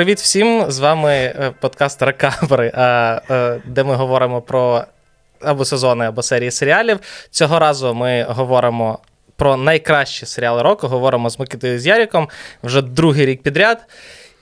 Привіт всім! З вами е, подкаст Рекавери, де ми говоримо про або сезони, або серії серіалів. Цього разу ми говоримо про найкращі серіали року. Говоримо з Микитою з Яріком вже другий рік підряд.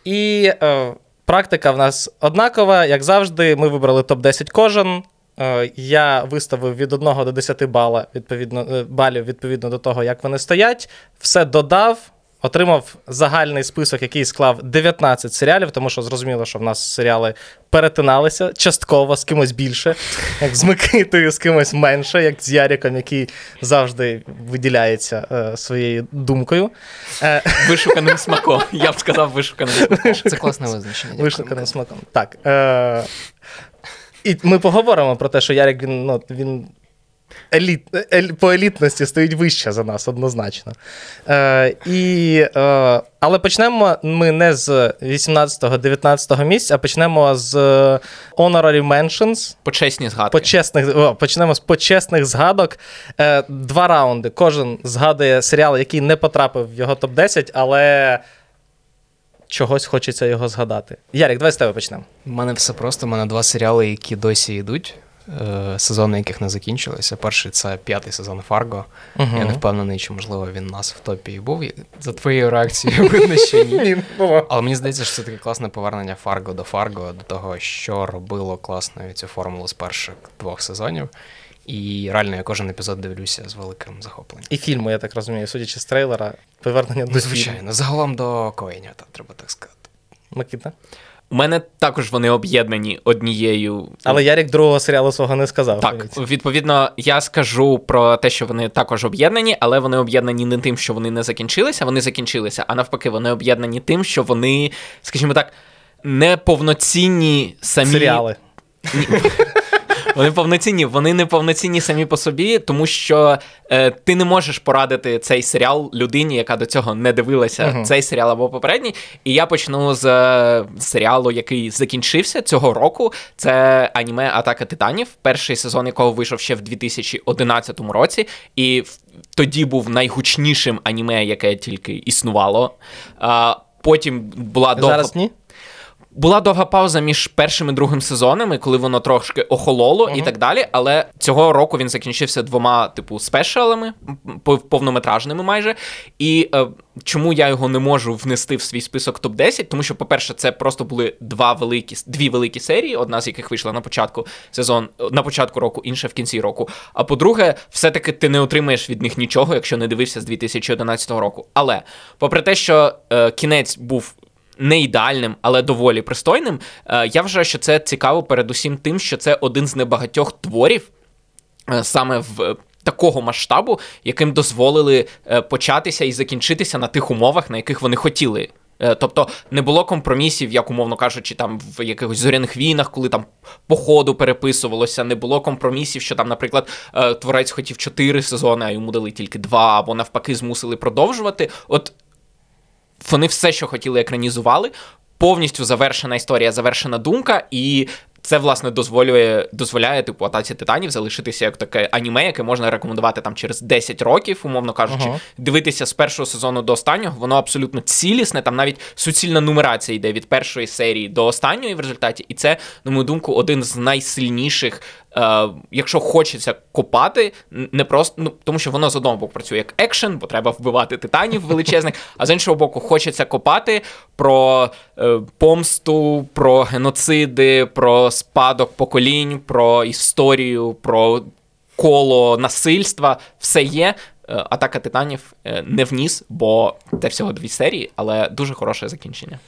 І е, практика в нас однакова. Як завжди, ми вибрали топ-10 кожен. Е, я виставив від 1 до 10 бала, відповідно, е, балів відповідно до того, як вони стоять. Все додав. Отримав загальний список, який склав 19 серіалів, тому що зрозуміло, що в нас серіали перетиналися частково з кимось більше, як з Микитою, з кимось менше, як з Яріком, який завжди виділяється е, своєю думкою. Е, вишуканим смаком. Я б сказав, вишуканим смаком. Це класне визначення. Вишуканим смаком. Так. Е, І ми поговоримо про те, що Ярик він, ну, він еліт, ель, по елітності стоїть вище за нас, однозначно. Е, і, е, Але почнемо ми не з 18-19 місця, а почнемо з Honorary Mentions. Почесні згадки. Почесних, о, Почнемо з почесних згадок. Е, Два раунди. Кожен згадує серіал, який не потрапив в його топ-10, але. Чогось хочеться його згадати. Ярик, давай з тебе почнемо. У мене все просто. У мене два серіали, які досі йдуть. Е, сезони, яких не закінчилися. Перший це п'ятий сезон Фарго. Uh-huh. Я не впевнений, чи можливо він у нас в топі і був. За твоєю реакцією видно, що ні. Але мені здається, що це таке класне повернення Фарго до Фарго, до того, що робило класною цю формулу з перших двох сезонів. І реально я кожен епізод дивлюся з великим захопленням. І фільму, я так розумію, судячи з трейлера, повернення до ну, Звичайно, загалом до Коеня, треба так сказати. Микита? У мене також вони об'єднані однією. Але Ярік другого серіалу свого не сказав. Так, відповідно, я скажу про те, що вони також об'єднані, але вони об'єднані не тим, що вони не закінчилися, вони закінчилися, а навпаки, вони об'єднані тим, що вони, скажімо так, неповноцінні самі. Серіали. Вони повноцінні, вони не повноцінні самі по собі, тому що е, ти не можеш порадити цей серіал людині, яка до цього не дивилася uh-huh. цей серіал або попередній. І я почну з е, серіалу, який закінчився цього року. Це аніме Атака Титанів, перший сезон якого вийшов ще в 2011 році. І тоді був найгучнішим аніме, яке тільки існувало. А, Потім була довго... Зараз ні? Була довга пауза між першим і другим сезонами, коли воно трошки охололо uh-huh. і так далі. Але цього року він закінчився двома, типу, спешалами, повнометражними майже. І е, чому я його не можу внести в свій список топ-10? Тому що, по-перше, це просто були два великі дві великі серії, одна з яких вийшла на початку сезон, на початку року, інша в кінці року. А по-друге, все-таки ти не отримаєш від них нічого, якщо не дивився з 2011 року. Але попри те, що е, кінець був не ідеальним, але доволі пристойним. Е, я вважаю, що це цікаво передусім тим, що це один з небагатьох творів е, саме в. Такого масштабу, яким дозволили е, початися і закінчитися на тих умовах, на яких вони хотіли. Тобто не було компромісів, як умовно кажучи, там в якихось зоряних війнах, коли там по ходу переписувалося, не було компромісів, що там, наприклад, творець хотів чотири сезони, а йому дали тільки два, або навпаки, змусили продовжувати. От вони все, що хотіли, екранізували. Повністю завершена історія, завершена думка, і це, власне, дозволює, дозволяє типу атаці титанів залишитися як таке аніме, яке можна рекомендувати там через 10 років, умовно кажучи, uh-huh. дивитися з першого сезону до останнього. Воно абсолютно цілісне. Там навіть суцільна нумерація йде від першої серії до останньої в результаті. І це, на мою думку, один з найсильніших е, якщо хочеться копати, не просто ну тому, що воно з одного боку працює як екшен, бо треба вбивати титанів величезних, а з іншого боку, хочеться копати про е, помсту, про геноциди, про спадок поколінь, про історію, про коло насильства. Все є. Е, Атака титанів е, не вніс, бо це всього дві серії, але дуже хороше закінчення.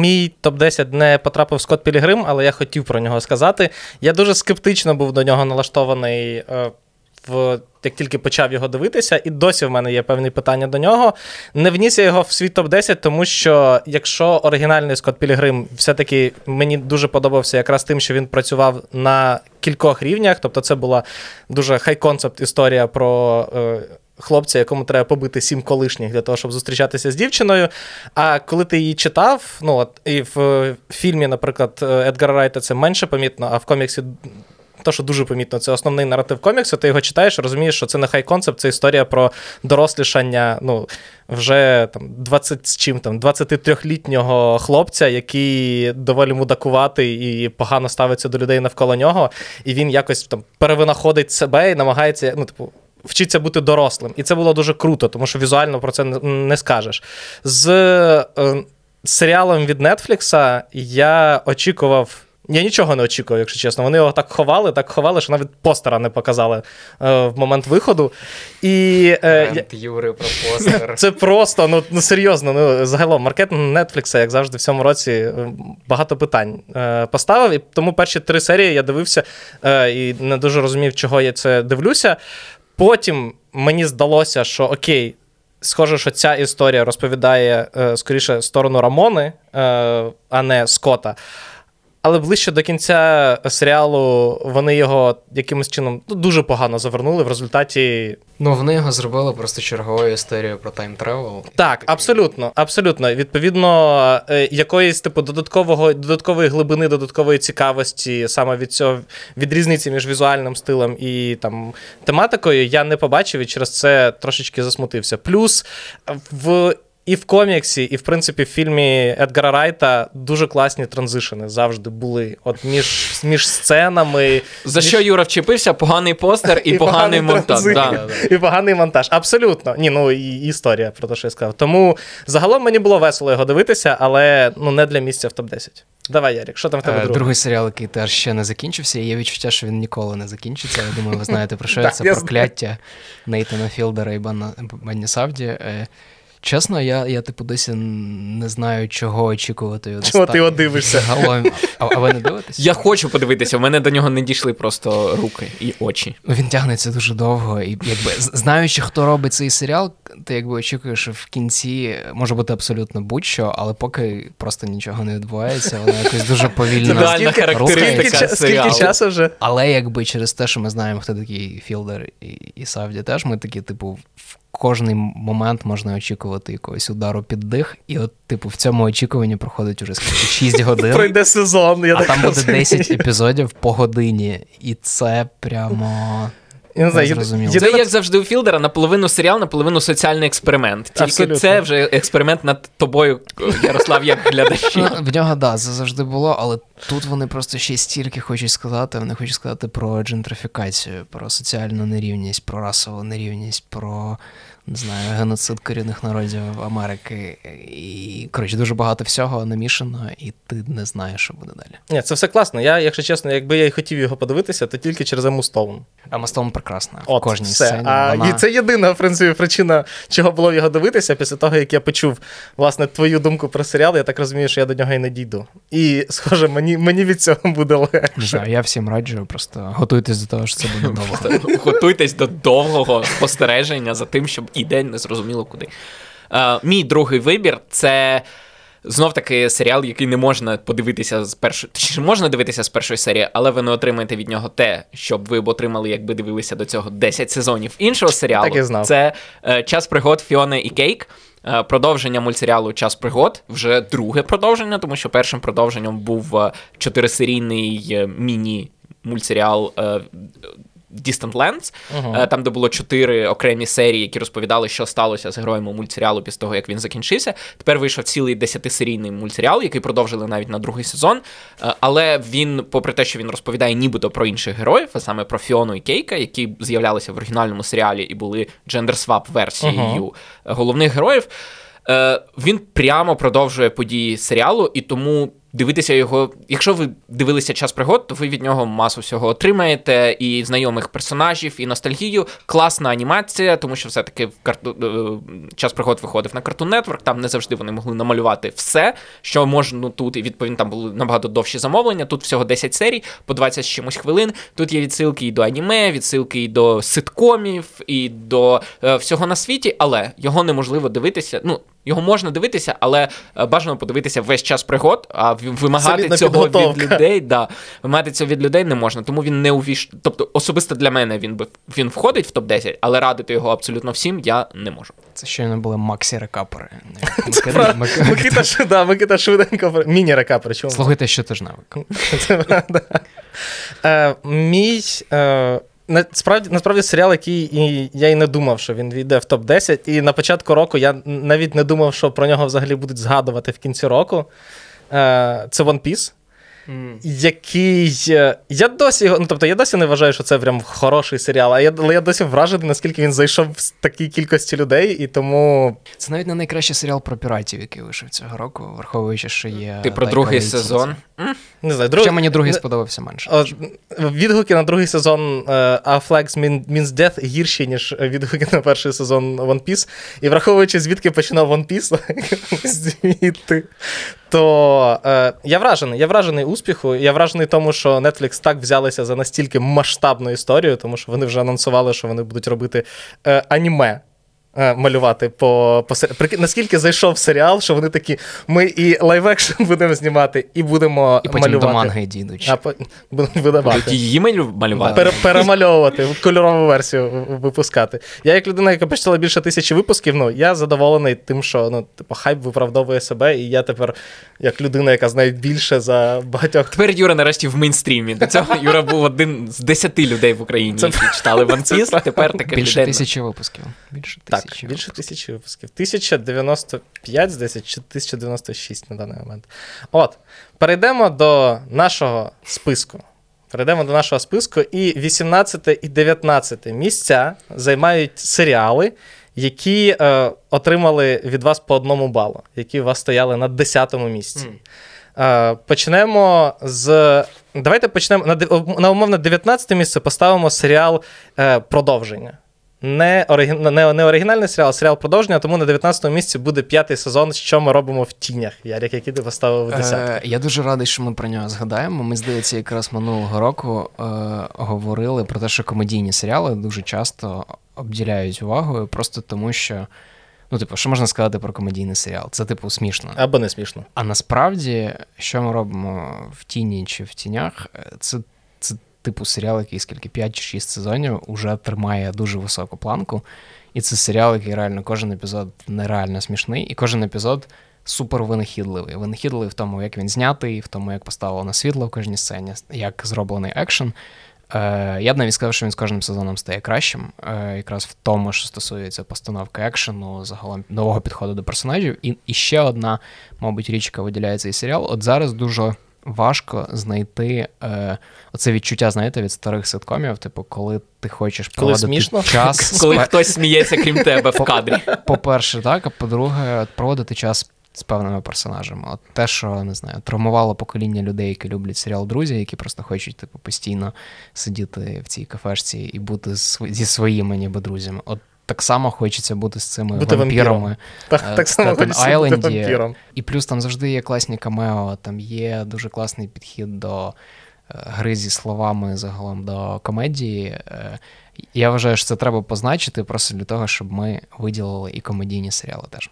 Мій топ-10 не потрапив Скотт Пілігрим, але я хотів про нього сказати. Я дуже скептично був до нього налаштований. Е, в як тільки почав його дивитися, і досі в мене є певні питання до нього. Не вніс я його в свій топ-10, тому що якщо оригінальний Скотт Пілігрим все-таки мені дуже подобався якраз тим, що він працював на кількох рівнях, тобто це була дуже хай-концепт історія про. Е, Хлопця, якому треба побити сім колишніх для того, щоб зустрічатися з дівчиною. А коли ти її читав, ну от і в фільмі, наприклад, Едгара Райта це менше помітно, а в коміксі то, що дуже помітно, це основний наратив коміксу. Ти його читаєш, розумієш, що це не хай концепт, це історія про дорослішання. Ну, вже там 20 з чим там 23-літнього хлопця, який доволі мудакуватий і погано ставиться до людей навколо нього, і він якось там перевинаходить себе і намагається, ну, типу. Вчиться бути дорослим. І це було дуже круто, тому що візуально про це не скажеш. З е, серіалом від Netflix я очікував. Я нічого не очікував, якщо чесно. Вони його так ховали, так ховали, що навіть постера не показали е, в момент виходу. І, е, Юри про постер. Це просто, ну ну серйозно. Ну, Загалом, маркетинг Netflix, як завжди, в цьому році е, багато питань е, поставив. І тому перші три серії я дивився е, і не дуже розумів, чого я це дивлюся. Потім мені здалося, що окей. Схоже, що ця історія розповідає е, скоріше сторону Рамони, е, а не Скота. Але ближче до кінця серіалу вони його якимось чином ну, дуже погано завернули. В результаті. Ну, вони його зробили просто черговою історією про time travel. Так, абсолютно. абсолютно. Відповідно, е, якоїсь типу додаткового додаткової глибини, додаткової цікавості саме від цього від різниці між візуальним стилем і там тематикою я не побачив і через це трошечки засмутився. Плюс в і в коміксі, і в принципі в фільмі Едгара Райта дуже класні транзишени завжди були. От між між сценами. За між... що Юра вчепився? Поганий постер і, і поганий монтаж. Да. І поганий монтаж. Абсолютно. Ні, ну і історія про те, що я сказав. Тому загалом мені було весело його дивитися, але ну не для місця в топ-10. Давай, Ярік, що там в тебе другий? Другий серіал, який теж ще не закінчився, і є відчуття, що він ніколи не закінчиться. Я думаю, ви знаєте про що це прокляття Нейтана Філдера і Бенні Савді. Чесно, я, я типу, досі не знаю, чого очікувати. від Чого ти його дивишся? А, а ви не дивитесь? Я хочу подивитися, в мене до нього не дійшли просто руки і очі. Він тягнеться дуже довго, і якби знаючи, хто робить цей серіал, ти якби очікуєш, що в кінці може бути абсолютно будь-що, але поки просто нічого не відбувається, воно якось дуже повільно. Скільки, скільки часу вже? Але якби через те, що ми знаємо, хто такий Філдер і, і Савді, теж ми такі, типу, в кожний момент можна очікувати якогось удару під дих, і от, типу, в цьому очікуванні проходить уже скільки 6 годин. Пройде сезон. я А так там буде 10 епізодів по годині, і це прямо. Я не знаю, Це єдине... як завжди у Філдера, наполовину серіал, наполовину соціальний експеримент. Тільки Абсолютно. це вже експеримент над тобою, Ярослав, як глядач. Ну, в нього, да, це завжди було, але тут вони просто ще стільки хочуть сказати. Вони хочуть сказати про джентрифікацію, про соціальну нерівність, про расову нерівність, про не знаю, геноцид корінних народів Америки. І коротше, дуже багато всього намішано, і ти не знаєш, що буде далі. Ні, це все класно. Я, якщо чесно, якби я й хотів його подивитися, то тільки через Ему Стоун. Ема Стоун прекрасна. От, в кожній все. сцені. А вона... і це єдина в принципі причина, чого було його дивитися. Після того, як я почув власне твою думку про серіал, я так розумію, що я до нього і не дійду. І, схоже, мені мені від цього буде легше. Не знаю, Я всім раджу, просто готуйтесь до того, що це буде довго. Готуйтесь до довгого спостереження за тим, щоб і день не зрозуміло куди. Uh, мій другий вибір це. Знов таки серіал, який не можна подивитися з першої. Точніше, можна дивитися з першої серії, але ви не отримаєте від нього те, щоб ви б отримали, якби дивилися до цього 10 сезонів іншого серіалу. Так і знав. Це е, час пригод Фіони і Кейк. Е, продовження мультсеріалу Час пригод вже друге продовження, тому що першим продовженням був е, чотирисерійний е, міні-мультсеріал е, Distant Lands, uh-huh. там, де було чотири окремі серії, які розповідали, що сталося з героями мультсеріалу після того, як він закінчився. Тепер вийшов цілий десятисерійний мультсеріал, який продовжили навіть на другий сезон. Е, але він, попри те, що він розповідає нібито про інших героїв, а саме про Фіону і Кейка, які з'являлися в оригінальному серіалі і були джендерсвап версією uh-huh. головних героїв. Е, він прямо продовжує події серіалу, і тому дивитися його. Якщо ви дивилися час пригод, то ви від нього масу всього отримаєте, і знайомих персонажів, і ностальгію. Класна анімація, тому що все-таки в карту... Е, час пригод виходив на Cartoon Network, Там не завжди вони могли намалювати все, що можна тут, і відповідно там були набагато довші замовлення. Тут всього 10 серій, по 20 з чимось хвилин. Тут є відсилки і до аніме, відсилки і до ситкомів, і до е, всього на світі, але його неможливо дивитися. Ну, Його можна дивитися, але е, бажано подивитися весь час пригод, а вимагати Солідна цього від людей, да, вимагати цього від людей не можна. Тому він не увійш... Тобто, особисто для мене він би він входить в топ-10, але радити його абсолютно всім я не можу. Це щойно були Максі рекапери. правда. Микита, швиденько. про- Міні-река. Слухайте щотижневик. Це правда. Е, мій. Насправді, насправді серіал, який і я і не думав, що він війде в топ-10. І на початку року я навіть не думав, що про нього взагалі будуть згадувати в кінці року. Е, Це One Piece. Який. е, Я досі його. Ну, тобто, я досі не вважаю, що це прям хороший серіал, а я, але я досі вражений, наскільки він зайшов в такій кількості людей, і тому. Це навіть не найкращий серіал про піратів, який вийшов цього року, враховуючи, що є. Ти про другий сезон. Не знаю, Хоча мені другий не- сподобався менше. О, Відгуки на другий сезон е, A Flags Means Death гірші, ніж відгуки на перший сезон One Piece. І враховуючи, звідки починав One Piece, звідти, то е, я вражений. Я вражений успіху. Я вражений тому, що Netflix так взялися за настільки масштабну історію, тому що вони вже анонсували, що вони будуть робити е, аніме. Е, Малювати по, по сер- наскільки зайшов серіал, що вони такі: ми і live-action будемо знімати, і будемо І потім малювати. до манги дійдуть. А по- видавати. її малю- малювати. Пере- перемальовувати, кольорову версію випускати. Я, як людина, яка почитала більше тисячі випусків, ну я задоволений тим, що ну, типу, хайп виправдовує себе, і я тепер, як людина, яка знає більше за багатьох. Тепер Юра нарешті в мейнстрімі. До цього Юра був один з десяти людей в Україні, які читали One Piece. Тепер таких Більше людей. тисячі випусків. Більше Так, тисячі більше тисячі випусків. 1095, здається, чи 1096 на даний момент. От, перейдемо до нашого списку. Перейдемо до нашого списку. І 18 і 19 місця займають серіали, які е, отримали від вас по одному балу, які у вас стояли на 10-му місці. Е, почнемо з. Давайте почнемо на, на умовно 19 місце поставимо серіал е, продовження. Не, оригін... не, не оригінальний серіал, а серіал продовження, тому на 19 місці буде п'ятий сезон, що ми робимо в тінях. Ярик, який ти поставив у 10. Е, я дуже радий, що ми про нього згадаємо. Ми, здається, якраз минулого року е, говорили про те, що комедійні серіали дуже часто обділяють увагою, просто тому що. Ну, типу, що можна сказати про комедійний серіал? Це, типу, смішно. Або не смішно. А насправді, що ми робимо в тіні чи в тінях, е, це типу серіал, який скільки 5 чи 6 сезонів уже тримає дуже високу планку. І це серіал, який реально кожен епізод нереально смішний, і кожен епізод супер винахідливий. Винахідливий в тому, як він знятий, в тому, як поставлено світло в кожній сцені, як зроблений екшен. Е, я б навіть сказав, що він з кожним сезоном стає кращим, е, якраз в тому, що стосується постановки екшену, загалом нового підходу до персонажів. І, і ще одна, мабуть, річ, яка виділяє цей серіал. От зараз дуже важко знайти е, оце відчуття, знаєте, від старих ситкомів, типу, коли ти хочеш Коли проводити смішно? час. Коли хтось сміється, крім тебе, в кадрі. По-перше, так, а по-друге, проводити час з певними персонажами. От те, що не знаю, травмувало покоління людей, які люблять серіал Друзі, які просто хочуть типу, постійно сидіти в цій кафешці і бути зі своїми ніби друзями. От так само хочеться бути з цими Бути вампірами. Так, е, так само хочеться бути вампіром. І плюс там завжди є класні камео, там є дуже класний підхід до е, гри зі словами загалом до комедії. Е, Я вважаю, що це треба позначити просто для того, щоб ми виділили і комедійні серіали теж.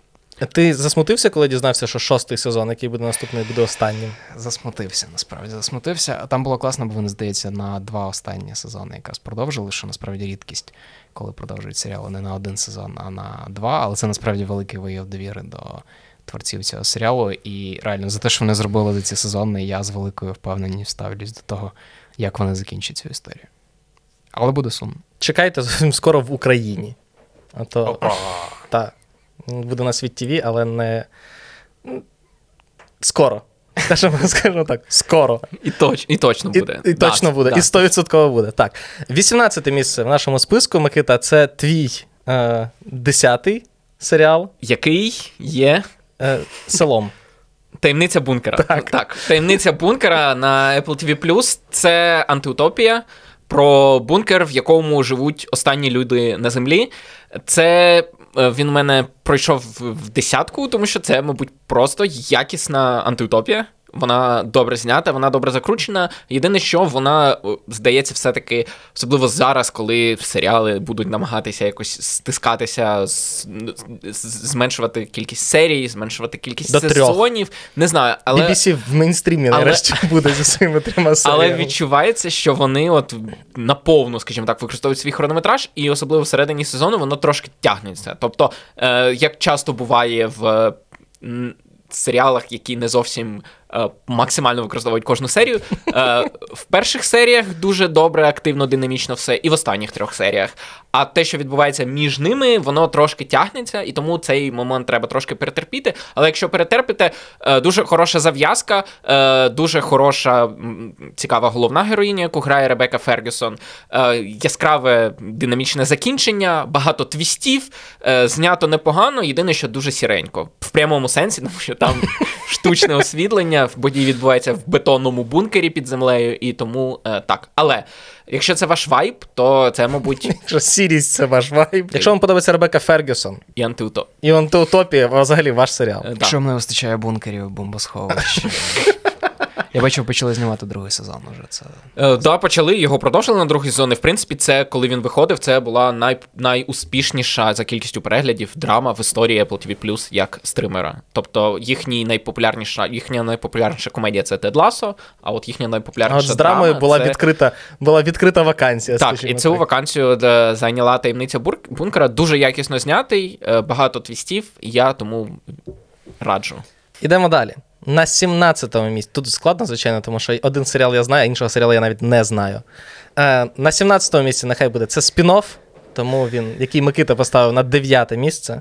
Ти засмутився, коли дізнався, що шостий сезон, який буде наступний, буде останнім? Засмутився, насправді засмутився. Там було класно, бо вони, здається, на два останні сезони якраз продовжили, що насправді рідкість, коли продовжують серіали не на один сезон, а на два. Але це насправді великий вияв довіри до творців цього серіалу. І реально за те, що вони зробили ці сезони, я з великою впевненістю ставлюсь до того, як вони закінчать цю історію. Але буде сумно. Чекайте зовсім скоро в Україні. А то так, буде на світ ТВ, але не м, скоро. Скажемо, скажемо так, скоро. І, точ, і точно буде. і Да, точно буде, да. і 100% буде. Так. 18 місце в нашому списку, Микита, це твій е, 10-й серіал Який є е, селом. Таємниця бункера. Так. Таємниця бункера на Apple TV це антиутопія про бункер, в якому живуть останні люди на землі. Це він у мене пройшов в- в десятку, тому що це, мабуть, просто якісна антиутопія. Вона добре знята, вона добре закручена. Єдине, що вона здається, все-таки, особливо зараз, коли серіали будуть намагатися якось стискатися, зменшувати кількість серій, зменшувати кількість До сезонів. Трьох. Не знаю, але BBC в мейнстрімі але... нарешті буде зі своїми трьома серіями. Але відчувається, що вони от наповну, скажімо так, використовують свій хронометраж, і особливо всередині сезону воно трошки тягнеться. Тобто, е, як часто буває в серіалах, які не зовсім Е, максимально використовують кожну серію. Е, в перших серіях дуже добре, активно, динамічно все, і в останніх трьох серіях. А те, що відбувається між ними, воно трошки тягнеться, і тому цей момент треба трошки перетерпіти. Але якщо перетерпите, е, дуже хороша зав'язка, дуже хороша, цікава головна героїня, яку грає Ребека Фергюсон, яскраве динамічне закінчення, багато твістів, знято непогано. Єдине, що дуже сіренько, в прямому сенсі, тому що там штучне освітлення події відбувається в бетонному бункері під землею, і тому е, так. Але якщо це ваш вайб, то це, мабуть. Якщо сірість це ваш вайб. Якщо вам подобається Ребека Фергюсон і антиутоп. І антиутопія, взагалі ваш серіал. Е, якщо не вистачає бункерів, бомбосховища. Я бачив, почали знімати другий сезон. Уже це е, да, почали його продовжили на другий сезон. І в принципі, це коли він виходив, це була най, найуспішніша за кількістю переглядів драма в історії Apple TV Plus як стримера. Тобто їхній найпопулярніша, їхня найпопулярніша комедія це Тед Ласо, а от їхня найпопулярніша а от з драмою драма, була це... відкрита була відкрита вакансія. Так, і цю так. вакансію де зайняла таємниця бункера. Дуже якісно знятий, е, багато твістів. Я тому раджу. Ідемо далі. На 17-му місці. Тут складно, звичайно, тому що один серіал я знаю, а іншого серіалу я навіть не знаю. Е, На 17-му місці нехай буде це спін-офф, тому він, який Микита поставив на 9 місце.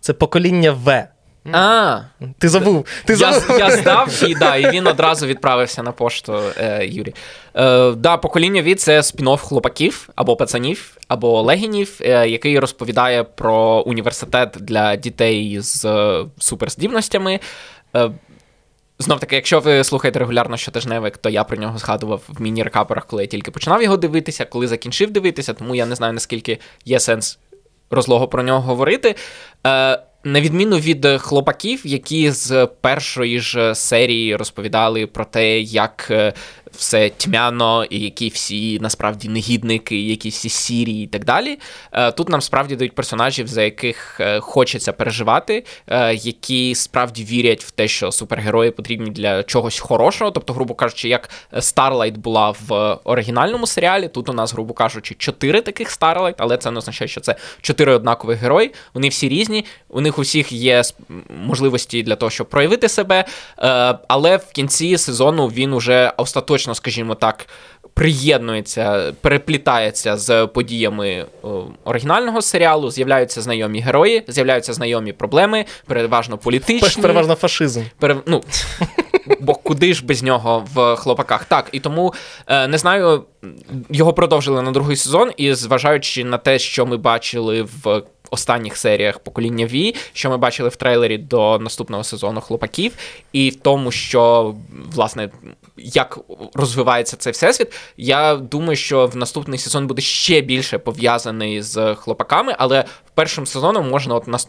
Це покоління В. А, Ти забув. Ти забув. Я я здав, і да, і він одразу відправився на пошту е, Юрій. Е, да, Покоління В це спін-офф хлопаків або пацанів, або легінів, е, який розповідає про університет для дітей з е, суперздібностями. Знов таки, якщо ви слухаєте регулярно щотижневик, то я про нього згадував в міні-рекаперах, коли я тільки починав його дивитися, коли закінчив дивитися, тому я не знаю, наскільки є сенс розлого про нього говорити. Е, На відміну від хлопаків, які з першої ж серії розповідали про те, як е, все тьмяно, і які всі насправді негідники, які всі сірі і так далі. Е, тут нам справді дають персонажів, за яких е, хочеться переживати, е, які справді вірять в те, що супергерої потрібні для чогось хорошого. Тобто, грубо кажучи, як Старлайт була в оригінальному серіалі. Тут у нас, грубо кажучи, чотири таких Старлайт, але це не означає, що це чотири однакових герої. Вони всі різні, у них усіх є можливості для того, щоб проявити себе. Але в кінці сезону він уже остаточно точно, скажімо так, приєднується, переплітається з подіями оригінального серіалу. З'являються знайомі герої, з'являються знайомі проблеми, переважно політичні. Переважно фашизм. Пере... Ну, Бо куди ж без нього в хлопаках? Так, і тому е, не знаю, його продовжили на другий сезон, і зважаючи на те, що ми бачили в останніх серіях покоління Ві, що ми бачили в трейлері до наступного сезону хлопаків, і в тому, що власне як розвивається цей всесвіт, я думаю, що в наступний сезон буде ще більше пов'язаний з хлопаками, але першим сезоном можна от нас,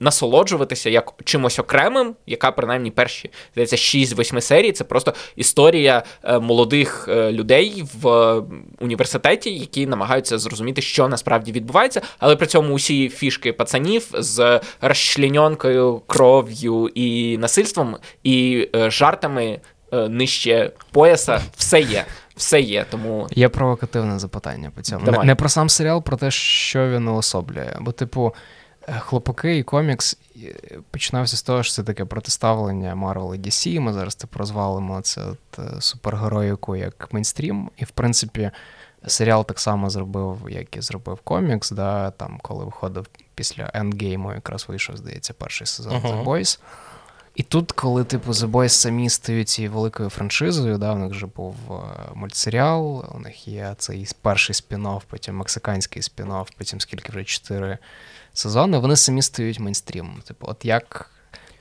насолоджуватися як чимось окремим, яка принаймні перші здається 6-8 серій. Це просто історія е, молодих е, людей в університеті, які намагаються зрозуміти, що насправді відбувається, але при цьому усі фішки пацанів з розчленьонкою, кров'ю і насильством і е, жартами. Нижче пояса, все є все є. Тому є провокативне запитання по цьому. Не, не про сам серіал, про те, що він уособлює. Бо, типу, е, хлопаки і комікс починався з того, що це таке протиставлення Marvel і DC. Ми зараз типу розвалимо це от, е, супергероїку як мейнстрім. І, в принципі, серіал так само зробив, як і зробив комікс. да, Там, коли виходив після Endgame, якраз вийшов, здається, перший сезон uh-huh. The Boys. І тут, коли, типу, The Boys самі стають цією великою франшизою, да, у них вже був е, мультсеріал, у них є цей перший спін-офф, потім мексиканський спін-офф, потім скільки вже чотири сезони, вони самі стають мейнстрімом. Типу, от як.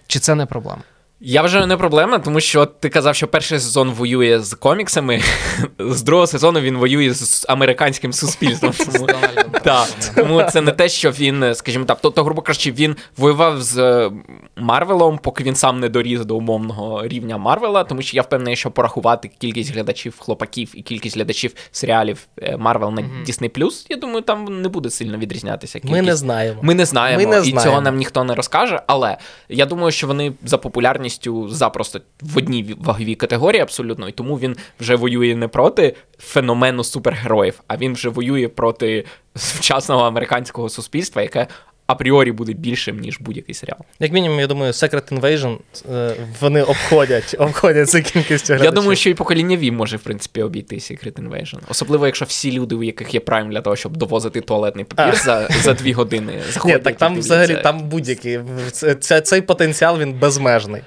Чи це не проблема? Я вже не проблема, тому що ти казав, що перший сезон воює з коміксами, з другого сезону він воює з американським суспільством. Тому, це не те, що він, скажімо так, тобто, грубо кажучи, він воював з е, Марвелом, поки він сам не доріс до умовного рівня Марвела, тому що я впевнений, що порахувати кількість глядачів хлопаків і кількість глядачів серіалів Марвел на Disney+, я думаю, там не буде сильно відрізнятися. Кількість. Ми не знаємо. Ми не знаємо, і цього нам ніхто не розкаже. Але я думаю, що вони за популярністю запросто в одній ваговій категорії абсолютно, і тому він вже воює не проти феномену супергероїв, а він вже воює проти сучасного американського суспільства, яке апріорі буде більшим, ніж будь-який серіал. Як мінімум, я думаю, Secret Invasion е, вони обходять, обходять за кількістю глядачів. Я думаю, що і покоління Ві може, в принципі, обійти Secret Invasion. Особливо, якщо всі люди, у яких є прайм для того, щоб довозити туалетний папір за, за дві години, Ні, заходять. так там взагалі там будь-який. Це, це- цей потенціал він безмежний.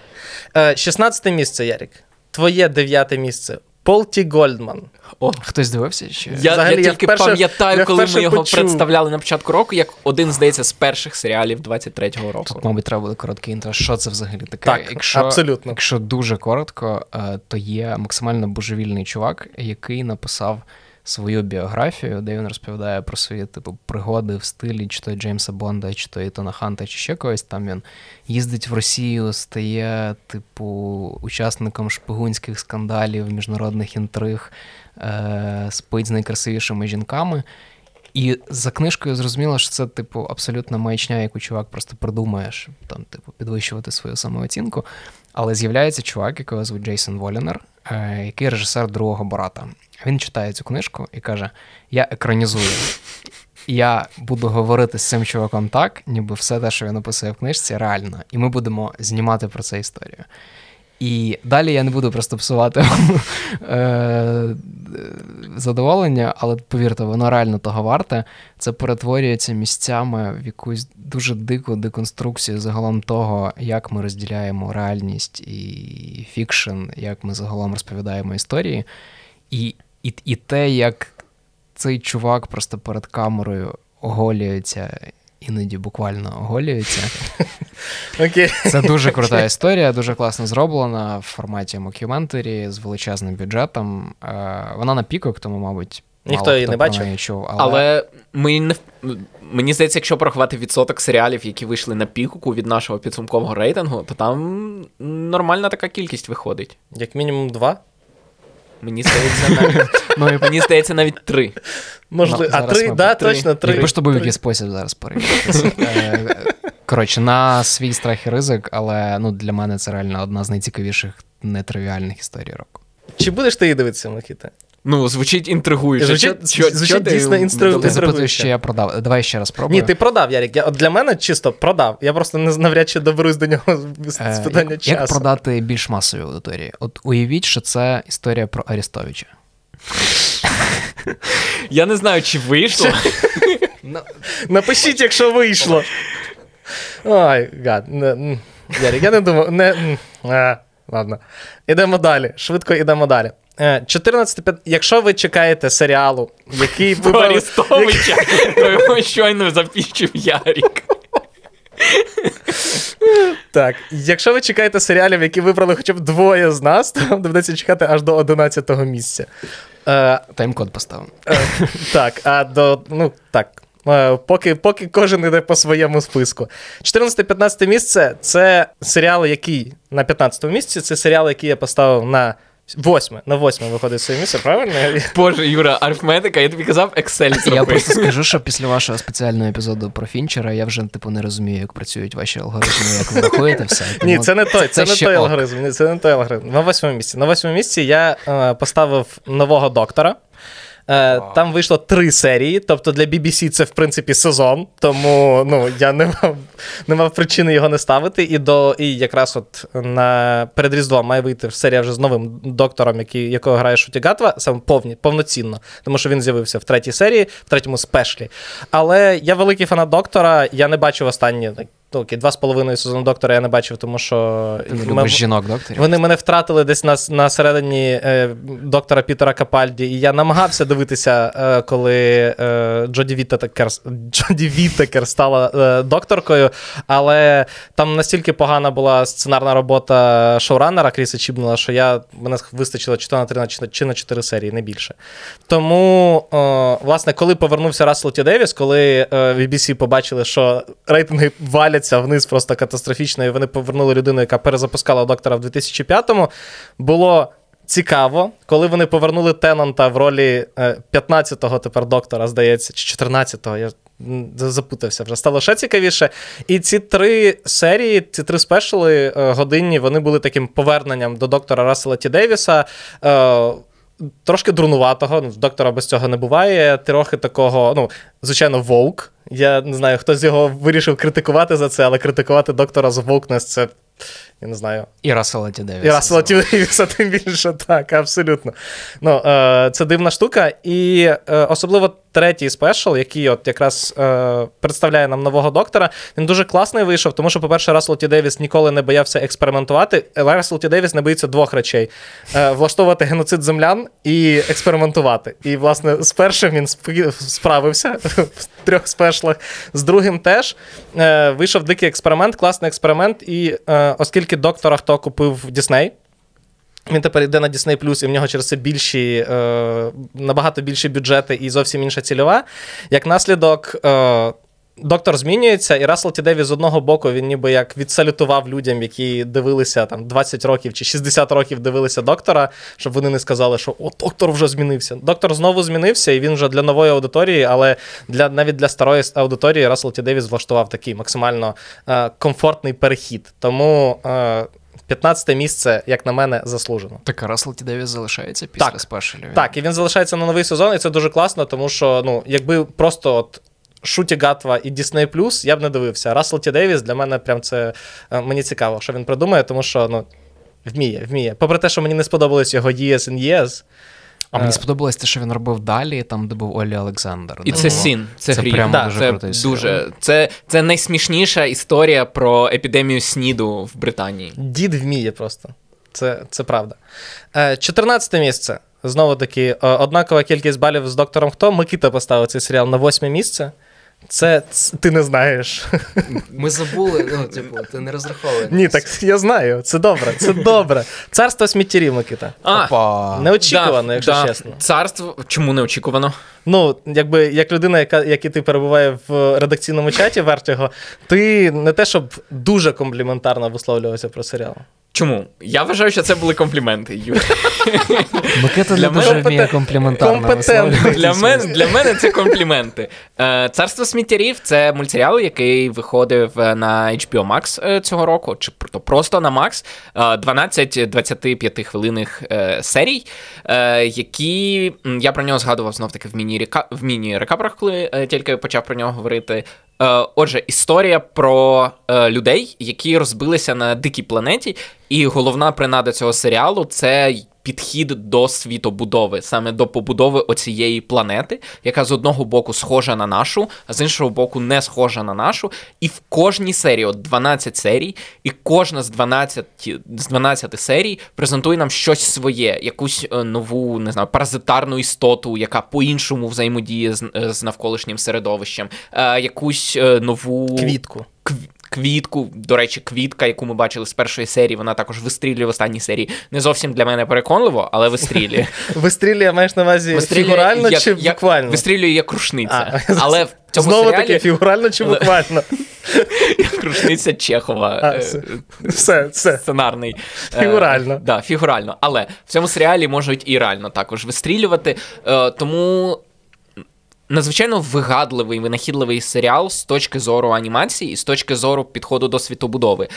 Е, 16 місце, Ярік. Твоє дев'яте місце. Пол Ті Гольдман. О, Хтось дивився? Чи... Я, Взагалі, я я тільки вперше- пам'ятаю, я коли ми його почув. представляли на початку року, як один, здається, з перших серіалів 23-го року. Тут, мабуть, треба буде коротке інтро. Що це взагалі таке? Так, якщо, абсолютно. Якщо дуже коротко, е, то є максимально божевільний чувак, який написав свою біографію, де він розповідає про свої типу пригоди в стилі чи то Джеймса Бонда, чи то Ітона Ханта, чи ще когось. Там він їздить в Росію, стає, типу, учасником шпигунських скандалів, міжнародних інтриг, е, спить з найкрасивішими жінками. І за книжкою зрозуміло, що це, типу, абсолютно маячня, яку чувак просто придумає, щоб там, типу, підвищувати свою самооцінку. Але з'являється чувак, якого звуть Джейсон Волінер, е, який режисер другого Бората. Він читає цю книжку і каже: Я екранізую. Я буду говорити з цим чуваком так, ніби все те, що він описує в книжці, реально. І ми будемо знімати про це історію. І далі я не буду просто псувати е, задоволення, але повірте, воно реально того варте. Це перетворюється місцями в якусь дуже дику деконструкцію загалом того, як ми розділяємо реальність і фікшн, як ми загалом розповідаємо історії. І, і, і те, як цей чувак просто перед камерою оголюється, іноді буквально оголюється. Окей. Це дуже крута історія, дуже класно зроблена в форматі мокюментарі з величезним бюджетом. Е, Вона на пікок, тому, мабуть, Ніхто мало її хто не бачив. чув. Але, Але ми не мені здається, якщо порахувати відсоток серіалів, які вийшли на пікуку від нашого підсумкового рейтингу, то там нормальна така кількість виходить. Як мінімум два. Мені здається, навіть, ну, мені здається, навіть три. Можливо, Ну, а три, ми- да, три. точно три. Якби ж то був якийсь спосіб зараз перевіритися. Е, Коротше, на свій страх і ризик, але ну, для мене це реально одна з найцікавіших нетривіальних історій року. Чи будеш ти її дивитися, Микита? Ну, звучить інтригуюче. Звучить- Чо- звучить чо дійсно Ти Інтригуюче. запитуєш, чи я продав. Давай ще раз спробую. Ні, ти продав, Ярік. Я, от для мене чисто продав. Я просто не навряд чи доберусь до нього з, з Е, питання як, часу. як продати більш масовій аудиторії? От уявіть, що це історія про Арістовича. Я не знаю, чи вийшло. Напишіть, якщо вийшло. Ой, гад. Ярік, я не думав. Не, а, ладно. Ідемо далі. Швидко ідемо далі. Е, 14 п'ят- Якщо ви чекаєте серіалу, який Про вибрали- Арестовича, то його щойно запітчив Ярік. Так, якщо ви чекаєте серіалів, які вибрали хоча б двоє з нас, то вам доведеться чекати аж до 11-го місця. Е, Тайм-код поставив. е, так, а до. Ну, так. Е, Поки, поки кожен йде по своєму списку. 14-15 місце це серіал, який на 15-му місці, це серіал, який я поставив на 8. На восьме виходить своє місце, правильно? Боже, Юра, арифметика, я тобі казав, Excel Я просто скажу, що після вашого спеціального епізоду про Фінчера я вже типу не розумію, як працюють ваші алгоритми, як ви рахуєте все. Ні, це не той, це, не той ок. алгоритм. Ні, це не той алгоритм. На восьмому місці. На восьмому місці я е, поставив нового доктора. Е, Там вийшло три серії, тобто для BBC це в принципі сезон, тому ну, я не мав, не мав причини його не ставити. І до і якраз от на перед Різдвом має вийти серія вже з новим доктором, який, якого грає Шуті Гатва, саме повні, повноцінно, тому що він з'явився в третій серії, в третьому спешлі. Але я великий фанат доктора, я не бачив останні ну, окей, два з половиною сезону доктора я не бачив, тому що Ти ми- жінок, докторів? вони мене втратили десь на, на середині е, доктора Пітера Капальді, і я намагався дивитися, е, коли е, Джоді Віттекер, Джоді Віттекер стала е, докторкою, але там настільки погана була сценарна робота шоураннера Кріса Чібнела, що я мене вистачило чи то на 3 чи на- чи на 4 серії, не більше. Тому, е, власне, коли повернувся Рассел Ті Девіс, коли е, BBC побачили, що рейтинги валяться вниз просто катастрофічно, і вони повернули людину, яка перезапускала доктора в 2005-му, було. Цікаво, коли вони повернули Теннанта в ролі е, 15-го тепер доктора, здається, чи 14-го, я запутався вже. Стало ще цікавіше. І ці три серії, ці три спешали е, годинні, вони були таким поверненням до доктора Рассела Ті Девіса. Трошки дурнуватого, ну, доктора без цього не буває. Трохи такого, ну, звичайно, вовк. Я не знаю, хтось його вирішив критикувати за це, але критикувати доктора за вовкнес це. Я не знаю, І Рассела Ті Девіса. і Рассела Ті Девіса тим більше, так, абсолютно. Ну, е, це дивна штука. І е, особливо третій спешл, який от якраз е, представляє нам нового доктора, він дуже класний вийшов, тому що, по-перше, Рассел Ті Девіс ніколи не боявся експериментувати. Рассел Ті Девіс не боїться двох речей: е, влаштовувати геноцид землян і експериментувати. І, власне, з першим він справився в трьох спешлах. З другим теж е, вийшов дикий експеримент, класний експеримент. І е, оскільки доктора хто купив Дісней. Він тепер йде на Disney і в нього через це більші, е, набагато більші бюджети і зовсім інша цільова. Як наслідок, е, доктор змінюється, і Рассел Ті з одного боку він ніби як відсалютував людям, які дивилися там 20 років чи 60 років дивилися доктора, щоб вони не сказали, що о, доктор вже змінився. Доктор знову змінився, і він вже для нової аудиторії, але для навіть для старої аудиторії Рассел Ті Девіс влаштував такий максимально е, комфортний перехід. Тому. Е, 15 місце, як на мене, заслужено. Так, Рассел Ті Девіс залишається після Так. спешалів? Так, і він залишається на новий сезон, і це дуже класно, тому що, ну, якби просто от. Шуті Гатва і Disney Plus я б не дивився. Рассел Ті Девіс для мене прям це е, мені цікаво, що він придумає, тому що ну, вміє, вміє. Попри те, що мені не сподобалось його Years and Years. А мені Е. сподобалось те, що він робив далі, там, де був Олі Олександр. І Ну, це сін, це, Це гріх. прямо Да, дуже це крутий серіал. дуже. Це, це найсмішніша історія про епідемію СНІДу в Британії. Дід вміє просто. Це, це правда. Е, 14 місце. Знову таки, е, однакова кількість балів з доктором Хто. Микита поставив цей серіал на восьме місце. Це, ти не знаєш. Ми забули, ну, типу, ти не розраховуєш. Ні, так я знаю. Це добре, це добре. Царство сміттєрів, Микита. А, Опа. Неочікувано, да, якщо да. чесно. Царство. Чому неочікувано? Ну, якби як людина, яка як і ти перебуває в редакційному чаті Вертіго, ти не те, щоб дуже компліментарно висловлювався про серіал. Чому? Я вважаю, що це були компліменти. Юр. Микита Для не дуже мене- вміє компліментарно Для мене, для мене це компліменти. Е, Царство сміттярів це мультсеріал, який виходив е, на HBO Max е, цього року, чи пр- то просто на Max. Е, 12 25 хвилинних серій, які я про нього згадував знов таки в міні-река- в міні-рекапрах, коли тільки почав про нього говорити. Отже, історія про людей, які розбилися на дикій планеті, і головна принада цього серіалу це підхід до світобудови, саме до побудови оцієї планети, яка з одного боку схожа на нашу, а з іншого боку не схожа на нашу. І в кожній серії, от 12 серій, і кожна з 12, з 12 серій презентує нам щось своє, якусь е, нову, не знаю, паразитарну істоту, яка по-іншому взаємодіє з, е, з навколишнім середовищем, е, якусь нову Квітку. кв- Квітку, до речі, квітка, яку ми бачили з першої серії, вона також вистрілює в останній серії. Не зовсім для мене переконливо, але вистрілює. Вистрілює, маєш на увазі фігурально чи буквально? Вистрілює як рушниця. Але в цьому Знову таки, фігурально чи буквально? як рушниця Чехова. Е, все. Все, все. Сценарний. Е, Фігурально. Фігурально. Але в цьому серіалі можуть і реально також вистрілювати. Е, Тому надзвичайно вигадливий, винахідливий серіал з точки зору анімації і з точки зору підходу до світобудови.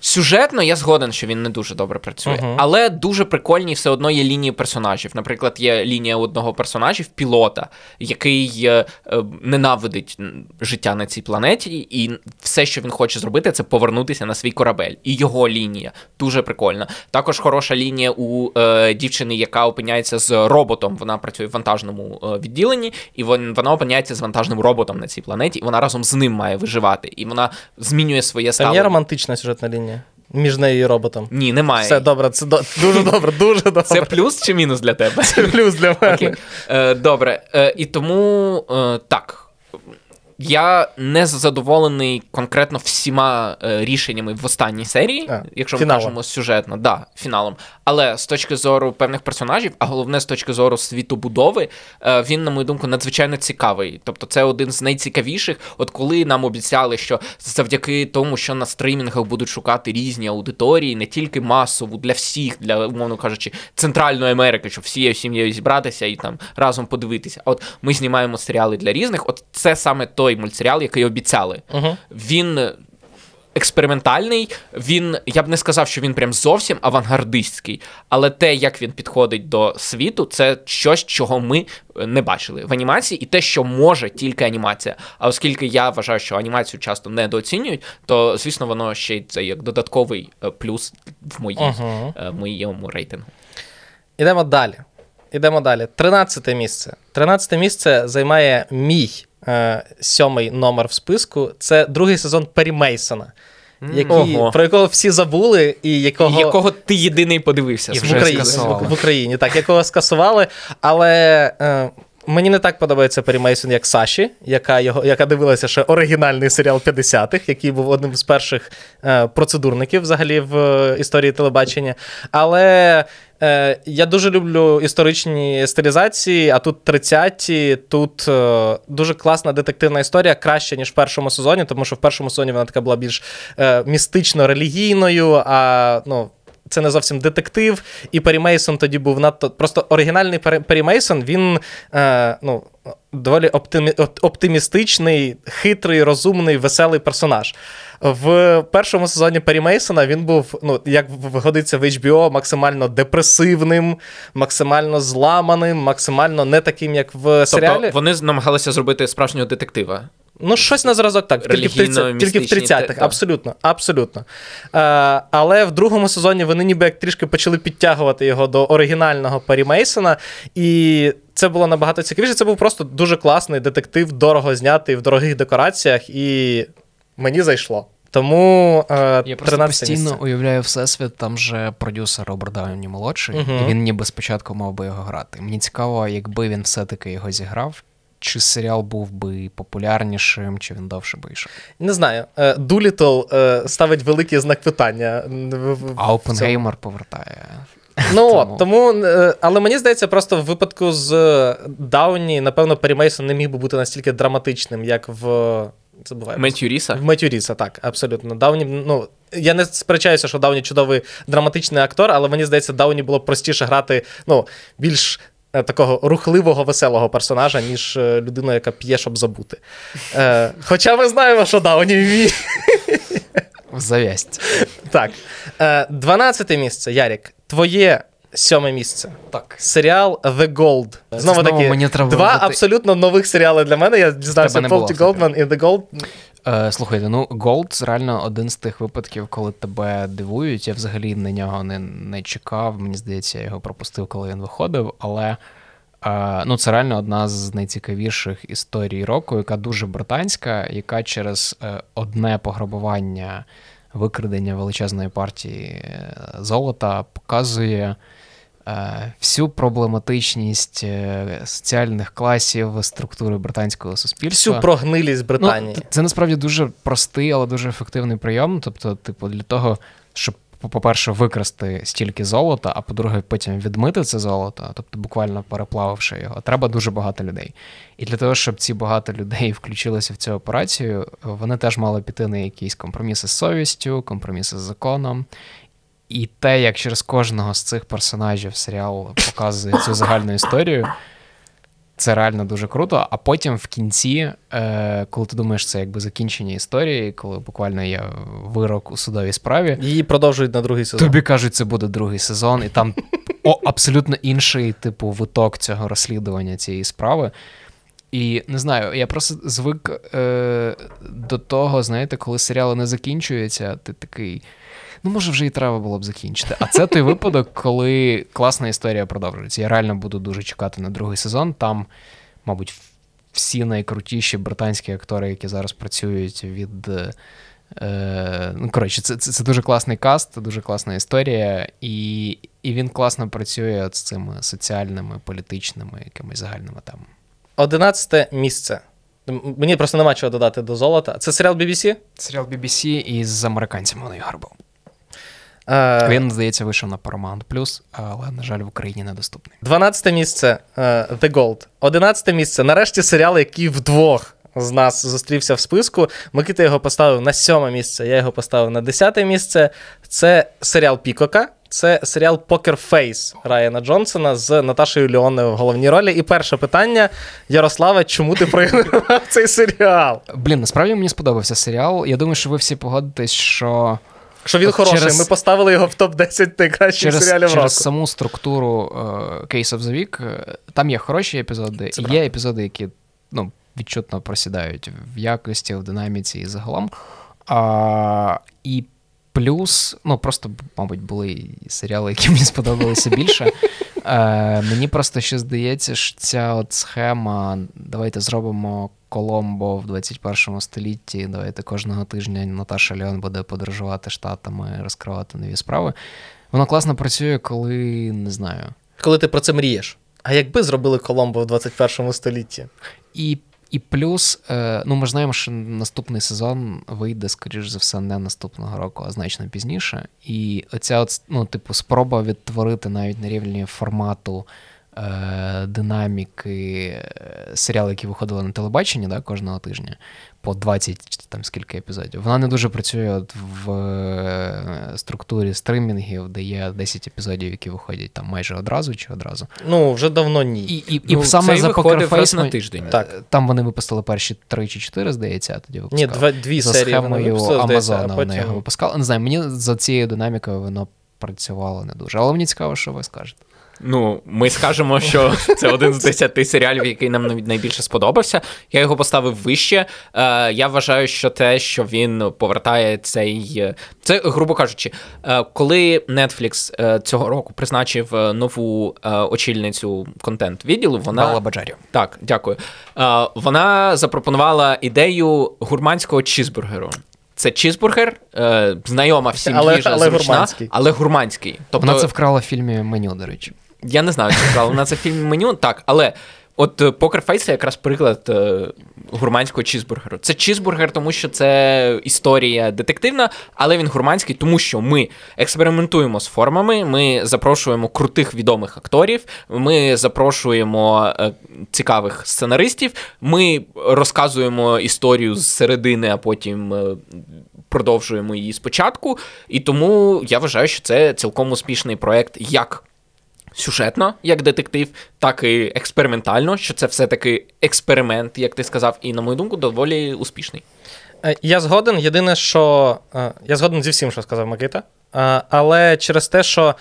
Сюжетно я згоден, що він не дуже добре працює, Мгм. але дуже прикольні все одно є лінії персонажів. Наприклад, є лінія одного персонажів, пілота, який е, е, ненавидить життя на цій планеті, і все, що він хоче зробити, це повернутися на свій корабель. І його лінія дуже прикольна. Також хороша лінія у е, дівчини, яка опиняється з роботом. Вона працює в вантажному е, відділенні, і вон- вона опиняється з вантажним роботом на цій планеті, і вона разом з ним має виживати. І вона змінює своє Там є романтична сюжетна лінія між нею і роботом. Ні, немає. Все добре, це до- дуже добре, дуже добре. Це плюс чи мінус для тебе? Це плюс для мене. Окей. Е, добре. Е, і тому е, так. Я не задоволений конкретно всіма е, рішеннями в останній серії, А, якщо ми фіналом. кажемо сюжетно, да, фіналом. Але з точки зору певних персонажів, а головне з точки зору світобудови, е, він, на мою думку, надзвичайно цікавий. Тобто, це один з найцікавіших. От коли нам обіцяли, що завдяки тому, що на стримінгах будуть шукати різні аудиторії, не тільки масову для всіх, для умовно кажучи, центральної Америки, щоб всією сім'єю зібратися і там разом подивитися. А от ми знімаємо серіали для різних. От це саме той мультсеріал, який обіцяли. Угу. Він експериментальний. Він, я б не сказав, що він прям зовсім авангардистський, але те, як він підходить до світу, це щось, чого ми е, не бачили в анімації, і те, що може тільки анімація. А оскільки я вважаю, що анімацію часто недооцінюють, то звісно воно ще й це як додатковий е, плюс в моїй, Угу. моєму рейтингу. Ідемо далі. Ідемо далі. Тринадцяте місце. Тринадцяте місце займає мій сьомий номер в списку. Це другий сезон Пері Мейсона, який, Ого. про якого всі забули, і якого, Якого ти єдиний подивився? І в Україні, в Україні, так, якого скасували. Але е, мені не так подобається Пері Мейсон, як Саші, яка, його, яка дивилася ще оригінальний серіал 50-х, який був одним з перших е, процедурників взагалі в е, історії телебачення. Але е, я дуже люблю історичні стилізації, а тут 30-ті, тут е, дуже класна детективна історія, краще, ніж в першому сезоні, тому що в першому сезоні вона така була більш е, містично-релігійною, а ну. Це не зовсім детектив, і Пері Мейсон тоді був надто. Просто оригінальний Пері Пері Мейсон, він е, ну, доволі оптимі... оптимістичний, хитрий, розумний, веселий персонаж. В першому сезоні Пері Мейсона він був, ну, як годиться в HBO, максимально депресивним, максимально зламаним, максимально не таким, як в серіалі. Тобто вони намагалися зробити справжнього детектива. Ну, щось на зразок так, тільки в 30, тільки в 30-х, те- абсолютно. абсолютно. Е, але в другому сезоні вони ніби як трішки почали підтягувати його до оригінального Парі Мейсона, і це було набагато цікавіше. Це був просто дуже класний детектив, дорого знятий в дорогих декораціях, і мені зайшло. Тому е, Я просто постійно місце. уявляю всесвіт, там же продюсер Роберт Дауні молодший, Мгм. і він ніби спочатку мав би його грати. Мені цікаво, якби він все-таки його зіграв, чи серіал був би популярнішим, чи він довше би йшов. Не знаю. Е, Дулітл е, ставить великий знак питання. А. Опенгеймер повертає. Ну, Тому- от, тому, е, але мені здається, просто в випадку з Дауні, напевно, Пері Мейсон не міг би бути настільки драматичним, як в. Меттью Ріса. В Меттю Ріса, так, абсолютно. Дауні, ну, я не сперечаюся, що Дауні чудовий драматичний актор, але мені здається, Дауні було б простіше грати ну, більш е, такого рухливого, веселого персонажа, ніж е, людину, яка п'є, щоб забути. Е, хоча ми знаємо, що Дауні вміє. Зав'ясть. Так. Е, 12 місце, Ярік. Твоє сьоме місце. Так. Серіал The Gold. Знову знову таки, мені треба два вибрати- абсолютно нових серіали для мене. Я дізнався Полті. Голдман і The Gold. Е, слухайте, ну Gold реально один з тих випадків, коли тебе дивують. Я взагалі на нього не, не чекав. Мені здається, я його пропустив, коли він виходив. Але е, ну, це реально одна з найцікавіших історій року, яка дуже британська, яка через е, одне пограбування, викрадення величезної партії е, золота показує. Е, Всю проблематичність е, соціальних класів, структури британського суспільства. Всю прогнилість Британії. Ну, це насправді дуже простий, але дуже ефективний прийом. Тобто, типу, для того, щоб, по-перше, викрасти стільки золота, а по-друге, потім відмити це золото, тобто буквально переплавивши його, треба дуже багато людей. І для того, щоб ці багато людей включилися в цю операцію, вони теж мали піти на якісь компроміси з совістю, компроміси з законом. І те, як через кожного з цих персонажів серіал показує цю загальну історію, це реально дуже круто. А потім в кінці, е, коли ти думаєш, це якби закінчення історії, коли буквально є вирок у судовій справі, Її продовжують на другий сезон. тобі кажуть, це буде другий сезон, і там о, абсолютно інший, типу, виток цього розслідування цієї справи. І не знаю, я просто звик е, до того, знаєте, коли серіали не закінчуються, ти такий. Ну, може, вже і треба було б закінчити. А це той випадок, коли класна історія продовжується. Я реально буду дуже чекати на другий сезон. Там, мабуть, всі найкрутіші британські актори, які зараз працюють від. Е, ну, коротше, це, це це, дуже класний каст, дуже класна історія, і і він класно працює з цими соціальними, політичними, якимись загальними темами. Одинадцяте місце. Мені просто нема чого додати до золота. Це серіал BBC? Серіал BBC із американцями на його був. Е, Він, здається, вийшов на Paramount+, але, на жаль, в Україні недоступний. 12 місце е, The Gold. 11 місце. Нарешті серіал, який вдвох з нас зустрівся в списку. Микита його поставив на сьоме місце, я його поставив на десяте місце. Це серіал Пікока. Це серіал Poker Face Райана Джонсона з Наташею Леоною в головній ролі. І перше питання: Ярославе, чому ти проігнорував цей серіал? Блін, насправді мені сподобався серіал. Я думаю, що ви всі погодитесь, що. Що він хороший, через... ми поставили його в топ-10 найкращих через, серіалів через року. саму структуру uh, Case of the Week, там є хороші епізоди, і є епізоди, які ну, відчутно просідають в якості, в динаміці і загалом. А, І плюс, ну просто, мабуть, були серіали, які мені сподобалися більше. Е, Мені просто ще здається, що ця от схема, давайте зробимо. Коломбо в 21 столітті. Давайте кожного тижня Наташа Леон буде подорожувати штатами, розкривати нові справи. Воно класно працює, коли не знаю. Коли ти про це мрієш. А якби зробили Коломбо в 21 столітті? І і плюс, е, ну ми ж знаємо, що наступний сезон вийде, скоріш за все, не наступного року, а значно пізніше. І оця, от, ну, типу, спроба відтворити навіть на рівні формату. Динаміки серіали, які виходили на телебаченні да, кожного тижня по 20 там скільки епізодів. Вона не дуже працює от в структурі стримінгів, де є 10 епізодів, які виходять там майже одразу чи одразу. Ну, вже давно ні. І і, ну, і саме за Покерфейс на тиждень. Так. Там вони випустили перші 3 чи 4, здається, а тоді випускали. Ні, два, дві за серії схемою Амазона вони його випускали. Не знаю, мені за цією динамікою воно працювало не дуже. Але мені цікаво, що ви скажете. Ну, ми скажемо, що це один з десяти серіалів, який нам найбільше сподобався. Я його поставив вище. Е, Я вважаю, що те, що він повертає цей. Це, грубо кажучи, е, коли Netflix е, цього року призначив нову е, очільницю контент-відділу, вона. Бала Баджарів. Так, дякую. Е, Вона запропонувала ідею гурманського чізбургеру. Це чізбургер, е, знайома всім але, їжа, але зручна, гурманський. але гурманський. Тобто... Вона це вкрала в фільмі меню, до речі. Я не знаю, чи вкрала вона це в фільмі меню, так, але от Face це якраз приклад е, гурманського чізбургеру. Це чізбургер, тому що це історія детективна, але він гурманський, тому що ми експериментуємо з формами, ми запрошуємо крутих відомих акторів, ми запрошуємо е, цікавих сценаристів, ми розказуємо історію з середини, а потім. Е, Продовжуємо її спочатку, і тому я вважаю, що це цілком успішний проект як сюжетно, як детектив, так і експериментально, що це все-таки експеримент, як ти сказав, і, на мою думку, доволі успішний. Я згоден. Єдине, що я згоден зі всім, що сказав Микита. Але через те, що.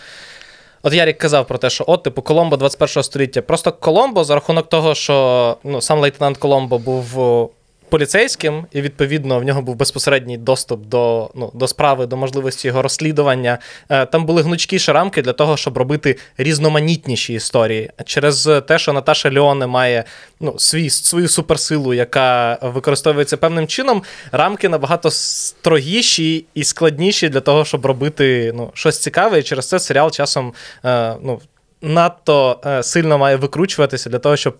От Ярік казав про те, що от, типу, Коломбо 21 століття. Просто Коломбо за рахунок того, що ну, сам лейтенант Коломбо був поліцейським, і відповідно в нього був безпосередній доступ до ну, до справи, до можливості його розслідування. Е, там були гнучкіші рамки для того, щоб робити різноманітніші історії. Через те, що Наташа Леоне має ну, свій, свою суперсилу, яка використовується певним чином, рамки набагато строгіші і складніші для того, щоб робити ну, щось цікаве. І через це серіал часом е, ну, надто е, сильно має викручуватися для того, щоб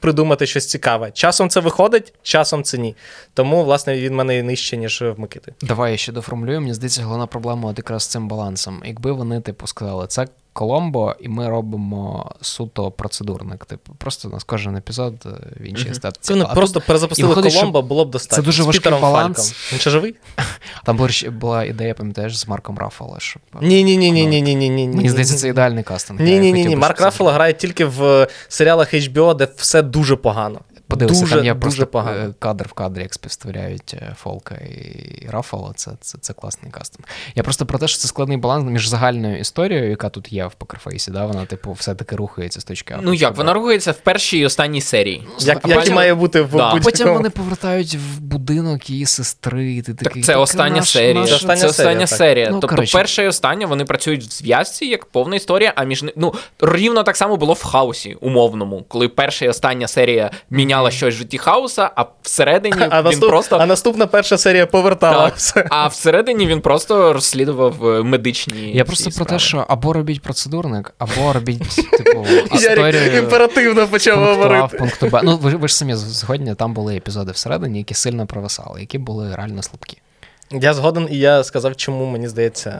придумати щось цікаве. Часом це виходить, часом це ні. Тому, власне, він мене і нижче, ніж в Микити. Давай я ще доформулюю. Мені здається, головна проблема от якраз з цим балансом. Якби вони, типу, сказали, це Коломбо, і ми робимо суто процедурник. Типу, просто у нас кожен епізод е, в іншій mm-hmm. естетиці. Вони просто перезапустили виходить, Коломбо, було б достатньо. Це дуже з важкий баланс. Фальком. Він ще живий? Там була, була ідея, пам'ятаєш, з Марком Раффало. Щоб... Ні, ні, ні, ні, ні, ні, ні, ні. Мені здається, це ідеальний кастинг. Ні, ні, ні, ні. Марк Раффало грає тільки в серіалах HBO де все дуже погано. Подивися, дуже, там є дуже просто погано. е, кадр в кадрі, як співставляють е, Фолка і Рафало. Це, це, це класний кастинг. Я просто про те, що це складний баланс між загальною історією, яка тут є в покерфейсі, да? вона, типу, все-таки рухається з точки А. Ну як, вона рухається в першій і останній серії. Як, а як і потім- має бути в Да. Потім вони повертають в будинок її сестри. і Ти Так це «Так, остання наш- серія. наш- Це остання це остання серія, серія. Ну, тобто коротше. перша і остання вони працюють в зв'язці як повна історія, а між ну рівно так само було в хаосі умовному, коли перша і остання серія міняла щось в житті хаоса, а всередині А, він наступ... просто а наступна перша серія повертала Так. все. А всередині він просто розслідував е, медичні. Я просто просто про те, що або робіть процедурник, або робіть, типу, Ярик історію імперативно почав говорити. пункту Б. Ну, ви, ви ж самі згодні, там були епізоди всередині, які сильно провисали, які були реально слабкі. Я згоден, і я сказав, чому мені здається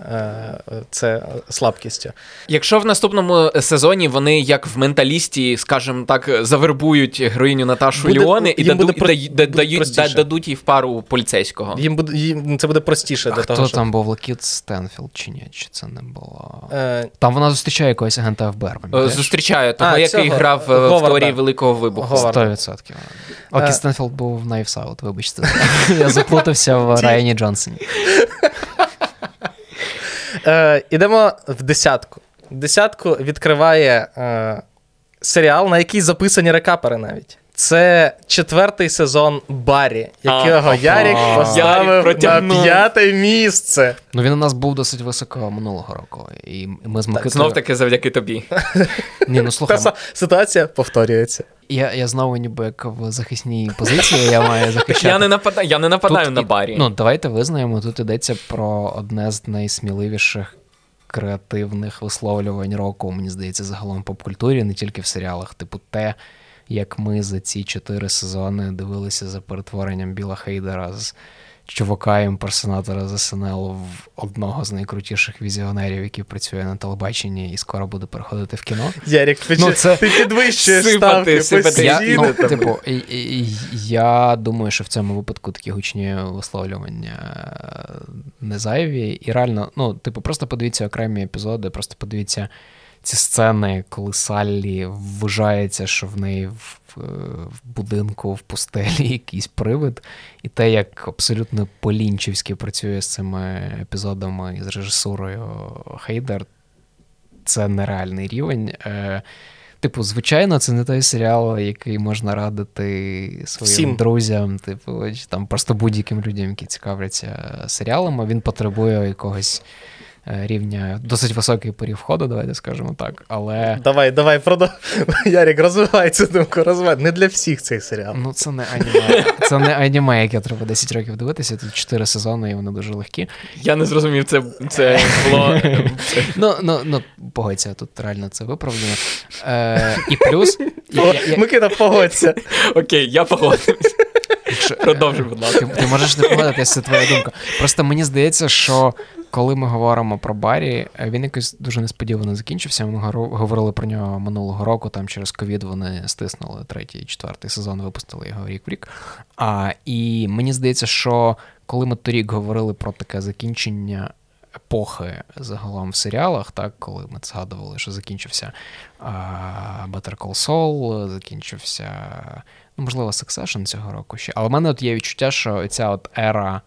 е, це слабкістю. Якщо в наступному сезоні вони, як в менталісті, скажімо так, завербують героїню Наташу Буде- Ліони і даду, буде про- дають- дадуть їй в пару поліцейського. Їм буде їм це буде простіше А для хто того, що там був Лакіт Стенфілд чи ні? Чи це не було? Е, Там вона зустрічає якогось агента ФБР. Е, пам'ятаєш? Зустрічаю того, А, який цього, грав е, в Говарда. теорії Великого Вибуху. Говард. 100%. Лакіт Е. Стенфілд був в Out, вибачте. Я заплутався в Райані Джонсоні. Е, ідемо в десятку. Десятку відкриває е, серіал, на який записані рекапери навіть. Це четвертий сезон Баррі, якого Ярік поставив на п'яте місце. Ну він у нас був досить високо минулого року. І ми з Микитою... Знов таки завдяки тобі. Ні, ну слухай, са- ситуація повторюється. я, я знову ніби як в захисній позиції, я маю захищати. Я не нападаю, я не нападаю Тут на і- барі. Ну, давайте визнаємо, тут йдеться про одне з найсміливіших креативних висловлювань року, мені здається, загалом в поп-культурі, не тільки в серіалах. Типу, те, як ми за ці чотири сезони дивилися за перетворенням Біла Хейдера з чувака імперсонатора з СНЛ в одного з найкрутіших візіонерів, який працює на телебаченні і скоро буде переходити в кіно. Ярік, Ну, це- ти підвищуєш ставки сипати. Я, ну, типу, я думаю, що в цьому випадку такі гучні висловлювання е, не зайві. І реально, ну, типу, просто подивіться окремі епізоди, просто подивіться ці сцени, коли Саллі вважається, що в неї в, в, в будинку в пустелі якийсь привид, і те, як абсолютно полінчівськи працює з цими епізодами і з режисурою Хейдер, це нереальний рівень. Е, Типу, звичайно, це не той серіал, який можна радити своїм Всім. друзям, типу, чи там просто будь-яким людям, які цікавляться серіалами. Він потребує якогось рівня досить високий поріг входу, давайте скажемо так. Але Давай, давай, продов... Ярік, розвивай цю думку, розвивай. Не для всіх цей серіал. ну це не аніме. Це не аніме, яке треба 10 років дивитися. Тут 4 сезони, і вони дуже легкі. Я не зрозумів, це, це було. Ну, ну, ну, погодься, тут реально це виправдано. Е, і плюс. я- я- я- Микита, погодься. Окей, я погодився. Якщо- Продовжуй, будь ласка. Ти, ти можеш не погодитися, це твоя думка. Просто мені здається, що коли ми говоримо про Барі, він якось дуже несподівано закінчився. Ми говорили про нього минулого року. Там через ковід вони стиснули третій, четвертий сезон, випустили його рік в рік. А, і мені здається, що коли ми торік говорили про таке закінчення. Епохи загалом в серіалах, так, коли ми згадували, що закінчився Better Call Saul, закінчився, ну, можливо, Succession цього року ще. Але в мене от є відчуття, що ця от ера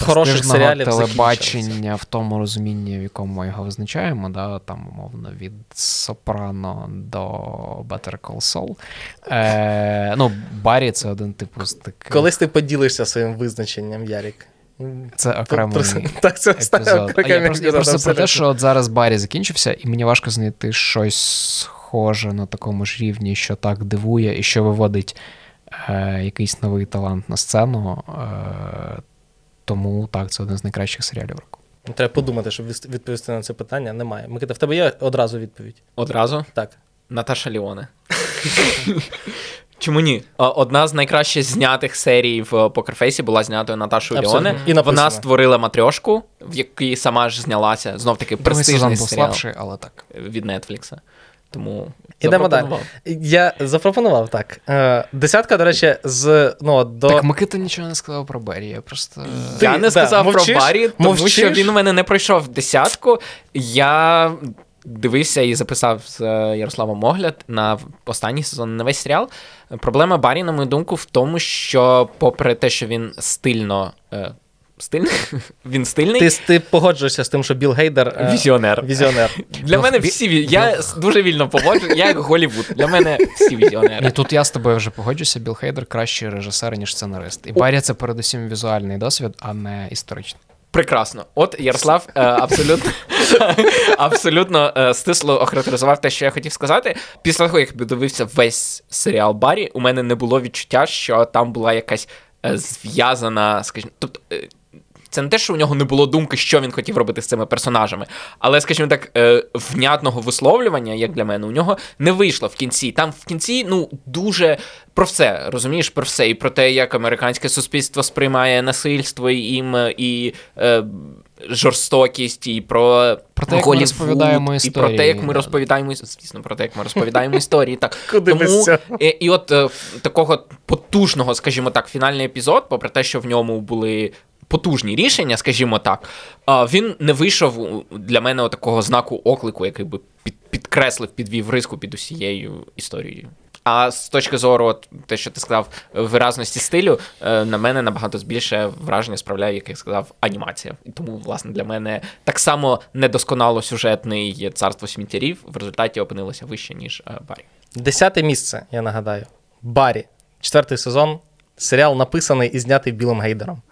Хороших серіалів телебачення в тому розумінні, в якому ми його визначаємо, да, там, умовно, від Сопрано до Better Call Saul. Е, ну, Баррі це один типу з таких. Колись ти поділишся своїм визначенням, Ярік. Це окремий Просто- Так, це епізод. А я просто, я просто про те, що от зараз Баррі закінчився, і мені важко знайти щось схоже на такому ж рівні, що так дивує, і що виводить е, якийсь новий талант на сцену. Е, тому так, це один з найкращих серіалів року. Треба подумати, щоб відповісти на це питання. Немає. Микита, в тебе є одразу відповідь? Одразу? Так. Наташа Ліоне. Чому ні? Одна з найкраще знятих серій в Покерфейсі була знятою Наташою. Ліоне. І. Вона створила матрьошку, в якій сама ж знялася. Знов таки престижний серіал слабший, але так. від Нетфлікса. Тому Ідемо далі. Я запропонував так. Е, десятка, до речі, з ну, до. Так Микита нічого не сказав про Баррі, я просто. Ти- Я не да, сказав мовчиш, про Баррі, тому мовчиш. що він у мене не пройшов десятку. Я дивився і записав з е, Ярославом огляд на останній сезон на весь серіал. Проблема Барі, на мою думку, в тому, що, попри те, що він стильно. Е, стильний? Він стильний. Ти, ти погоджуєшся з тим, що Білл Гейдер е, Візіонер. візіонер. Для Ну, мене всі ві- я с- дуже вільно поводжу, я як Голівуд. Для мене всі візіонери. І тут я з тобою вже погоджуся, Білл Хейдер кращий режисер, ніж сценарист. І Баррі це передусім візуальний досвід, а не історичний. Прекрасно. От Ярослав е, абсолютно абсолютно е, стисло охарактеризував те, що я хотів сказати. Після того, як дивився весь серіал Барі, у мене не було відчуття, що там була якась е, зв'язана, скажімо, тобто. Е, Це не те, що у нього не було думки, що він хотів робити з цими персонажами, але, скажімо так, е, внятного висловлювання, як для мене, у нього не вийшло в кінці. Там в кінці, ну, дуже про все, розумієш, про все. І про те, як американське суспільство сприймає насильство і їм, е, і е, жорстокість, і про, Про те, як ми розповідаємо і про те, як ми да. розповідаємо, звісно, про те, як ми розповідаємо історії. Так. Куди Тому, і, і от е, такого потужного, скажімо так, фінальний епізод, попри те, що в ньому були. Потужні рішення, скажімо так, він не вийшов для мене такого знаку оклику, який би під, підкреслив, підвів риску під усією історією. А з точки зору, от, те, що ти сказав, виразності стилю, е, на мене набагато більше враження справляє, як я сказав, анімація. І тому, власне, для мене так само недосконало сюжетний царство сміттярів в результаті опинилося вище, ніж е, Барі. Десяте місце, я нагадаю. Барі. Четвертий сезон. Серіал написаний і знятий Білим Гейдером.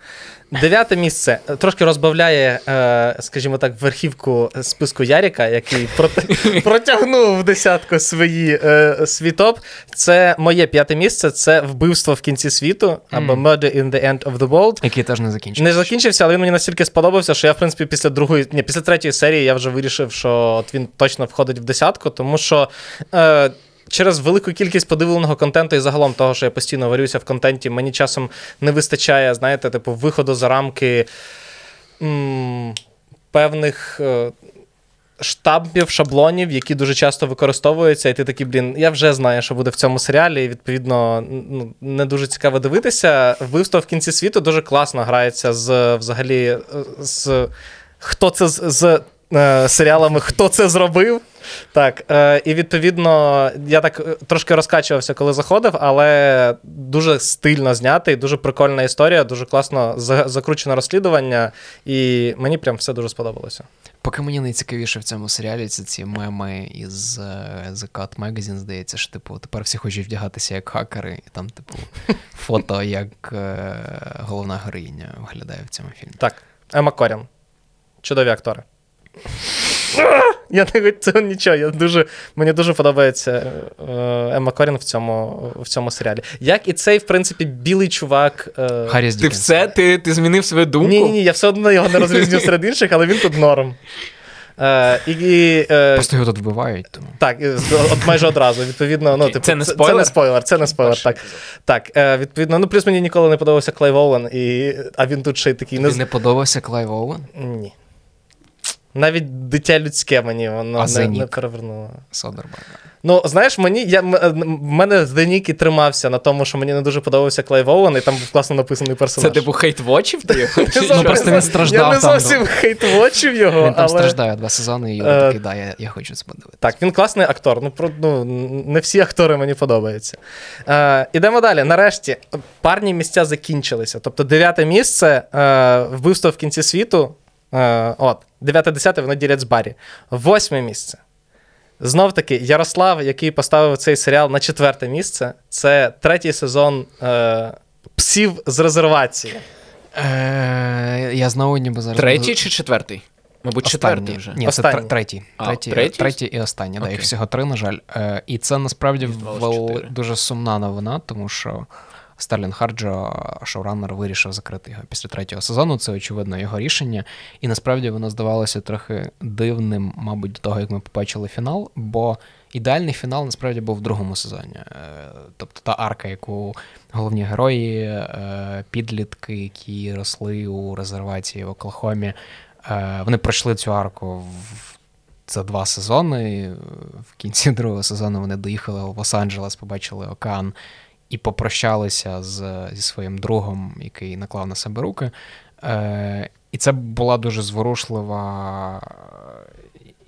Дев'яте місце трошки розбавляє, е, скажімо так, верхівку списку Яріка, який протягнув в десятку свої, е, свій топ. Це моє п'яте місце це вбивство в кінці світу або Murder in the End of the World. Який теж не закінчився. Не закінчився, але він мені настільки сподобався, що я, в принципі, після другої, ні, після третьої серії я вже вирішив, що от він точно входить в десятку, тому що. Е, Через велику кількість подивленого контенту і загалом того, що я постійно варюся в контенті, мені часом не вистачає, знаєте, типу, виходу за рамки м, певних е, штампів, шаблонів, які дуже часто використовуються, і ти такий, блін, я вже знаю, що буде в цьому серіалі, і відповідно ну, не дуже цікаво дивитися. Вбивство в кінці світу дуже класно грається з взагалі е, з хто це з. з Серіалами Хто це зробив? Так, е, і відповідно, я так е, трошки розкачувався, коли заходив, але дуже стильно знятий, дуже прикольна історія, дуже класно за- закручене розслідування, і мені прям все дуже сподобалося. Поки мені найцікавіше в цьому серіалі це ці меми із е, The Cut Magazine, здається, що типу тепер всі хочуть вдягатися як хакери, і там, типу, фото, як е, головна героїня виглядає в цьому фільмі. Так, Ема Корін. Чудові актори. Я не цього нічого. Я дуже, мені дуже подобається е, Емма Корін в цьому, в цьому серіалі. Як і цей, в принципі, білий чувак. Е... Ти все, ти, ти змінив свою думку? Ні, ні, ні, я все одно його не розрізню серед інших, але він тут норм. Е, і, і, е, Просто його тут вбивають, тому. Так, от майже одразу. Відповідно, ну, типу, це не Це, спойлер? не спойлер, це не спойлер. Так, так е, відповідно, ну плюс мені ніколи не подобався Клайв Оуен, і, а він тут ще й такий Тобі не, не подобався Клайв Оуен? Ні. Навіть дитя людське мені воно А не, не перевернуло. Содерберга. Ну, знаєш, мені я е, в мене Зенік і тримався на тому, що мені не дуже подобався Клайв Оуен, і там був класно написаний Це типу хейт-вотчів ти? його? Ну, просто він страждав Я не там, зовсім ну. хейтвочив його, Він там страждає два сезони, і Е, Юра такий, да, я, хочу це подивитися. Так, він класний актор. Ну, про, ну, не всі актори мені подобаються. Е, ідемо далі. Нарешті, парні місця закінчилися. Тобто, дев'яте місце е, вбивство в кінці світу. Е, от, дев'яте, десяте вони ділять з барі. Восьме місце. Знов таки, Ярослав, який поставив цей серіал на четверте місце, це третій сезон е, псів з резервації. Е, я знову ніби зараз. Третій чи четвертий? Мабуть, четвертий вже. Ні, Останній. це тр- третій. А, Третій, третій? третій і останній. Да, їх всього три, на жаль. Е, і це насправді вел- чотири. дуже сумна новина, тому що Сталін Харджо, шоураннер, вирішив закрити його після третього сезону. Це очевидно його рішення. І насправді воно здавалося трохи дивним, мабуть, до того, як ми побачили фінал, бо ідеальний фінал насправді був в другому сезоні. Е, Тобто та арка, яку головні герої, е, підлітки, які росли у резервації в Оклахомі, е, вони пройшли цю арку в за два сезони. В кінці другого сезону вони доїхали в Лос-Анджелес, побачили океан і попрощалися з, зі своїм другом, який наклав на себе руки. Е, і це була дуже зворушлива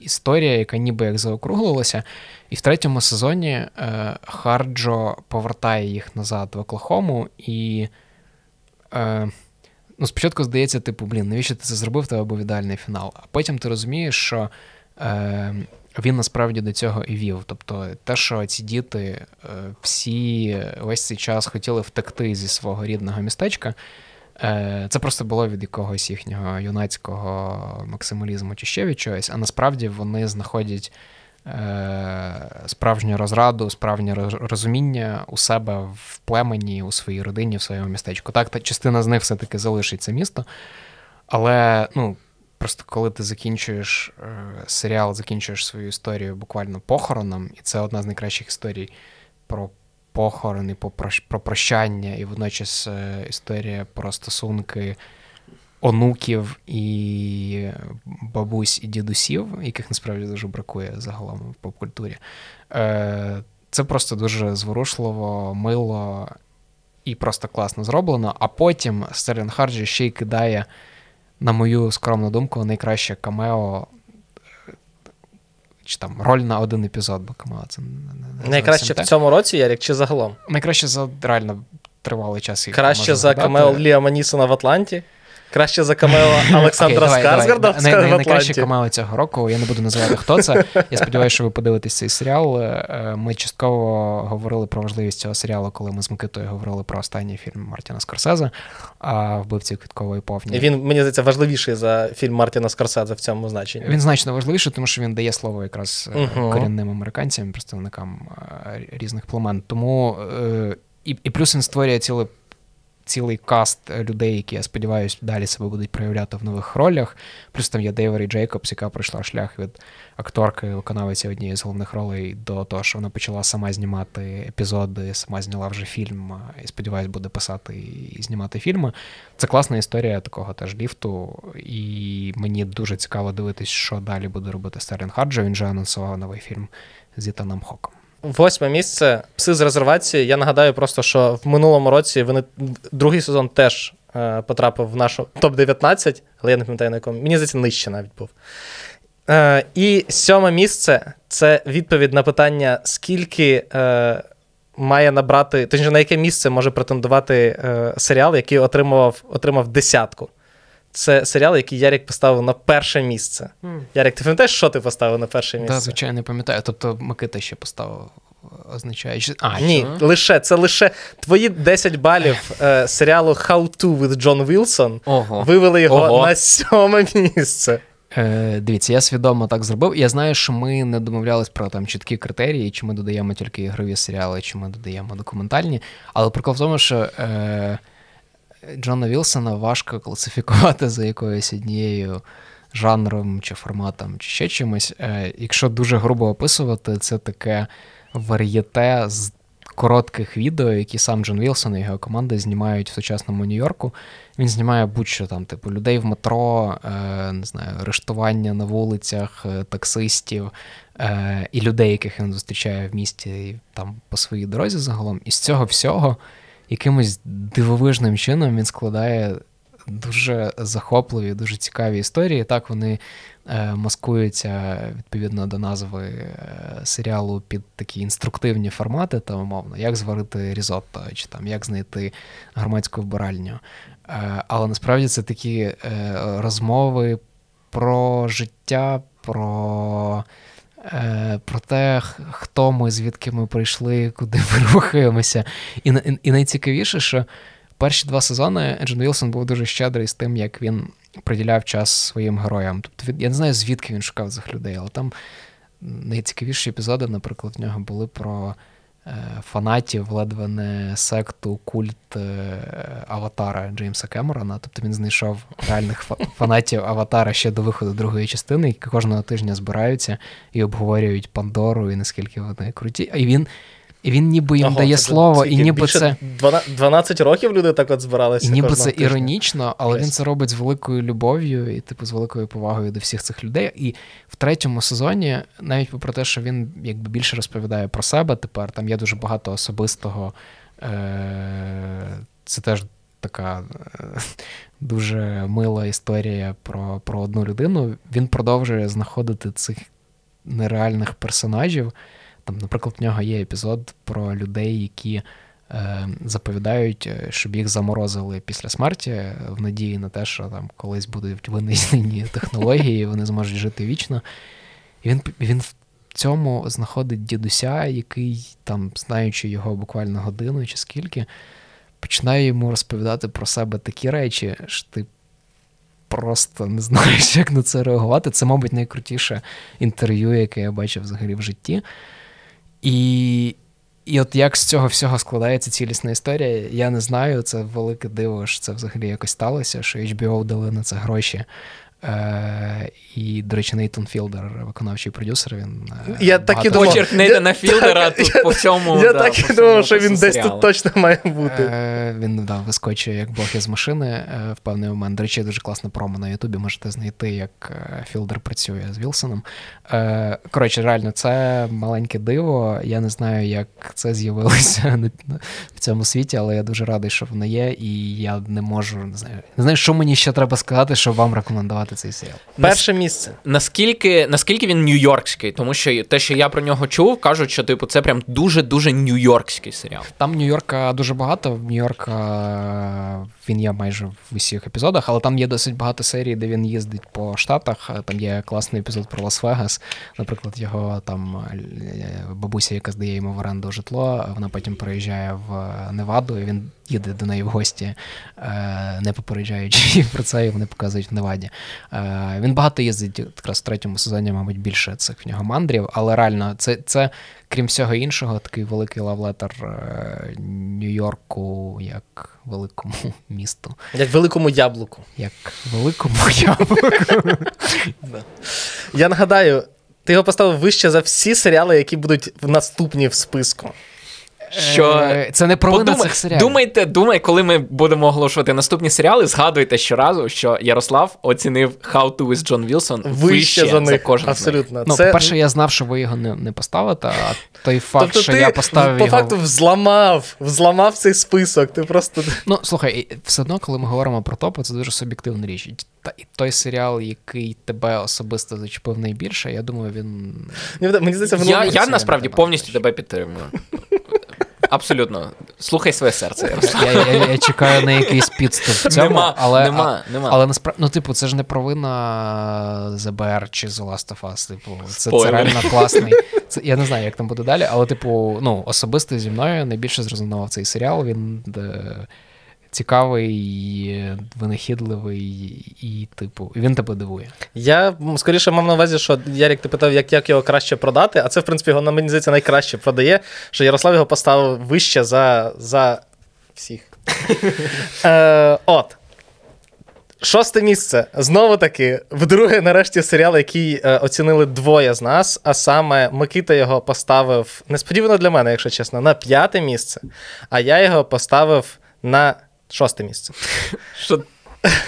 історія, яка ніби як заокруглилася. І в третьому сезоні е, Харджо повертає їх назад в Оклахому і. Е, Ну, спочатку здається, типу, блін, навіщо ти це зробив, тебе був ідеальний фінал. А потім ти розумієш, що е, він насправді до цього і вів. Тобто, те, що ці діти е, всі весь цей час хотіли втекти зі свого рідного містечка, е, це просто було від якогось їхнього юнацького максималізму чи ще від чогось, а насправді вони знаходять. Е, справжню розраду, справжнє розуміння у себе в племені, у своїй родині, в своєму містечку. Так, та частина з них все-таки залишиться місто. Але ну, просто коли ти закінчуєш е, серіал, закінчуєш свою історію буквально похороном, і це одна з найкращих історій про похорон і про прощання, і водночас е, історія про стосунки онуків і бабусь і дідусів, яких насправді дуже бракує загалом в поп-культурі. Е, це просто дуже зворушливо, мило і просто класно зроблено. А потім Стерлін Харджо ще й кидає, на мою скромну думку, найкраще камео. Чи там роль на один епізод, бо камео це не, не найкраще в цьому році, Ярік, чи загалом? Найкраще за реально тривалий час. Краще за камео Ліама Нісона в Атланті. Краще за камео Олександра okay, Скарсгарда в Атланті. Найкраще камео цього року. Я не буду називати, хто це. Я сподіваюся, що ви подивитесь цей серіал. Е, ми частково говорили про важливість цього серіалу, коли ми з Микитою говорили про останній фільм Мартіна Скорсезе, Вбивці квіткової повні. Він мені здається важливіший за фільм Мартіна Скорсезе в цьому значенні. Він значно важливіший, тому що він дає слово якраз uh-huh. корінним американцям, представникам е, різних племен. Тому і, і плюс він створює ціле цілий каст людей, які я сподіваюся, далі себе будуть проявляти в нових ролях. Плюс там є Девері Джейкобс, яка пройшла шлях від акторки, виконавиці однієї з головних ролей до того, що вона почала сама знімати епізоди, сама зняла вже фільм і сподіваюсь, буде писати і знімати фільми. Це класна історія такого теж ліфту, і мені дуже цікаво дивитись, що далі буде робити Стерлін Харджо. Він же анонсував новий фільм з Ітаном Хоком. Восьме місце пси з резервації. Я нагадаю просто, що в минулому році вони другий сезон теж е, потрапив в нашу топ-19, але я не пам'ятаю на якому. Мені здається, нижче навіть був. Е, І сьоме місце це відповідь на питання, скільки е, має набрати, точніше, на яке місце може претендувати е, серіал, який отримав, отримав десятку. Це серіал, який Ярік поставив на перше місце. Mm. Ярік, ти пам'ятаєш, що ти поставив на перше місце? Так, звичайно, не пам'ятаю. Тобто Микита ще поставив, означає. А, Ні, що? лише це лише твої 10 балів е, серіалу How to with John Wilson Ого. вивели його Ого. на сьоме місце. Е, Дивіться, я свідомо так зробив. Я знаю, що ми не домовлялись про там чіткі критерії, чи ми додаємо тільки ігрові серіали, чи ми додаємо документальні. Але прикол в тому, що. Е, Джона Вілсона важко класифікувати за якоюсь однією жанром чи форматом, чи ще чимось. Е, якщо дуже грубо описувати, це таке вар'єте з коротких відео, які сам Джон Вілсон і його команда знімають в сучасному Нью-Йорку. Він знімає будь-що там, типу, людей в метро, е, не знаю, арештування на вулицях, е, таксистів і людей, яких він зустрічає в місті там по своїй дорозі загалом. І з цього всього якимось дивовижним чином він складає дуже захопливі, дуже цікаві історії. Так вони е, маскуються відповідно до назви е, серіалу під такі інструктивні формати, та умовно, як зварити різотто, чи там як знайти громадську вбиральню. Е, але насправді це такі розмови про життя, про. Е, про те, хто ми, звідки ми прийшли, куди ми рухаємося. І і, найцікавіше, що перші два сезони Джон Вілсон був дуже щедрий з тим, як він приділяв час своїм героям. Тобто я не знаю, звідки він шукав цих людей, але там найцікавіші епізоди, наприклад, в нього були про фанатів, ледве не секту, культ е, аватара Джеймса Кемерона. Тобто він знайшов реальних фанатів аватара ще до виходу другої частини, які кожного тижня збираються і обговорюють Пандору і наскільки вони круті. І він і він ніби їм Ого, дає слово, і ніби це 12 років люди так от збиралися. І ніби це іронічно, але Yes. він це робить з великою любов'ю і типу з великою повагою до всіх цих людей. І в третьому сезоні, навіть попри те, що він якби більше розповідає про себе тепер, там є дуже багато особистого. Е- Це теж така е, дуже мила історія про, про одну людину. Він продовжує знаходити цих нереальних персонажів. Там, наприклад, в нього є епізод про людей, які е, заповідають, е, щоб їх заморозили після смерті, в надії на те, що там колись будуть винайдені технології, і вони зможуть жити вічно. І він він в цьому знаходить дідуся, який, там, знаючи його буквально годину чи скільки, починає йому розповідати про себе такі речі, що ти просто не знаєш, як на це реагувати. Це, мабуть, найкрутіше інтерв'ю, яке я бачив взагалі в житті. І і от як з цього всього складається цілісна історія, я не знаю. Це велике диво, що це взагалі якось сталося, що HBO дали на це гроші. Е, І, до речі, Нейтан Філдер, виконавчий продюсер. Він е, я так і думав. Почерк Нейтана Філдера тут я, по всьому. Я да, так і думав, що він десь тут точно має бути. Е, Він да, вискочує як Бог із машини е, в певний момент. До речі, дуже класна промо на Ютубі. Можете знайти, як е, Філдер працює з Вілсоном. Е, Коротше, реально, це маленьке диво. Я не знаю, як це з'явилося в цьому світі, але я дуже радий, що воно є, і я не можу не знаю, не знаю, що мені ще треба сказати, щоб вам рекомендувати знімати цей серіал. Перше місце. Наскільки наскільки він нью-йоркський? Тому що те, що я про нього чув, кажуть, що типу це прям дуже-дуже нью-йоркський серіал. Там Нью-Йорка дуже багато. В Нью-Йорка він є майже в усіх епізодах, але там є досить багато серій, де він їздить по штатах. Там є класний епізод про Лас-Вегас. Наприклад, його там бабуся, яка здає йому в оренду житло, вона потім приїжджає в Неваду, і він їде до неї в гості, е, не попереджаючи про це, і вони показують в Неваді. Е, він багато їздить якраз в третьому сезоні, мабуть, більше цих в нього мандрів, але реально, це, це крім всього іншого, такий великий лавлетер Нью-Йорку як великому місту. Як великому яблуку. Як великому яблуку. Я нагадаю, ти його поставив вище за всі серіали, які будуть наступні в списку що е, це не провина Подумай, цих серіалів. Думайте, думай, коли ми будемо оголошувати наступні серіали, згадуйте щоразу, що Ярослав оцінив How to with John Wilson вище, за, них. за кожен Абсолютно. Ну, це... По-перше, я знав, що ви його не не поставите, а той факт, тобто що ти я поставив. По його... факту взламав, взламав цей список. Ти просто. Ну, слухай, все одно, коли ми говоримо про топи, це дуже суб'єктивна річ. Та і той серіал, який тебе особисто зачепив найбільше, я думаю, він. Мені здається, Я, я насправді повністю тебе підтримую. Абсолютно. Слухай своє серце. Я Я я, я чекаю на якийсь підступ в цьому, нема, але нема, нема. але насправді, ну, типу, це ж не провина ЗБР чи The Last of Us. Типу, це, це реально класний. Це, Я не знаю, як там буде далі, але, типу, ну, особисто зі мною найбільше зрезонував цей серіал. Він. Де цікавий, винахідливий і, типу, він тебе дивує. Я скоріше мав на увазі, що Ярік, ти питав, як як його краще продати, а це, в принципі, його на мені здається найкраще продає, що Ярослав його поставив вище за за всіх. Е, От. Шосте місце. Знову таки, вдруге, нарешті, серіал, який е, оцінили двоє з нас, а саме Микита його поставив несподівано для мене, якщо чесно, на п'яте місце, а я його поставив на Шосте місце. Що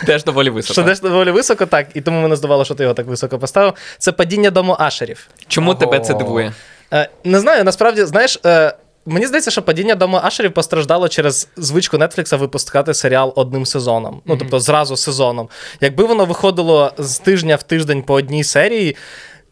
Теж доволі високо. Що теж доволі високо, так. І тому мене здавало, що ти його так високо поставив. Це падіння дому Ашерів. Чому Ого. тебе це дивує? Е, Не знаю, насправді, знаєш. Е, Мені здається, що падіння дому Ашерів постраждало через звичку Нетфлікса випускати серіал одним сезоном. Mm-hmm. Ну тобто зразу сезоном. Якби воно виходило з тижня в тиждень по одній серії,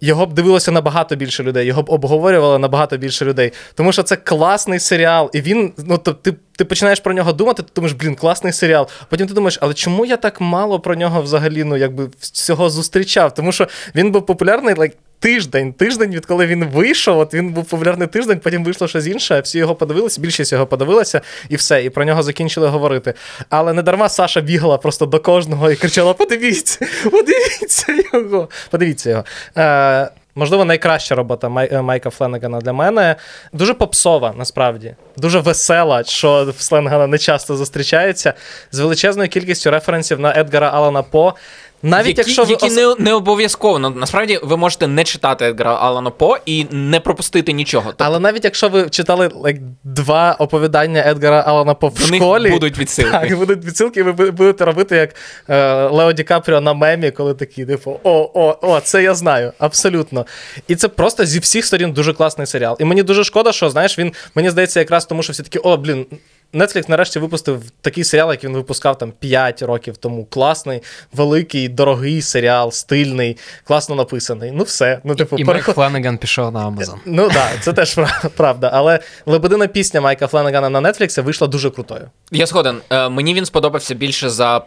його б дивилося набагато більше людей, його б обговорювало набагато більше людей. Тому що це класний серіал, і він, ну то ти ти починаєш про нього думати, ти думаєш, блін, класний серіал. Потім ти думаєш, але чому я так мало про нього взагалі ну, якби всього зустрічав? Тому що він був популярний like, тиждень, тиждень, відколи він вийшов, от він був популярний тиждень, потім вийшло щось інше, всі його подивилися, більшість його подивилася, і все, і про нього закінчили говорити. Але не дарма Саша бігала просто до кожного і кричала: подивіться, подивіться його. Подивіться його. Е, Можливо, найкраща робота. Е, Майка Фленегана для мене. Дуже попсова, насправді, дуже весела, що в Фленегана не часто зустрічається, з величезною кількістю референсів на Едгара Алана По. Навіть які, якщо ви які ос... не не обов'язково ну, насправді ви можете не читати Едгара Алана По і не пропустити нічого. Тобто... Але навіть якщо ви читали like, два оповідання Едгара Алана По в школі, будуть відсилки. Так, будуть відсилки, і ви будете робити як е, Лео Ді Капріо на мемі, коли такі, типу, о, о, о, це я знаю, абсолютно. І це просто зі всіх сторін дуже класний серіал. І мені дуже шкода, що знаєш, він мені здається, якраз тому, що всі такі, о, блін Netflix нарешті випустив такий серіал, як він випускав там 5 років тому. Класний, великий, дорогий серіал, стильний, класно написаний. Ну, все. Ну, типу, І переход- Майк Фленеган пішов на Амазон. Ну так, да, це теж правда. Але лебедина пісня Майка Фленегана на Netflix вийшла дуже крутою. Я згоден. Е, мені він сподобався більше за.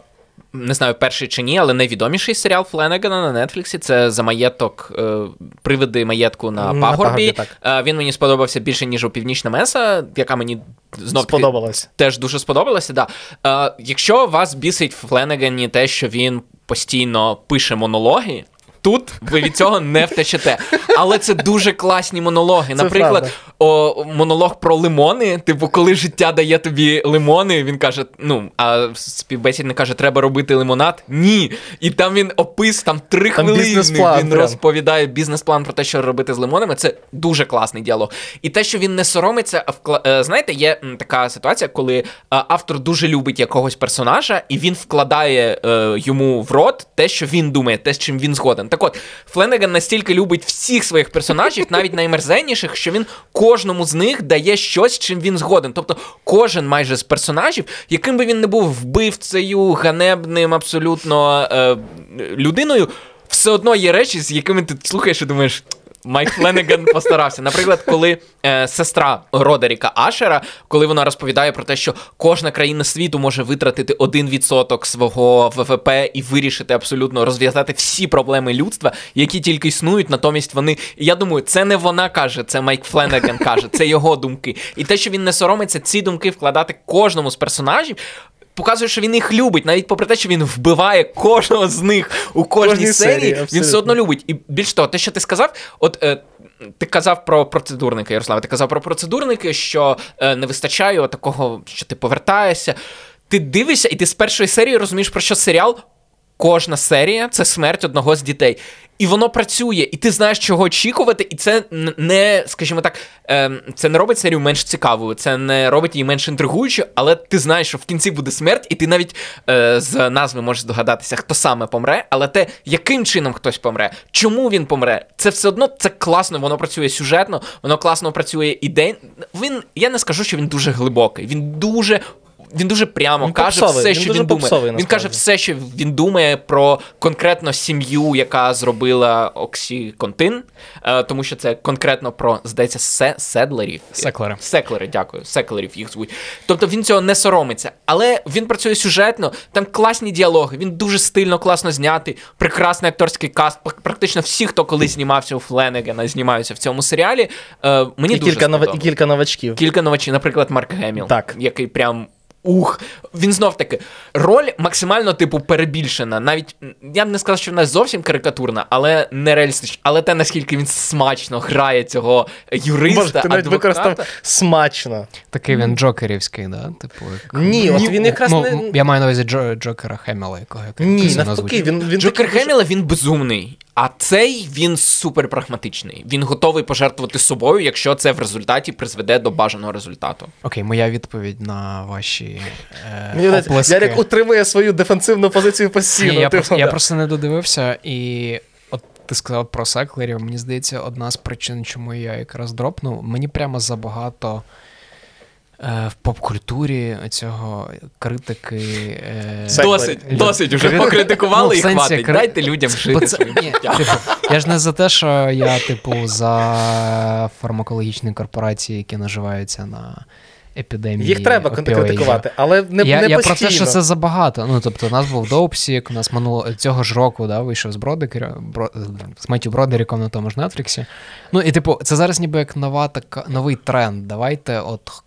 Не знаю, перший чи ні, але найвідоміший серіал Фленегана на Нетфліксі це за маєток, е, привиди маєтку на На пагорбі. пагорбі, Е, він мені сподобався більше, ніж у Північна Меса, яка мені знов сподобалася. Теж дуже сподобалася. Да. Е, якщо вас бісить в Фленегані те, що він постійно пише монологи. Тут ви від цього не втечете. Але це дуже класні монологи. Наприклад, о, монолог про лимони. Типу, коли життя дає тобі лимони, він каже: ну, а співбесідник каже, треба робити лимонад. Ні. І там він опис, там три Там хвилини. Він прям. розповідає бізнес-план про те, що робити з лимонами. Це дуже класний діалог. І те, що він не соромиться, а вкла... е, знаєте, є така ситуація, коли е, автор дуже любить якогось персонажа, і він вкладає е, йому в рот те, що він думає, те, з чим він згоден. Так от, Фленеган настільки любить всіх своїх персонажів, навіть наймерзенніших, що він кожному з них дає щось, чим він згоден. Тобто, кожен майже з персонажів, яким би він не був вбивцею, ганебним, абсолютно е, людиною, все одно є речі, з якими ти слухаєш і думаєш. Майк Фленеган постарався. Наприклад, коли е, сестра Родеріка Ашера, коли вона розповідає про те, що кожна країна світу може витратити 1% свого ВВП і вирішити абсолютно розв'язати всі проблеми людства, які тільки існують, натомість вони. Я думаю, це не вона каже, це Майк Фленеган каже, це його думки. І те, що він не соромиться ці думки вкладати кожному з персонажів. Показує, що він їх любить, навіть попри те, що він вбиває кожного з них у кожній Кожній серії, серії, він все одно любить. І більш того, те, що ти сказав, от е, ти казав про процедурники, Ярослав, ти казав про процедурники, що е, не вистачає такого, що ти повертаєшся. Ти дивишся, і ти з першої серії розумієш, про що серіал. Кожна серія це смерть одного з дітей. І воно працює, і ти знаєш, чого очікувати, і це не, скажімо так, е, це не робить серію менш цікавою, це не робить її менш інтригуючою, але ти знаєш, що в кінці буде смерть, і ти навіть е, з назви можеш здогадатися, хто саме помре, але те, яким чином хтось помре, чому він помре, це все одно це класно, воно працює сюжетно, воно класно працює ідей. Він, я не скажу, що він дуже глибокий, він дуже. Він дуже прямо Він каже попсовий, все, він що він думає. попсовий, Він каже все, що він думає про конкретно сім'ю, яка зробила Оксіконтин, е, тому що це конкретно про, здається, се, седлерів. Секлери. Секлери, дякую. Секлерів їх звуть. Тобто він цього не соромиться. Але він працює сюжетно, там класні діалоги, він дуже стильно, класно знятий, прекрасний акторський каст. Практично всі, хто колись знімався у Фленегена, знімаються в цьому серіалі. Е, мені І дуже кілька, нова... і кілька новачків. Кілька новачів, наприклад, Марк Геміл, Так. який прям. Ух, він знов таки роль максимально типу перебільшена. Навіть я б не сказав, що вона зовсім карикатурна, але не реалістична. Але те, наскільки він смачно грає цього юриста, Боже, ти навіть використав смачно. Такий він джокерівський, да? Типу, як... Ні, от він якраз ну, не- Я маю на увазі Джо, Джокера Хемела, якого як Ні, навпаки, він, він Джокер такий Хеміла він безумний, а цей він супер прагматичний. Він готовий пожертвувати собою, якщо це в результаті призведе до бажаного результату. Окей, моя відповідь на ваші е, оплески. Ярик утримує свою дефенсивну позицію постійно. Ні, я, типу, просто, я просто не додивився, і от ти сказав про секлерів. Мені здається, одна з причин, чому я якраз дропнув, мені прямо забагато. Е, В поп-культурі цього критики. е, Досить, досить уже Крит- покритикували Ну, і сенсі, хватить. кри- Дайте людям жити. це- своїм ні, типу, я ж не за те, що я, типу, за фармакологічні корпорації, які наживаються на епідемії. Їх треба опіоїдів. критикувати, але не, я, не я постійно. про те, що це забагато. Ну, тобто, у нас був Dopesick, у нас минуло цього ж року да, вийшов з Бродекера, Бро, з Меттю Бродеріком на тому ж Нетфліксі. Ну, і типу, це зараз ніби як нова така, новий тренд. Давайте, от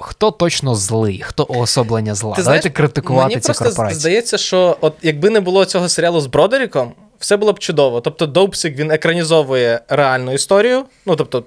хто точно злий, хто уособлення зла. Ти Давайте знаєш, критикувати мені ці просто корпорації. здається, що от якби не було цього серіалу з Бродеріком, все було б чудово. Тобто Dopesick він екранізовує реальну історію. Ну тобто,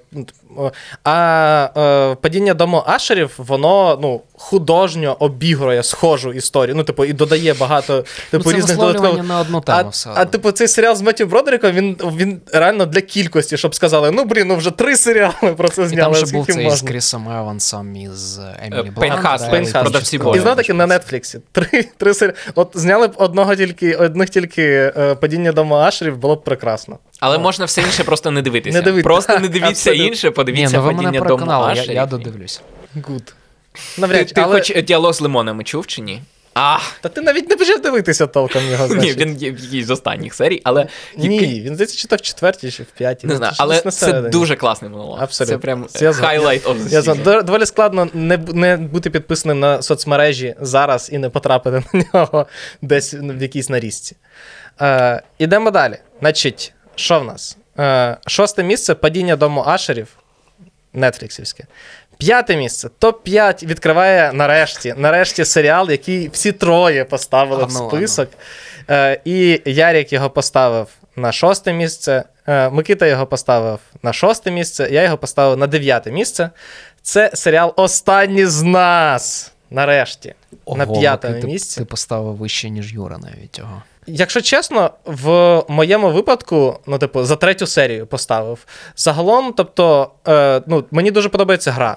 а е, падіння дому Ашерів, воно ну, художньо обігрує схожу історію. Ну, типу, і додає багато типу, ну, це різних додаткових. на одну тему А, все. а типу, цей серіал з Меттю Бродеріком, він, він реально для кількості, щоб сказали: ну блін, ну вже три серіали про це І зняли. там же був цей з? Крісом Евансом і з Емілі Е. Painhustlers, да, Painhustlers. і продавці. І знову таки на Нетфліксі. Три, три серії. От зняли б одного тільки, одних тільки е, падіння дому Ашерів, було б прекрасно. Але можна все інше просто не дивитися. Не дивитися. Просто не дивіться інше, Ні, подивіться ну ви мене падіння дому переконали, я, Ашерів. я додивлюсь. Гуд. Навряд Ти, чи, ти але... хоч діалог з лимонами чув чи ні? А, Та ти навіть не почав дивитися толком його, ні, значить. він є в якійсь з останніх серій, але Ні, він здається, чи то в четвертій, чи в п'ятій. не ну, знаю, але це дуже класний монолог. Абсолютно. Це прям Я згоден. highlight of the Я season. дов- доволі складно не, б- не бути підписаним на соцмережі зараз і не потрапити на нього десь в якійсь нарізці. Е, ідемо далі. Значить, що в нас? Е, шосте місце падіння дому Ашерів. Нетфліксівське. П'яте місце. Топ-5 відкриває нарешті. Нарешті серіал, який всі троє поставили А в ну, список. Е, і Ярік його поставив на шосте місце. Е, Микита його поставив на шосте місце. Я його поставив на дев'яте місце. Це серіал Останні з нас. Нарешті. на Ого, п'ятому Микита, місці. Ти поставив вище, ніж Юра навіть його. Якщо чесно, в моєму випадку, ну, типу, за третю серію поставив. Загалом, тобто, е, ну, мені дуже подобається гра.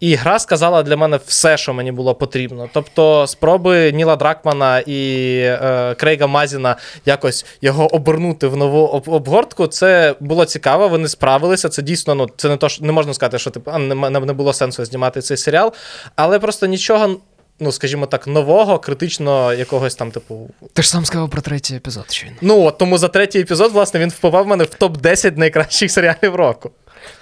І гра сказала для мене все, що мені було потрібно. Тобто, спроби Ніла Дракмана і е, Крейга Мазіна якось його обернути в нову об- обгортку, це було цікаво. Вони справилися. Це дійсно, ну це не то, що не можна сказати, що типу, а, не, не, було сенсу знімати цей серіал, але просто нічого. Ну, скажімо так, нового, критично якогось там, типу, Ти ж сам сказав про третій епізод, щойно. Ну, от тому за третій епізод, власне, він впливав в мене в топ-10 найкращих серіалів року.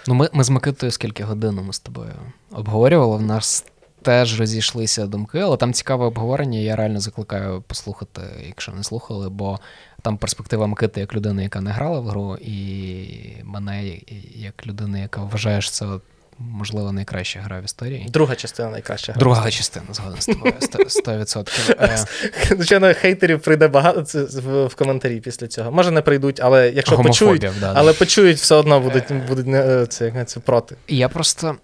Ну, ми, ми з Микитою скільки годин ми з тобою обговорювали. В нас теж розійшлися думки, але там цікаве обговорення. Я реально закликаю послухати, якщо не слухали, бо там перспектива Микити як людини, яка не грала в гру, і мене як людини, яка вважає, що це можливо найкраща гра в історії. Друга частина найкраща. гра. Друга частина згоден з тобою 100%. Е, Звичайно, хейтерів прийде багато в, коментарі після цього. Може, не прийдуть, але якщо почують, да, да. але почують, все одно будуть, будуть це, як це проти. Я просто.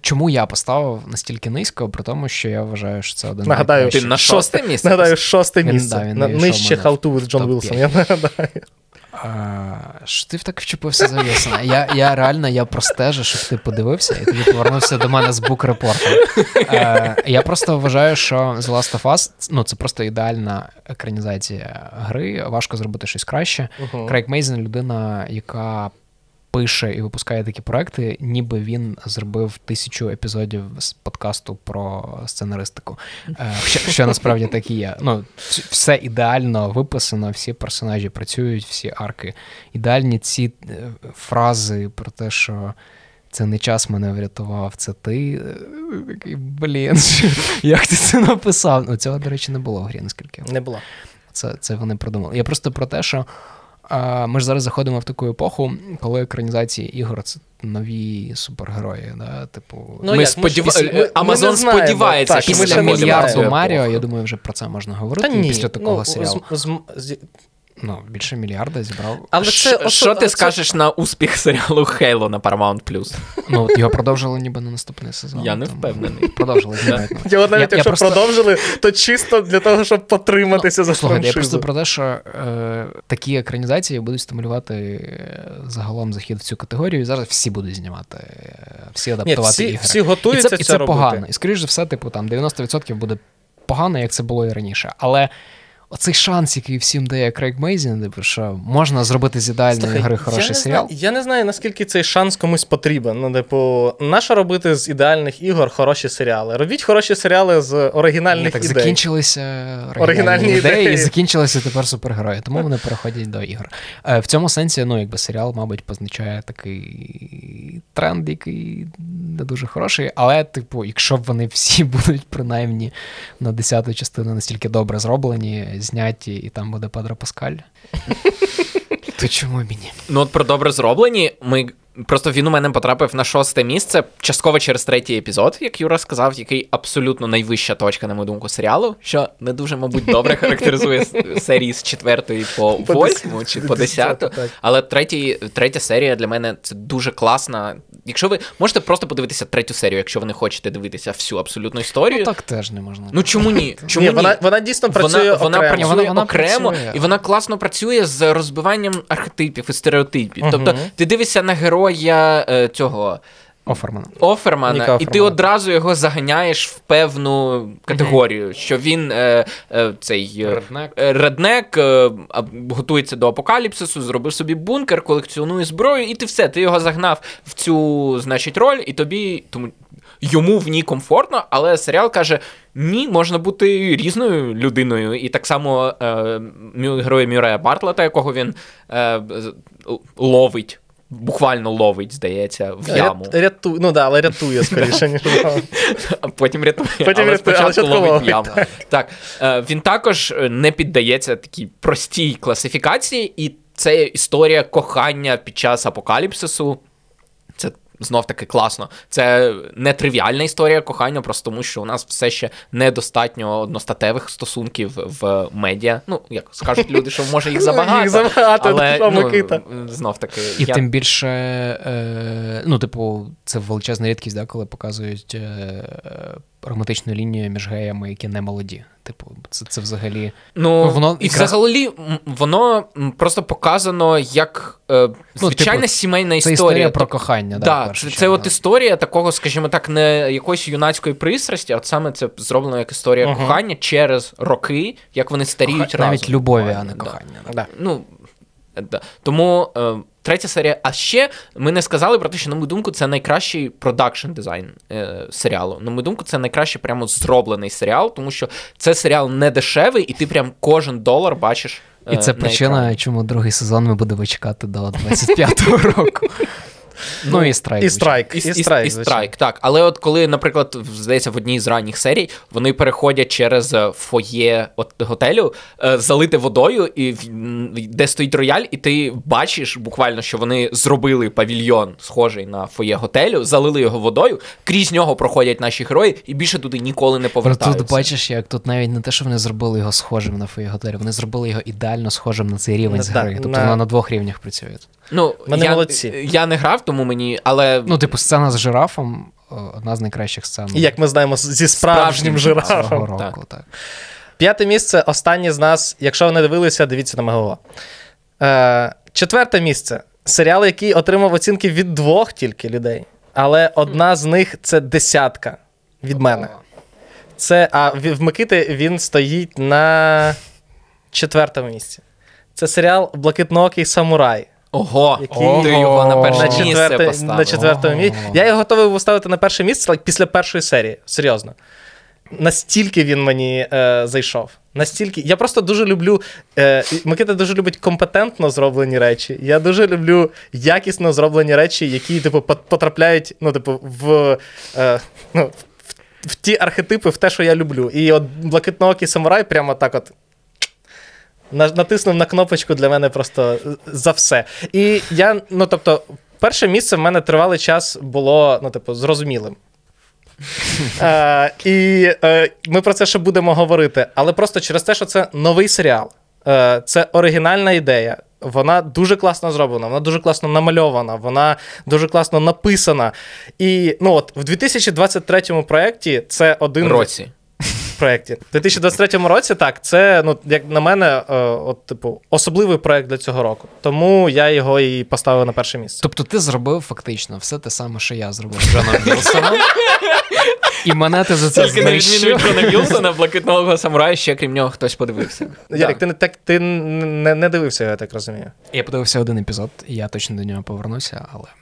Чому я поставив настільки низько, при тому, що я вважаю, що це один Нагадаю. Ти на шосте місце? Нагадаю, шосте Він, місце. да, він На- Нижче How to with John Wilson, я нагадаю. А, що ти так вчепився за Вілсона? Я, я реально я простежу, щоб ти подивився, і тобі повернувся до мене з букрепортом. Я просто вважаю, що The Last of Us ну, це просто ідеальна екранізація гри. Важко зробити щось краще. Крейг Мейзен людина, яка пише і випускає такі проекти, ніби він зробив тисячу епізодів з подкасту про сценаристику. Е, Що, що насправді так і є. Ну, все ідеально виписано, всі персонажі працюють, всі арки. Ідеальні ці е, фрази про те, що. Це не час мене врятував, це ти. Е, Такий, блін, як ти це написав? Ну, цього, до речі, не було в грі, наскільки Не було. це, це вони придумали. Я просто про те, що ми ж зараз заходимо в таку епоху, коли екранізації ігор це нові супергерої. Да? Типу, Ну, Ми як, сподіва- ж- ми- ми Амазон сподівається, Так, що після мільярду. Маріо, я думаю, вже про це можна говорити. Та ні, після такого ну, серіалу. з- з- з- Ну, більше мільярда зібрав. Але це Що- ти це- скажеш на успіх серіалу Хейло на Paramount+. Ну, його продовжили ніби на наступний сезон. Я не впевнений. Продовжили знімати. Його навіть Я- я якщо просто- продовжили, то чисто для того, щоб потриматися за Слухайте, я просто про те, що е, такі екранізації будуть стимулювати е, загалом захід в цю категорію, і зараз всі будуть знімати, е, всі Ні, адаптувати всі, ігри. всі І готуються це, це, і це погано. І скоріш за все, типу, там 90% буде погано, як це було і раніше. Але оцей шанс, який всім дає Крейг Мейзін, типу, що можна зробити з ідеальної Слухай, гри я хороший не серіал. Знаю, я не знаю, наскільки цей шанс комусь потрібен. Ну, типу, нащо робити з ідеальних ігор хороші серіали? Робіть хороші серіали з оригінальних так ідей. закінчилися Оригінальні оригінальні ідеї, ідеї. і закінчилися тепер супергерої, тому вони переходять до ігор. Е, В цьому сенсі, ну, якби серіал, мабуть, позначає такий тренд, який не дуже хороший. Але, типу, якщо вони всі будуть принаймні на десяту частину настільки добре зроблені, зняті, і там буде Педро Паскаль, то чому б і ні? Ну, от про добре зроблені, ми. Просто він у мене потрапив на шосте місце, частково через третій епізод, як Юра сказав, який абсолютно найвища точка, на мою думку, серіалу, що не дуже, мабуть, добре характеризує серії з четвертої по восьму чи по десяту. Але третій, третя серія для мене це дуже класна. Якщо ви можете просто подивитися третю серію, якщо ви не хочете дивитися всю абсолютну історію. Ну так теж не можна. Ну чому ні? Чому Ні, ні? вона, вона дійсно працює вона, вона окремо. працює Вона- вона окремо, працює. і вона класно працює з розбиванням архетипів і стереотипів. Тобто, ти дивишся на героя е, цього Офермана. Офермана, Ніка і ти одразу його заганяєш в певну категорію, що він е, е, цей е, Реднек. е, реднек е, готується до апокаліпсису, зробив собі бункер, колекціонує зброю, і ти все, ти його загнав в цю, значить, роль, і тобі тому. йому в ній комфортно, але серіал каже: ні, можна бути різною людиною. І так само е, герой Мюрея Бартлета, якого він е, ловить. Буквально ловить, здається, в яму. Ряту... Ну да, але рятує скоріше, ніж А потім рятує, Потім але рятує, але спочатку ловить в яму. Так. Так, е, він також не піддається такій простій класифікації, і це історія кохання під час апокаліпсису. Знов таки класно. Це не тривіальна історія кохання, просто тому що у нас все ще недостатньо одностатевих стосунків в медіа. Ну, як скажуть люди, що може їх забагато. Їх забагато, але, ну, знов таки. І я... тим більше, е, ну, типу, це величезна рідкість, да, коли показують е, романтичну лінію між геями, які не молоді. Типу, це це взагалі. Ну, воно і якраз- взагалі воно просто показано як е, звичайна типу, сімейна Це історія. історія про кохання. Да, Да, це, це от історія такого, скажімо так, не якоїсь юнацької пристрасті, а от саме це зроблено як історія Мгм. кохання через роки, як вони старіють Коха- разом. навіть любові, а не Да. кохання. да. Да. Ну, да. Тому е, третя серія. А ще ми не сказали про те, що, на мою думку, це найкращий production design е, серіалу. На мою думку, це найкраще прямо зроблений серіал, тому що це серіал не дешевий, і ти прям кожен долар бачиш. І е, це причина, екрані. чому другий сезон ми будемо чекати до 25-го року. Ну і страйк. І страйк. І, І, і, страйк, страйк, так. Але от коли, наприклад, здається, в одній з ранніх серій вони переходять через е, фоє от готелю, е, залите водою, і де стоїть рояль, і ти бачиш буквально, що вони зробили павільйон, схожий на фоє готелю, залили його водою, крізь нього проходять наші герої, і більше туди ніколи не повертаються. тут бачиш, як тут навіть не те, що вони зробили його схожим на Фої готелі, вони зробили його ідеально схожим на цей рівень з гри. Тобто на- воно на двох рівнях працює. Ну, Вони я, молодці. Я не грав, тому мені, але Ну, типу, сцена з жирафом одна з найкращих сцен І як ми знаємо, зі справжнім жирафом. року. так. Так. П'яте місце останнє з нас. Якщо ви не дивилися, дивіться на Мегого. Е, четверте місце. Серіал, який отримав оцінки від двох тільки людей. Але одна з них це десятка від мене. Це, а в в Микити він стоїть на четвертому місці. Це серіал Блакитноокий самурай. Ого, Який- ти його на перше На, місце четверте, поставив. на четвертому місці. Я його готовий був ставити на перше місце після першої серії. Серйозно. Настільки він мені е, зайшов. Настільки. Я просто дуже люблю. Е, Микита дуже любить компетентно зроблені речі. Я дуже люблю якісно зроблені речі, які, типу, потрапляють, ну, типу, в. Е, ну, в ті архетипи, в те, що я люблю. І от блакитноокий самурай прямо так от. На- Натиснув на кнопочку для мене просто за все. І я, ну тобто, перше місце в мене тривалий час було, ну, типу, зрозумілим. Е, і е, ми про це ще будемо говорити. Але просто через те, що це новий серіал, е, це оригінальна ідея. Вона дуже класно зроблена, вона дуже класно намальована, вона дуже класно написана. І ну от в 2023 проєкті це один році. Проєкті. В 2023 році так, це, ну, як на мене, е, от, типу, особливий проєкт для цього року. Тому я його і поставив на перше місце. Тобто ти зробив фактично все те саме, що я зробив з Джоном Вілсоном. І мене ти за це Тільки на відміну від. Джона Вілсона, блакитного самурая, ще крім нього хтось подивився. Ярик, ти не так ти не, не дивився, я так розумію. Я подивився один епізод, і я точно до нього повернуся, але не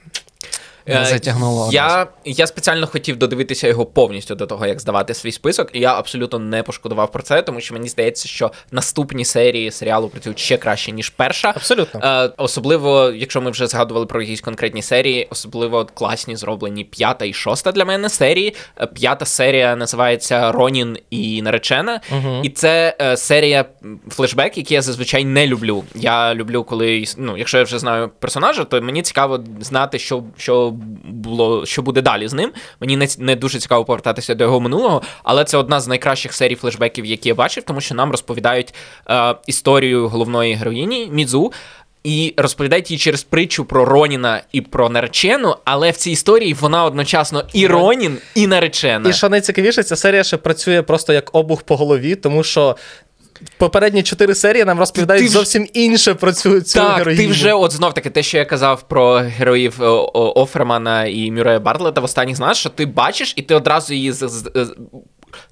затягнуло. Я, я спеціально хотів додивитися його повністю до того, як здавати свій список, і я абсолютно не пошкодував про це, тому що мені здається, що наступні серії серіалу працюють ще краще, ніж перша. Абсолютно. Е, особливо, якщо ми вже згадували про якісь конкретні серії, особливо класні зроблені п'ята і шоста для мене серії. Е, П'ята серія називається Ронін і наречена. І це е, серія флешбек, які я зазвичай не люблю. Я люблю, коли ну, якщо я вже знаю персонажа, то мені цікаво знати, що, що було, що буде далі з ним. Мені не, не дуже цікаво повертатися до його минулого, але це одна з найкращих серій флешбеків, які я бачив, тому що нам розповідають е, історію головної героїні Мідзу. І розповідають їй через притчу про Роніна і про наречену, але в цій історії вона одночасно і Ронін, і наречена. І що найцікавіше, ця серія ще працює просто як обух по голові, тому що попередні чотири серії нам розповідають Ти зовсім інше про цю, цю Так, героїню. ти вже от знов таки те, що я казав про героїв о, Офермана і Мюрея Бартлета в останніх знаєш, що ти бачиш, і ти одразу її з-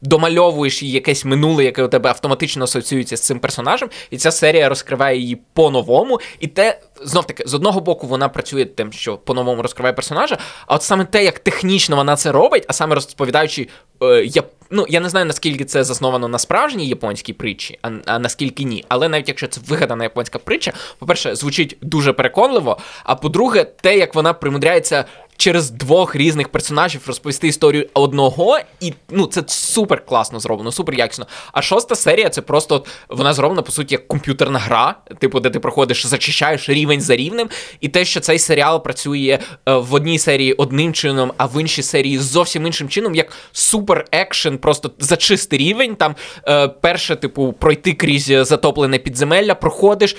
домальовуєш їй якесь минуле, яке у тебе автоматично асоціюється з цим персонажем, і ця серія розкриває її по-новому. І те, знов таки, з одного боку, вона працює тим, що по-новому розкриває персонажа, а от саме те, як технічно вона це робить, а саме розповідаючи, е, я, ну, я не знаю, наскільки це засновано на справжній японській притчі, а, а наскільки ні. Але навіть якщо це вигадана японська притча, по-перше, звучить дуже переконливо. А по-друге, те, як вона примудряється через двох різних персонажів розповісти історію одного, і ну це супер класно зроблено, супер якісно. А шоста серія це просто вона зроблена по суті як комп'ютерна гра, типу, де ти проходиш, зачищаєш рівень за рівнем, і те, що цей серіал працює е, в одній серії одним чином, а в іншій серії зовсім іншим чином, як супер екшен, просто за чистий рівень. Там е, перше, типу, пройти крізь затоплене підземелля, проходиш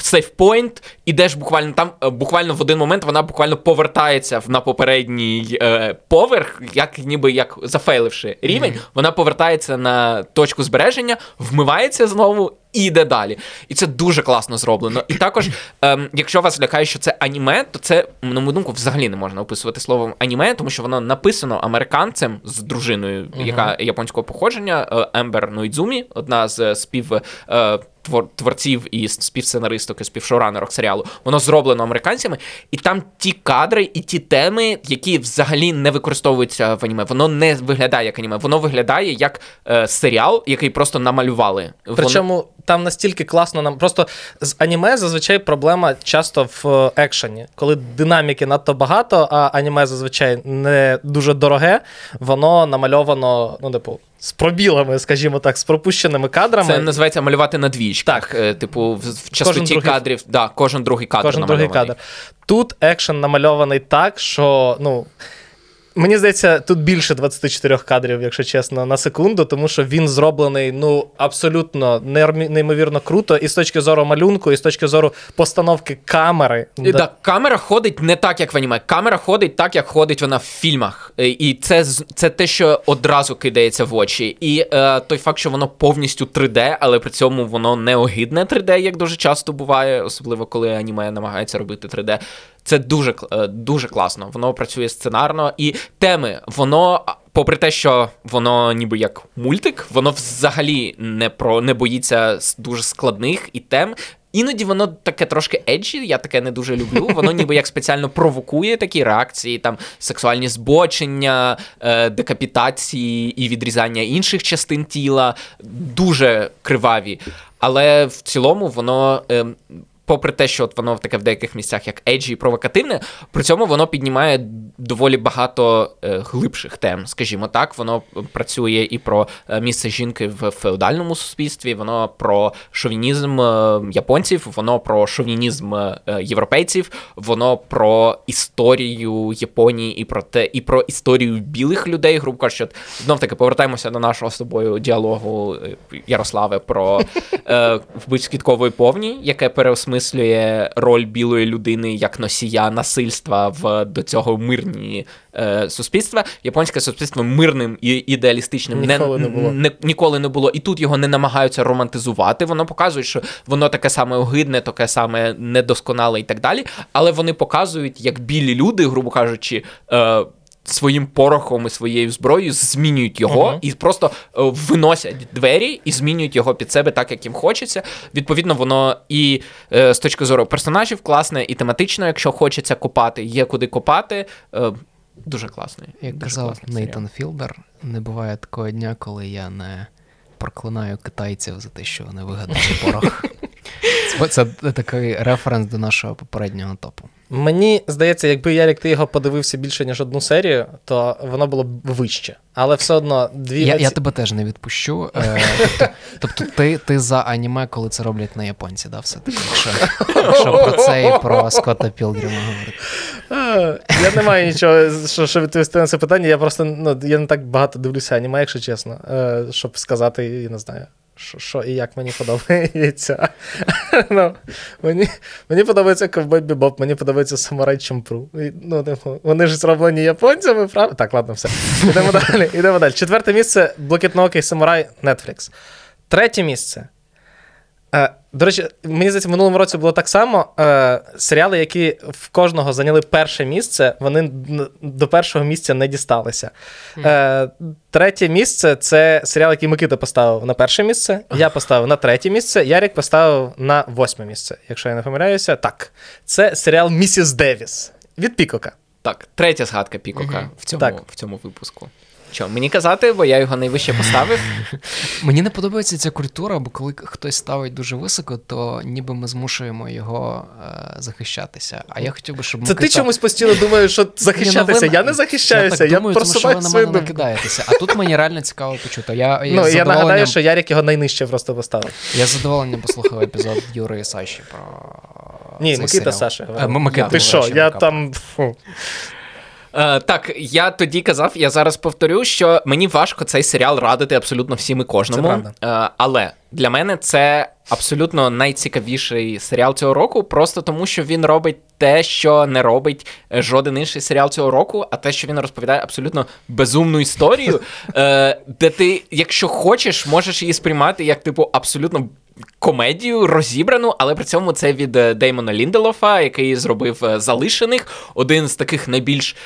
сейфпойнт, ідеш буквально там, е, буквально в один момент вона буквально повертається на попередній е, поверх, як ніби як зафейливши рівень, mm-hmm. вона повертається на точку збереження, вмивається знову. І йде далі. І це дуже класно зроблено. І також, ем, якщо вас лякає, що це аніме, то це, на мою думку, взагалі не можна описувати словом аніме, тому що воно написано американцем з дружиною, яка японського походження, е, Ембер Нойдзумі, одна з спів. Е, творців і співсценаристок, і співшоуранерок серіалу, воно зроблено американцями, і там ті кадри і ті теми, які взагалі не використовуються в аніме. Воно не виглядає як аніме, воно виглядає як е, серіал, який просто намалювали. Причому воно... там настільки класно нам просто з аніме зазвичай проблема часто в е, екшені, коли динаміки надто багато, а аніме зазвичай не дуже дороге, воно намальовано, ну, типу з пробілами, скажімо так, з пропущеними кадрами. Це називається малювати на двічках. Так. Е, типу, в частоті другий... кадрів, да, кожен другий кадр. Кожен другий кадр. Тут екшен намальований так, що ну. Мені здається, тут більше 24 кадрів, якщо чесно, на секунду, тому що він зроблений ну абсолютно неймовірно круто, і з точки зору малюнку, і з точки зору постановки камери. І, да. Так, камера ходить не так, як в аніме. Камера ходить так, як ходить вона в фільмах. І це це те, що одразу кидається в очі. І е, той факт, що воно повністю 3D, але при цьому воно не огидне 3D, як дуже часто буває, особливо коли аніме намагається робити 3D. Це дуже е, дуже класно. Воно працює сценарно і теми, воно. Попри те, що воно ніби як мультик, воно взагалі не про не боїться дуже складних і тем. Іноді воно таке трошки еджі, я таке не дуже люблю. Воно ніби як спеціально провокує такі реакції, там сексуальні збочення, е, декапітації і відрізання інших частин тіла, дуже криваві. Але в цілому воно. Е, попри те, що от воно таке в деяких місцях як еджі і провокативне, при цьому воно піднімає доволі багато е, глибших тем, скажімо так. Воно працює і про е, місце жінки в феодальному суспільстві, воно про шовінізм е, японців, воно про шовінізм європейців, воно про історію Японії і про те, і про історію білих людей. Грубо кажучи, знов таки повертаємося до нашого з тобою діалогу Ярославе про е, вбивць квіткової повні, яке переосмислює переосмислює роль білої людини як носія насильства в до цього мирні е, суспільства. Японське суспільство мирним і ідеалістичним ніколи не, не було. Не, ніколи не було. І тут його не намагаються романтизувати. Воно показує, що воно таке саме огидне, таке саме недосконале і так далі. Але вони показують, як білі люди, грубо кажучи. Е, своїм порохом і своєю зброєю змінюють його uh-huh. і просто е, виносять двері і змінюють його під себе так, як їм хочеться. Відповідно, воно і е, з точки зору персонажів класне, і тематично, якщо хочеться копати, є куди копати. Е, дуже класний. Як казав Нейтан Філдер, не буває такого дня, коли я не проклинаю китайців за те, що вони вигадали порох. Це такий референс до нашого попереднього топу. Мені здається, якби Ярік ти його подивився більше, ніж одну серію, то воно було б вище. Але все одно дві. Я я тебе теж не відпущу. Е, Тобто, тобто ти ти за аніме, коли це роблять на японці, да, все-таки, якщо, якщо про це і про Скотта Пілгрима говорити. Я не маю нічого, що що відповісти на це питання. Я просто ну, я не так багато дивлюся аніме, якщо чесно, е, щоб сказати, я не знаю що і як мені подобається. ну, Мені мені подобається Ковбой Бібоп, мені подобається Самурай Чампру. Ну, типу, Вони ж зроблені японцями, правда? Так, ладно, все. Йдемо далі. Йдемо далі. Четверте місце блакитноокий самурай Netflix. Третє місце. Е, До речі, мені здається, в минулому році було так само. Е, Серіали, які в кожного зайняли перше місце, вони до першого місця не дісталися. Е, Третє місце це серіал, який Микита поставив на перше місце. Я поставив на третє місце. Ярік поставив на восьме місце, якщо я не помиляюся. Так, це серіал Місіс Девіс від Пікока. Так, третя згадка Пікока Мгм. в, цьому, Так. в цьому випуску. Що, мені казати, бо я його найвище поставив. Мені не подобається ця культура, бо коли хтось ставить дуже високо, то ніби ми змушуємо його е, захищатися. А я хотів би, щоб Це ти чомусь постійно думаєш, що захищатися. Ну Я не захищаюся, я, я, так думаю, тому що ви на мене накидаєтеся. А тут мені реально цікаво почути. Я, я, Ну, я нагадаю, що Ярік його найнижче просто поставив. я з задоволенням послухав епізод Юри і Саші про. Ні, цей Микита серіал. Саша. Е, Микита, Ти що, я там. Фу. Е, так, я тоді казав, я зараз повторю, що мені важко цей серіал радити абсолютно всім і кожному. Це правда. Е, але для мене це абсолютно найцікавіший серіал цього року, просто тому що він робить те, що не робить жоден інший серіал цього року, а те, що він розповідає абсолютно безумну історію, е, де ти, якщо хочеш, можеш її сприймати як, типу, абсолютно. Комедію розібрану, але при цьому це від Деймона Лінделофа, який зробив залишених, один з таких найбільш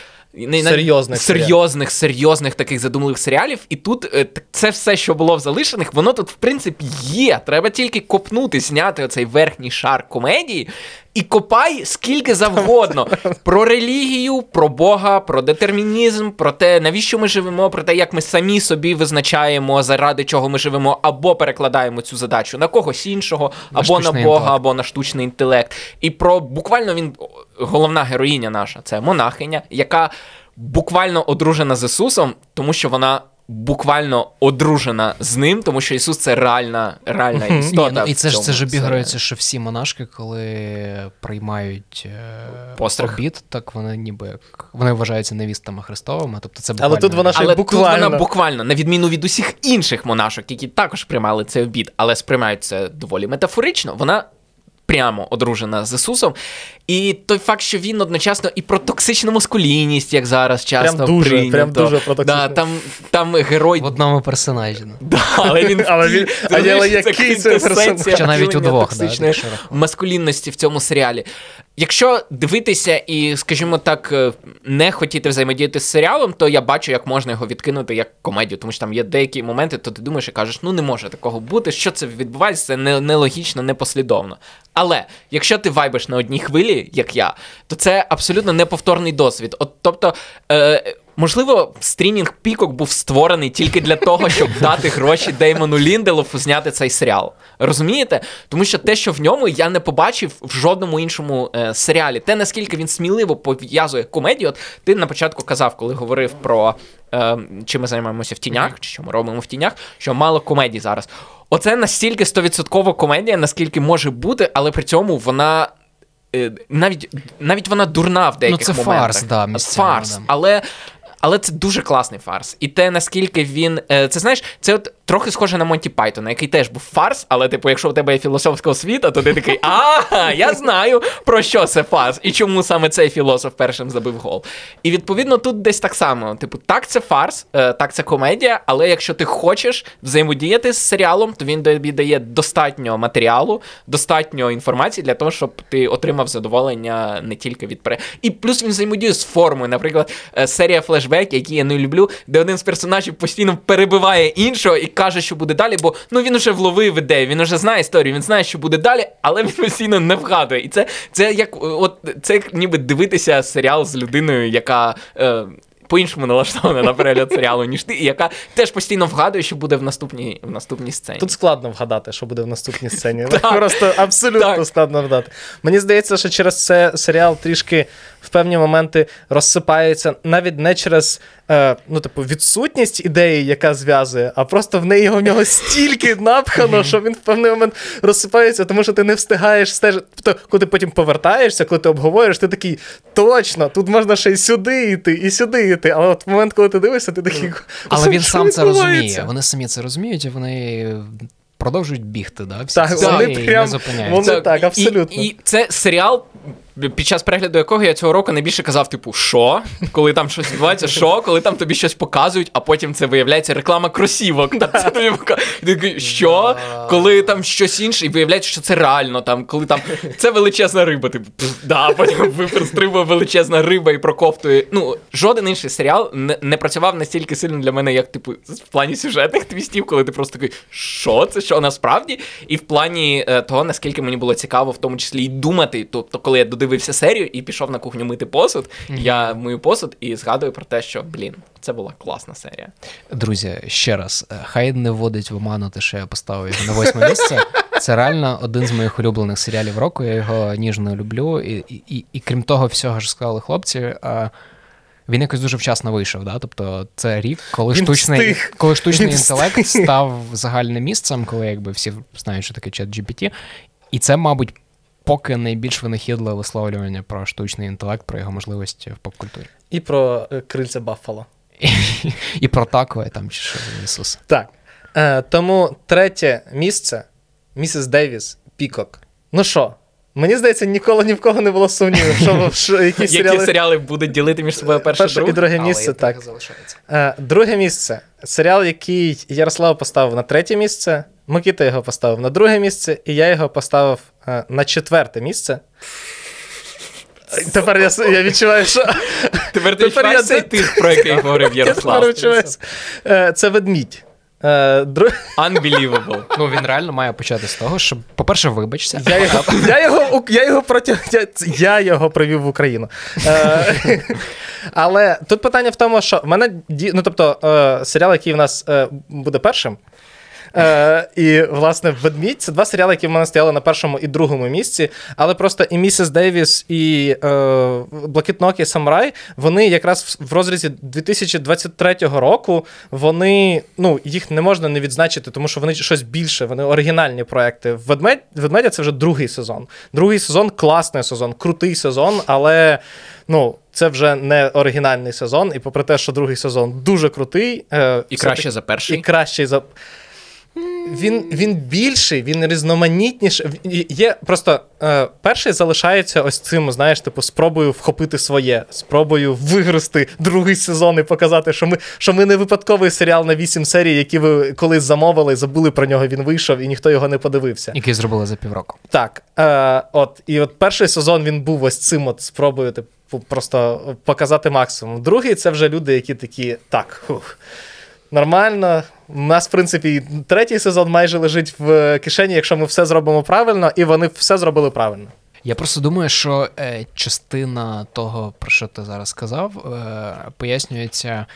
Серйозних серйозних, серйозних таких задумливих серіалів. І тут е, це все, що було в залишених, воно тут, в принципі, є. Треба тільки копнути, зняти оцей верхній шар комедії. І копай скільки завгодно про релігію, про Бога, про детермінізм, про те, навіщо ми живемо, про те, як ми самі собі визначаємо, заради чого ми живемо, або перекладаємо цю задачу на когось іншого, або на штучний Бога, інтелект. або на штучний інтелект. І про буквально він головна героїня наша це монахиня, яка буквально одружена з Ісусом, тому що вона. Буквально одружена з ним, тому що Ісус це реальна, реальна істота. Ні, ну, і це ж це ж обіграється, що всі монашки, коли приймають е, Постриг. обід, так вони ніби як вони вважаються невістами Христовими. Тобто це Але тут вона ще Але буквально. тут вона буквально, на відміну від усіх інших монашок, які також приймали цей обід, але сприймають це доволі метафорично, вона прямо одружена з Ісусом. І той факт, що він одночасно і про токсичну маскулінність, як зараз часто Прям дуже, прийнято. прям дуже про да, там, там герой в одному персонажі. ну. Да, але він, Але він- втіль- а розумієш, але який це персонаж? Хоча навіть втілення удвох, да, маскулінності в цьому серіалі. Якщо дивитися і, скажімо так, е, не хотіти взаємодіяти з серіалом, то я бачу, як можна його відкинути як комедію, тому що там є деякі моменти, то ти думаєш і кажеш, ну не може такого бути, що це відбувається, це нелогічно, непослідовно. Але якщо ти вайбиш на одній хвилі, як я, то це абсолютно неповторний досвід. От, тобто. Е, Можливо, стрімінг Пікок був створений тільки для того, щоб дати гроші Деймону Лінделофу зняти цей серіал. Розумієте? Тому що те, що в ньому я не побачив в жодному іншому е, серіалі. Те, наскільки він сміливо пов'язує комедію. От ти на початку казав, коли говорив про е, чим ми займаємося в тінях, чи що ми робимо в тінях, що мало комедій зараз. Оце настільки стовідсоткова комедія, наскільки може бути, але при цьому вона. е, Навіть навіть вона дурна в деяких це моментах. фарс, да, місцями, фарс. да. Але, але це дуже класний фарс. І те, наскільки він. е, Це знаєш, це от трохи схоже на Монті Пайтона, який теж був фарс, але, типу, якщо у тебе є філософська освіта, то ти такий, а, я знаю, про що це фарс, і чому саме цей філософ першим забив гол. І відповідно тут десь так само. Типу, так, це фарс, е, так, це комедія, але якщо ти хочеш взаємодіяти з серіалом, то він тобі дає достатньо матеріалу, достатньо інформації для того, щоб ти отримав задоволення не тільки від пере. І плюс він взаємодіє з формою. Наприклад, е, серія флешбек, які я не люблю, де один з персонажів постійно перебиває іншого і каже, що буде далі, бо ну він уже вловив ідею, він уже знає історію, він знає, що буде далі, але він постійно не вгадує. І це, це як от це як ніби дивитися серіал з людиною, яка. Е, по-іншому налаштована на перегляд серіалу, ніж ти, і яка теж постійно вгадує, що буде в наступній, в наступній сцені. Тут складно вгадати, що буде в наступній сцені. Просто абсолютно складно вгадати. Мені здається, що через це серіал трішки в певні моменти розсипається навіть не через е, ну, типу, відсутність ідеї, яка зв'язує, а просто в неї в нього стільки напхано, що він в певний момент розсипається, тому що ти не встигаєш стежити. Тобто, коли ти потім повертаєшся, коли ти обговорюєш, ти такий, точно, тут можна ще й сюди йти, і сюди йти. Але от в момент, коли ти дивишся, ти такий. Але він сам це розуміє. Вони самі це розуміють, і вони продовжують бігти, да? Всі Так, ці вони прям- не зупиняються. вони- так, абсолютно. І, і це серіал під час перегляду якого я цього року найбільше казав, типу, що? Коли там щось відбувається, що, коли там тобі щось показують, а потім це виявляється реклама кросівок. Там це тобі пока- І ти що? Коли там щось інше, і виявляється, що це реально. Там, коли там це величезна риба, типу, «Пф, да, потім випристрибує величезна риба і проковтує. Ну, жоден інший серіал не, не працював настільки сильно для мене, як, типу, в плані сюжетних твістів, коли ти просто такий, що це, що насправді? І в плані е, того, наскільки мені було цікаво, в тому числі і думати. Тобто, коли я додивився серію і пішов на кухню мити посуд, я мию посуд і згадую про те, що блін, це була класна серія. Друзі, ще раз, е, хай не вводить в оману те, що я поставив його на восьме місце. Це реально один з моїх улюблених серіалів року. Я його ніжно люблю. І, і, і, і крім того, всього ж сказали хлопці. А... Він якось дуже вчасно вийшов, да? тобто це рік, коли Він штучний, встиг. коли штучний Він інтелект встиг. став загальним місцем, коли якби всі знають, що таке чат GPT. І це, мабуть, поки найбільш винахідливе висловлювання про штучний інтелект, про його можливості в поп-культурі. І про е, крильця Баффало. І, про тако, там чи що Ісус. Так. Е, тому третє місце місіс Дейвіс Пікок. Ну що, мені здається, ніколи ні в кого не було сумнівів, що, що Які серіали. серіали будуть ділити між собою перше, Перше і друге? друге Але так. Е, друге місце. Серіал, який Ярослав поставив на третє місце, Микита його поставив на друге місце, і я його поставив е, на четверте місце. Тепер я, я відчуваю, що Тепер Тепер ти відчуваєш я цей це- тиск, про який говорив я Ярослав. тепер. Е, Це ведмідь. Е, дру- Unbelievable. Ну, він реально має почати з того, що, по-перше, вибачся. Я його, я його, я його проти, я, я його привів в Україну. Е, але тут питання в тому, що в мене ну, тобто, серіал, який в нас буде першим. Е, і, власне, Ведмідь це два серіали, які в мене стояли на першому і другому місці. Але просто і Місіс Дейвіс, і е, Блакитнокі Самурай, вони якраз в- розрізі 2023 року, вони, ну, їх не можна не відзначити, тому що вони щось більше, вони оригінальні проекти. Ведмедь, Ведмедя це вже другий сезон. Другий сезон класний сезон, крутий сезон, але. Ну, це вже не оригінальний сезон, і попри те, що другий сезон дуже крутий. Е, І краще за перший. і кращий за. Він, він більший, він різноманітніший. Є просто е, перший залишається ось цим, знаєш, типу, спробою вхопити своє, спробою вигрести другий сезон і показати, що ми, що ми не випадковий серіал на 8 серій, які ви колись замовили, забули про нього, він вийшов і ніхто його не подивився. Який зробили за півроку. Так. Е, от, і от перший сезон він був ось цим от спробою, типу, просто показати максимум. Другий це вже люди, які такі, так, хух, нормально. У нас, в принципі, третій сезон майже лежить в кишені, якщо ми все зробимо правильно, і вони все зробили правильно. Я просто думаю, що е, частина того, про що ти зараз сказав, е, пояснюється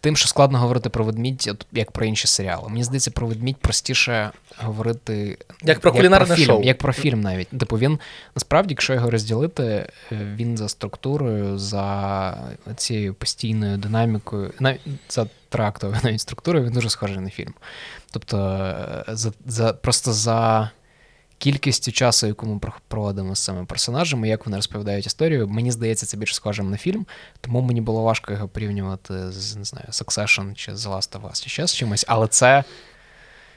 тим, що складно говорити про ведмідь, от, як про інші серіали. Мені здається, про ведмідь простіше говорити Як про кулінарне фільм, шоу. Як про фільм навіть. Типу, він насправді, якщо його розділити, е, він за структурою, за цією постійною динамікою, навіть за трактовою навіть структурою, він дуже схожий на фільм. Тобто, е, за, за, просто за кількістю часу, яку ми проводимо з цими персонажами, як вони розповідають історію, мені здається, це більш схожим на фільм, тому мені було важко його порівнювати з не знаю, Succession чи The Last of Us, чи ще з чимось, але це.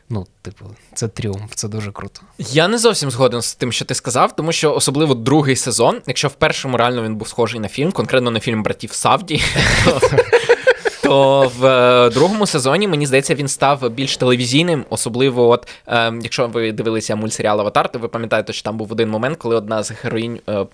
Ну, типу, це тріумф, це дуже круто. Я не зовсім згоден з тим, що ти сказав, тому що особливо другий сезон, якщо в першому реально він був схожий на фільм, конкретно на фільм братів Савді. то- в е, другому сезоні, мені здається, він став більш телевізійним. Особливо, от е, якщо ви дивилися мультсеріал Аватар, то ви пам'ятаєте, що там був один момент, коли одна з героїнь е,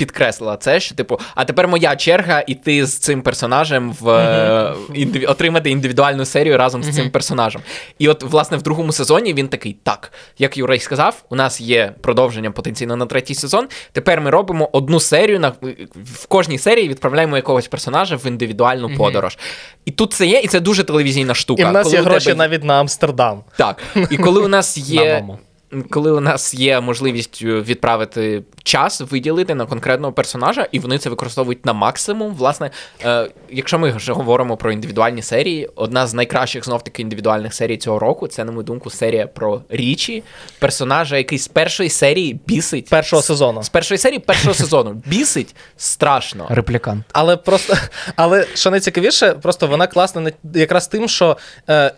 підкреслила це, що типу, а тепер моя черга іти з цим персонажем в е, індиві... отримати індивідуальну серію разом з цим персонажем. І от, власне, в другому сезоні він такий: так, як Юрей сказав, у нас є продовження потенційно на третій сезон. Тепер ми робимо одну серію на в кожній серії відправляємо якогось персонажа в індивідуальну подорож. І тут це є, і це дуже телевізійна штука. І в нас Коли є у тебе гроші навіть на Амстердам. так. І коли у нас На є. Коли у нас є можливість е, відправити час, виділити на конкретного персонажа, і вони це використовують на максимум. Власне, е, якщо ми вже говоримо про індивідуальні серії, одна з найкращих знов таки індивідуальних серій цього року це, на мою думку, серія про Річі, персонажа, який з першої серії бісить. Першого сезону. З першої серії першого сезону бісить страшно. Реплікант. Але просто, але що найцікавіше, просто вона класна якраз тим, що е,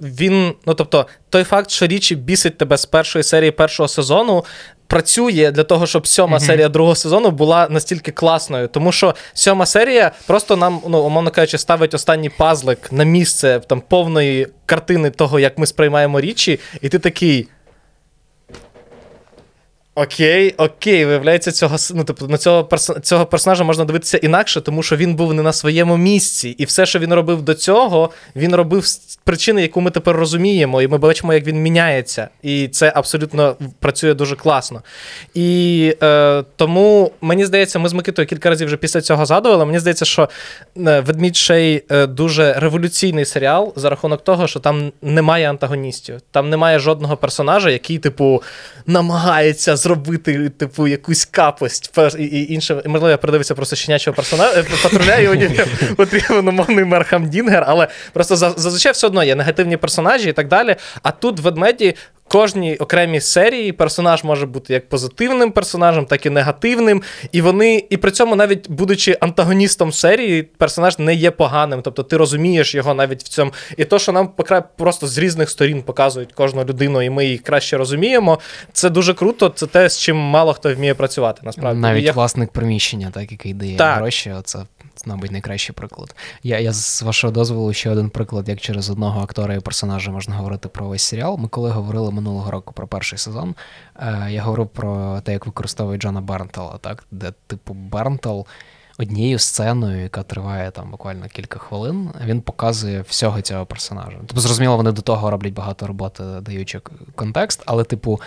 він, ну тобто, той факт, що річі бісить тебе з першої серії першого сезону. працює для того, щоб сьома mm-hmm. серія другого сезону була настільки класною. Тому що сьома серія просто нам, ну, умовно кажучи, ставить останній пазлик на місце там повної картини того, як ми сприймаємо річі, і ти такий. Окей, окей, виявляється, цього ну, тобто, на цього цього персонажа можна дивитися інакше, тому що він був не на своєму місці. І все, що він робив до цього, він робив з причини, яку ми тепер розуміємо, і ми бачимо, як він міняється. І це абсолютно працює дуже класно. І е, тому мені здається, ми з Микитою кілька разів вже після цього згадували. Мені здається, що е, Шей е, дуже революційний серіал за рахунок того, що там немає антагоністів, там немає жодного персонажа, який, типу, намагається зробити, типу, якусь капость і, і інше. Можливо, я передивився просто щенячого персонажа, е, патруля, і мені потрібен умовний Мерхам Дінгер, але просто зазвичай все одно є негативні персонажі і так далі. А тут ведмеді кожній окремій серії персонаж може бути як позитивним персонажем, так і негативним. І вони, і при цьому, навіть будучи антагоністом серії, персонаж не є поганим. Тобто ти розумієш його навіть в цьому. І то, що нам просто з різних сторін показують кожну людину, і ми її краще розуміємо. Це дуже круто. Це те, з чим мало хто вміє працювати. Насправді навіть я... власник приміщення, так який дає так. гроші. Оце це, мабуть, найкращий приклад. Я, я з вашого дозволу ще один приклад, як через одного актора і персонажа можна говорити про весь серіал. Ми коли говорили минулого року про перший сезон, е, я говорив про те, як використовує Джона Барнтела, так, де, типу, Барнтел однією сценою, яка триває там буквально кілька хвилин, він показує всього цього персонажа. Тобто, зрозуміло, вони до того роблять багато роботи, даючи контекст, але, типу.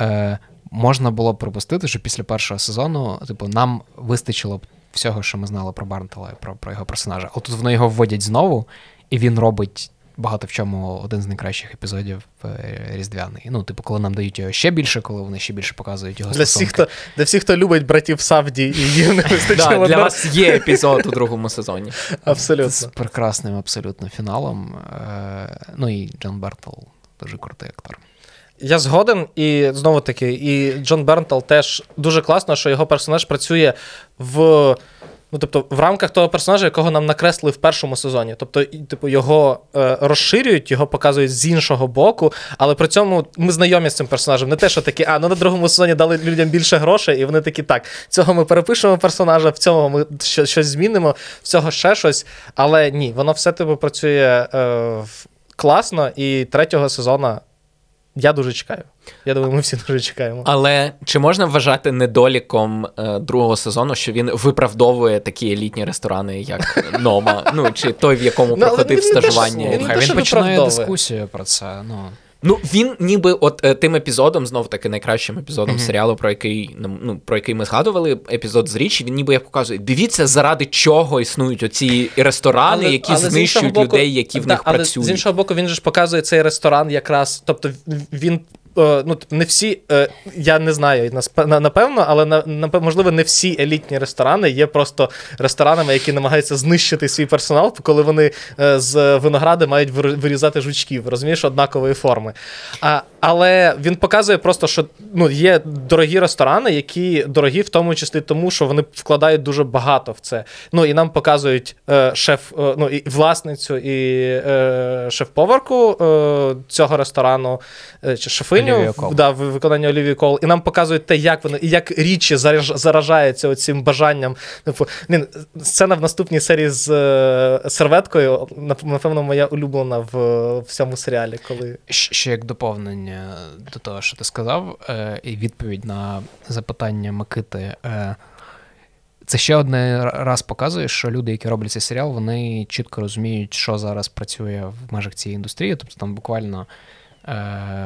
Е, Можна було б припустити, що після першого сезону, типу, нам вистачило б всього, що ми знали про Барнтела і про, про його персонажа. А тут вони його вводять знову, і він робить. Багато в чому один з найкращих епізодів е, Різдвяний. Ну, типу, коли нам дають його ще більше, коли вони ще більше показують його. Для всіх, хто для всіх, хто любить братів Савді, і їм не вистачило. Да, Для вас є епізод у другому сезоні. Абсолютно. З прекрасним абсолютно фіналом. Е, ну і Джон Бертл дуже крутий актор. Я згоден, і знову таки, і Джон Бернтал теж дуже класно, що його персонаж працює в. Ну, тобто, в рамках того персонажа, якого нам накреслили в першому сезоні. Тобто, типу, його е, розширюють, його показують з іншого боку, але при цьому ми знайомі з цим персонажем. Не те, що такі, а ну на другому сезоні дали людям більше грошей, і вони такі, так, цього ми перепишемо персонажа, в цьому ми щось змінимо, в цього ще щось. Але ні, воно все типу працює е, класно, і третього сезону я дуже чекаю. Я думаю, ми всі дуже чекаємо. Але чи можна вважати недоліком е, другого сезону, що він виправдовує такі елітні ресторани, як Нома? Ну чи той, в якому ну, проходив стажування? Він, він, він починає дискусію про це. ну... Ну, він ніби от е, тим епізодом, знов таки найкращим епізодом mm-hmm. серіалу, про який ну, про який ми згадували, епізод з річі, він ніби як показує, дивіться, заради чого існують оці ресторани, але, які але знищують боку, людей, які в них але працюють. З іншого боку, він же ж показує цей ресторан якраз, тобто він ну, не всі, е, я не знаю, напевно, але можливо, не всі елітні ресторани є просто ресторанами, які намагаються знищити свій персонал, коли вони е, з виногради мають вирізати жучків, розумієш, однакової форми. А, Але він показує просто, що ну, є дорогі ресторани, які дорогі, в тому числі тому, що вони вкладають дуже багато в це. Ну і нам показують шеф, ну і власницю, і шеф-поварку цього ресторану, чи шефиню виконанню да, в виконанні Олівії Кол, і нам показують те, як вони і як річі заражається цим бажанням. Типу, сцена в наступній серії з е, серветкою, напевно, моя улюблена в всьому серіалі. коли... Ще як доповнення до того, що ти сказав, е, і відповідь на запитання Микити. Е, це ще один раз показує, що люди, які роблять цей серіал, вони чітко розуміють, що зараз працює в межах цієї індустрії. Тобто там буквально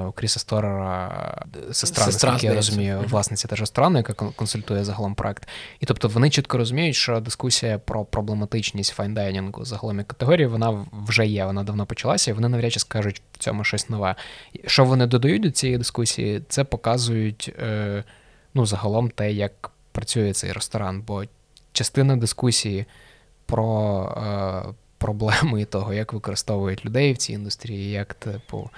у Кріса Сторера сестра, сестра наскільки я розумію, власниця теж ресторану, яка консультує загалом проект. І тобто вони чітко розуміють, що дискусія про проблематичність файндайнінгу загалом категорії вона вже є, вона давно почалася, і вони навряд чи скажуть в цьому щось нове. Що вони додають до цієї дискусії, це показують е, ну, загалом те, як працює цей ресторан, бо частина дискусії про. Проблеми того, як використовують людей в цій індустрії, як типу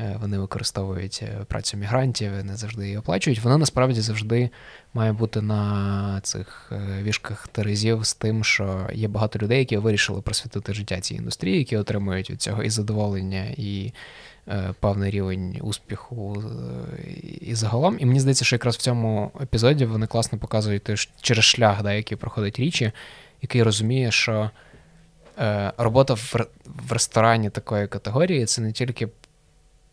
Е, вони використовують е, працю мігрантів, не завжди її оплачують. Вона насправді завжди має бути на цих е, вішках терезів з тим, що є багато людей, які вирішили просвітити життя цій індустрії, які отримують від цього і задоволення, і певний рівень успіху і загалом. І мені здається, що якраз в цьому епізоді вони класно показують через шлях, да, який проходить річі, який розуміє, що робота в, в ресторані такої категорії це не тільки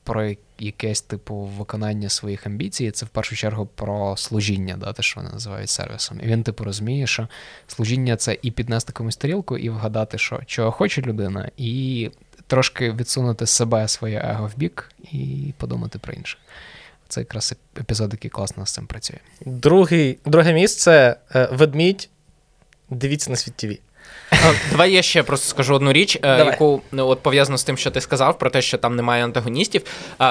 про якесь типу виконання своїх амбіцій, це в першу чергу про служіння, да, те, що вони називають сервісом. І він, типу, розуміє, що служіння це і піднести комусь тарілку, і вгадати, що чого хоче людина, і трошки відсунути себе, своє его в бік і подумати про інше. Це якраз епізод, який класно з цим працює. Другий, Друге місце е, ведмідь. Дивіться на світ ТВ. Давай я ще просто скажу одну річ, е, Давай. яку ну, от пов'язано з тим, що ти сказав, про те, що там немає антагоністів.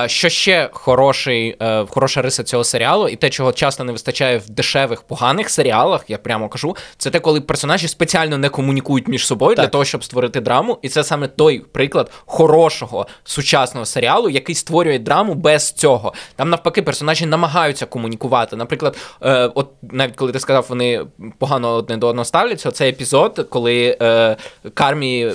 Що ще хороший, е, хороша риса цього серіалу, і те, чого часто не вистачає в дешевих, поганих серіалах, я прямо кажу, це те, коли персонажі спеціально не комунікують між собою так. для того, щоб створити драму. І це саме той приклад хорошого сучасного серіалу, який створює драму без цього. Там навпаки, персонажі намагаються комунікувати. Наприклад, е, от навіть коли ти сказав, вони погано одне до одного ставляться, цей епізод, коли е, кармі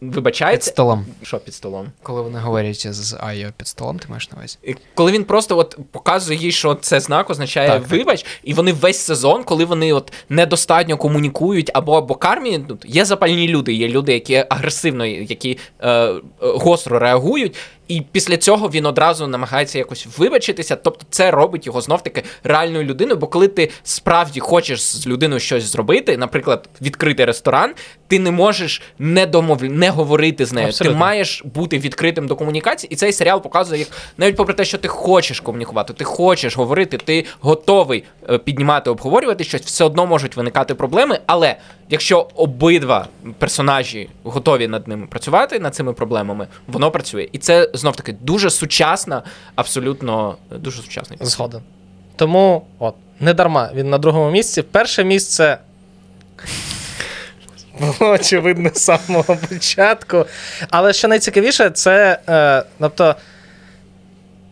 вибачається. Під столом. Що під столом? Коли вони говорять з Айо під столом, ти маєш на увазі? Коли він просто от показує їй, що це знак означає так, вибач, так. і вони весь сезон, коли вони от недостатньо комунікують, або або кармі, ну, є запальні люди, є люди, які агресивно, які е, гостро реагують. І після цього він одразу намагається якось вибачитися. Тобто, це робить його знов-таки реальною людиною. Бо коли ти справді хочеш з людиною щось зробити, наприклад, відкрити ресторан, ти не можеш не домов... не говорити з нею. Абсолютно. Ти маєш бути відкритим до комунікації, і цей серіал показує, як навіть попри те, що ти хочеш комунікувати, ти хочеш говорити, ти готовий е, піднімати, обговорювати щось, все одно можуть виникати проблеми. Але якщо обидва персонажі готові над ними працювати, над цими проблемами, воно працює. І це знов таки дуже сучасна, абсолютно дуже сучасний. Згоден. Тому, от, не дарма, він на другому місці. Перше місце. Було очевидно з самого початку. Але що найцікавіше, це. Е, тобто,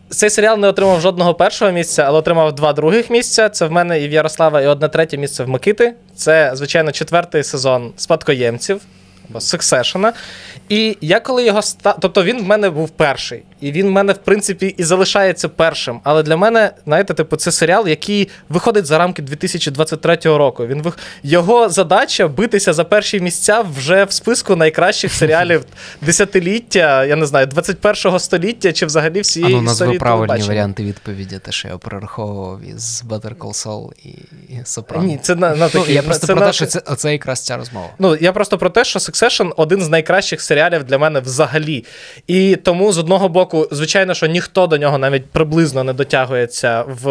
цей серіал не отримав жодного першого місця, але отримав два других місця. Це в мене і в Ярослава, і одне третє місце в Микити. Це, звичайно, четвертий сезон спадкоємців або Succession. І я коли його ста... Тобто він в мене був перший. І він в мене, в принципі, і залишається першим. Але для мене, знаєте, типу, це серіал, який виходить за рамки 2023 року. Він вих... Його задача битися за перші місця вже в списку найкращих серіалів десятиліття, я не знаю, 21-го століття чи взагалі всієї а ну, історії правильні телебачення. варіанти відповіді, те, що я прораховував із Better Call Saul і Soprano. Ні, це на, на такі, ну, Я просто це про на... те, що це, це якраз ця розмова. Ну, я просто про те, що Succession один з найкращих серіалів для мене взагалі. І тому з одного боку боку, звичайно, що ніхто до нього навіть приблизно не дотягується в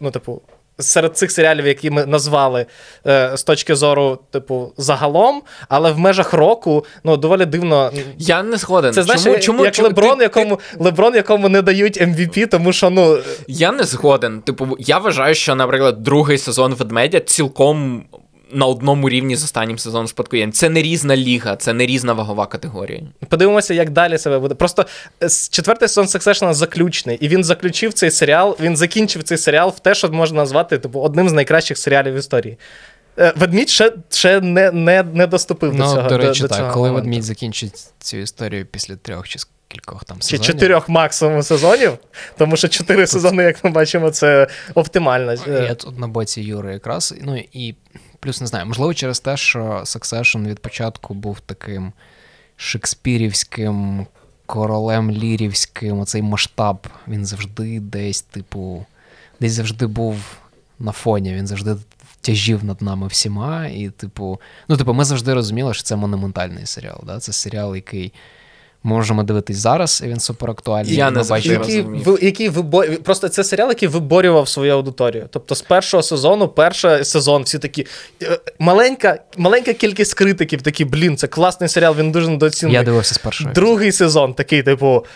ну, типу. Серед цих серіалів, які ми назвали е, з точки зору, типу, загалом, але в межах року ну доволі дивно. Я не згоден. Це знаєш, чому, чому, як чому, Леброн, ти, якому ти... Леброн, якому не дають MVP, тому що ну. Я не згоден. Типу, я вважаю, що, наприклад, другий сезон ведмедя цілком на одному рівні з останнім сезоном спадкоємців. Це не різна ліга, це не різна вагова категорія. Подивимося, як далі себе буде. Просто е, четвертий сезон Succession заключний, і він заключив цей серіал, він закінчив цей серіал в те, що можна назвати типу, одним з найкращих серіалів в історії. Е, ведмідь ще ще не не, не доступив ну, до цього. До речі, до, так, до коли моменту. ведмідь закінчить цю історію після трьох чи кількох там сезонів. Чи чотирьох максимум сезонів, тому що чотири сезони, як ми бачимо, це оптимально. Я тут на боці Юри якраз. Ну і Плюс не знаю, можливо, через те, що Succession від початку був таким шекспірівським, королем лірівським, оцей масштаб, він завжди десь, типу, десь завжди був на фоні, він завжди тяжів над нами всіма. І, типу, ну, типу, ми завжди розуміли, що це монументальний серіал. Да? Це серіал, який можемо дивитись зараз, і він суперактуальний. Я не бачу, який, який вибор... Просто це серіал, який виборював свою аудиторію. Тобто з першого сезону, перший сезон, всі такі е, маленька маленька кількість критиків, такі, блін, це класний серіал, він дуже недооцінений. Я дивився з першого. Другий сезон, такий, типу,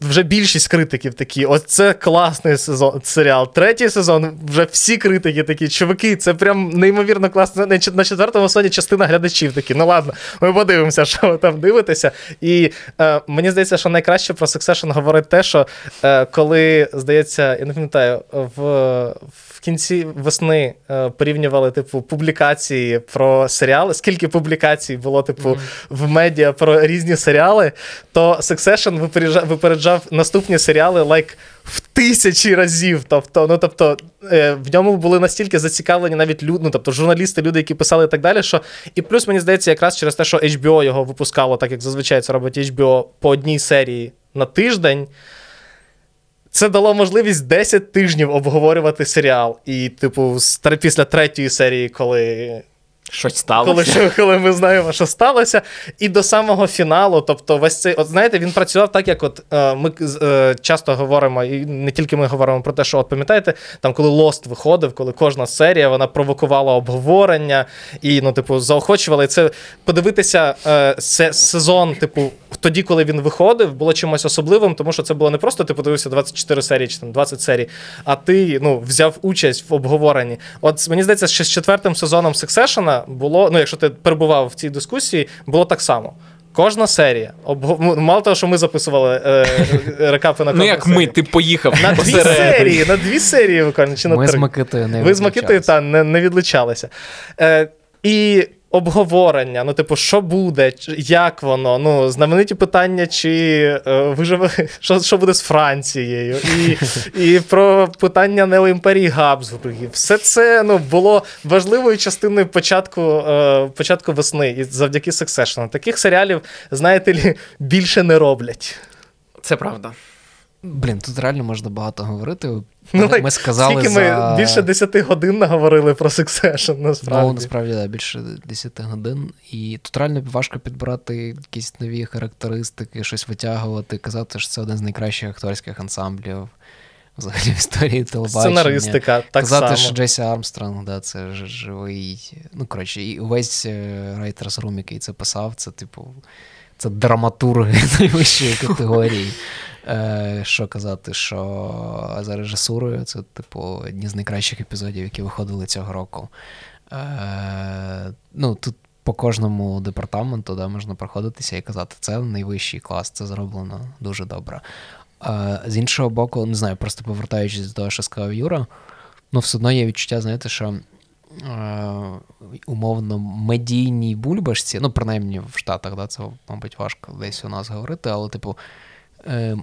вже більшість критиків такі. Ось це класний сезон серіал. Третій сезон, вже всі критики такі, чуваки, це прям неймовірно класно. На четвертому сезоні частина глядачів такі. Ну ладно, ми подивимося, що ви там дивитеся. І Мені здається, що найкраще про Succession говорить те, що е, коли, здається, я не пам'ятаю, в, в кінці весни е, порівнювали типу публікації про серіали, скільки публікацій було, типу, mm-hmm. в медіа про різні серіали, то Succession випереджав, випереджав наступні серіали like, в тисячі разів. Тобто, ну тобто е, в ньому були настільки зацікавлені навіть люди, ну тобто журналісти, люди, які писали і так далі. що І плюс, мені здається, якраз через те, що HBO його випускало, так як зазвичай це робить HBO по одній серії на тиждень. Це дало можливість 10 тижнів обговорювати серіал. І, типу, після третьої серії, коли Щось сталося. Коли коли ми знаємо, що сталося, і до самого фіналу, тобто, весь цей, от знаєте, він працював так, як от е, ми е, часто говоримо, і не тільки ми говоримо про те, що от пам'ятаєте, там, коли Лост виходив, коли кожна серія вона провокувала обговорення і, ну, типу, заохочувала. І це подивитися е, сезон, типу, тоді, коли він виходив, було чимось особливим, тому що це було не просто ти подивився 24 серії чи там 20 серій, а ти ну, взяв участь в обговоренні. От мені здається, що з четвертим сезоном Було, ну, якщо ти перебував в цій дискусії, було так само. Кожна серія. Ну, мало того, що ми записували е, рекапи на кожну Ну, як серію. ми, ти поїхав на дві серії, на дві серії виконали. Чи на ми три. з Микитою не Ви з Микитою та, не, не відлучалися. Е, І обговорення, ну, типу, що буде, як воно, ну, знамениті питання, чи е, виживе, що що буде з Францією, і і про питання неоімперії Габсбургів. Все це ну, було важливою частиною початку е, початку весни і завдяки Succession. Таких серіалів, знаєте лі, більше не роблять. Це правда. Блін, тут реально можна багато говорити. Ну, ми сказали Скільки за... ми більше 10 годин наговорили про Succession, насправді. Ну, насправді, да, більше 10 годин. І тут реально важко підбирати якісь нові характеристики, щось витягувати, казати, що це один з найкращих акторських ансамблів взагалі в історії телебачення. Сценаристика, так Казати, само. що Джесі Армстронг, да, це живий. Ну, коротше, і увесь Writers Room, який це писав, це, типу, це драматурги найвищої категорії. Е, Що казати, що за режисурою це, типу, одні з найкращих епізодів, які виходили цього року. Е, Ну, тут по кожному департаменту да, можна проходитися і казати, це найвищий клас, це зроблено дуже добре. Е, З іншого боку, не знаю, просто повертаючись до того, що сказав Юра, ну, все одно є відчуття, знаєте, що. Умовно медійній бульбашці, ну, принаймні в Штатах, да, це, мабуть, важко десь у нас говорити, але, типу,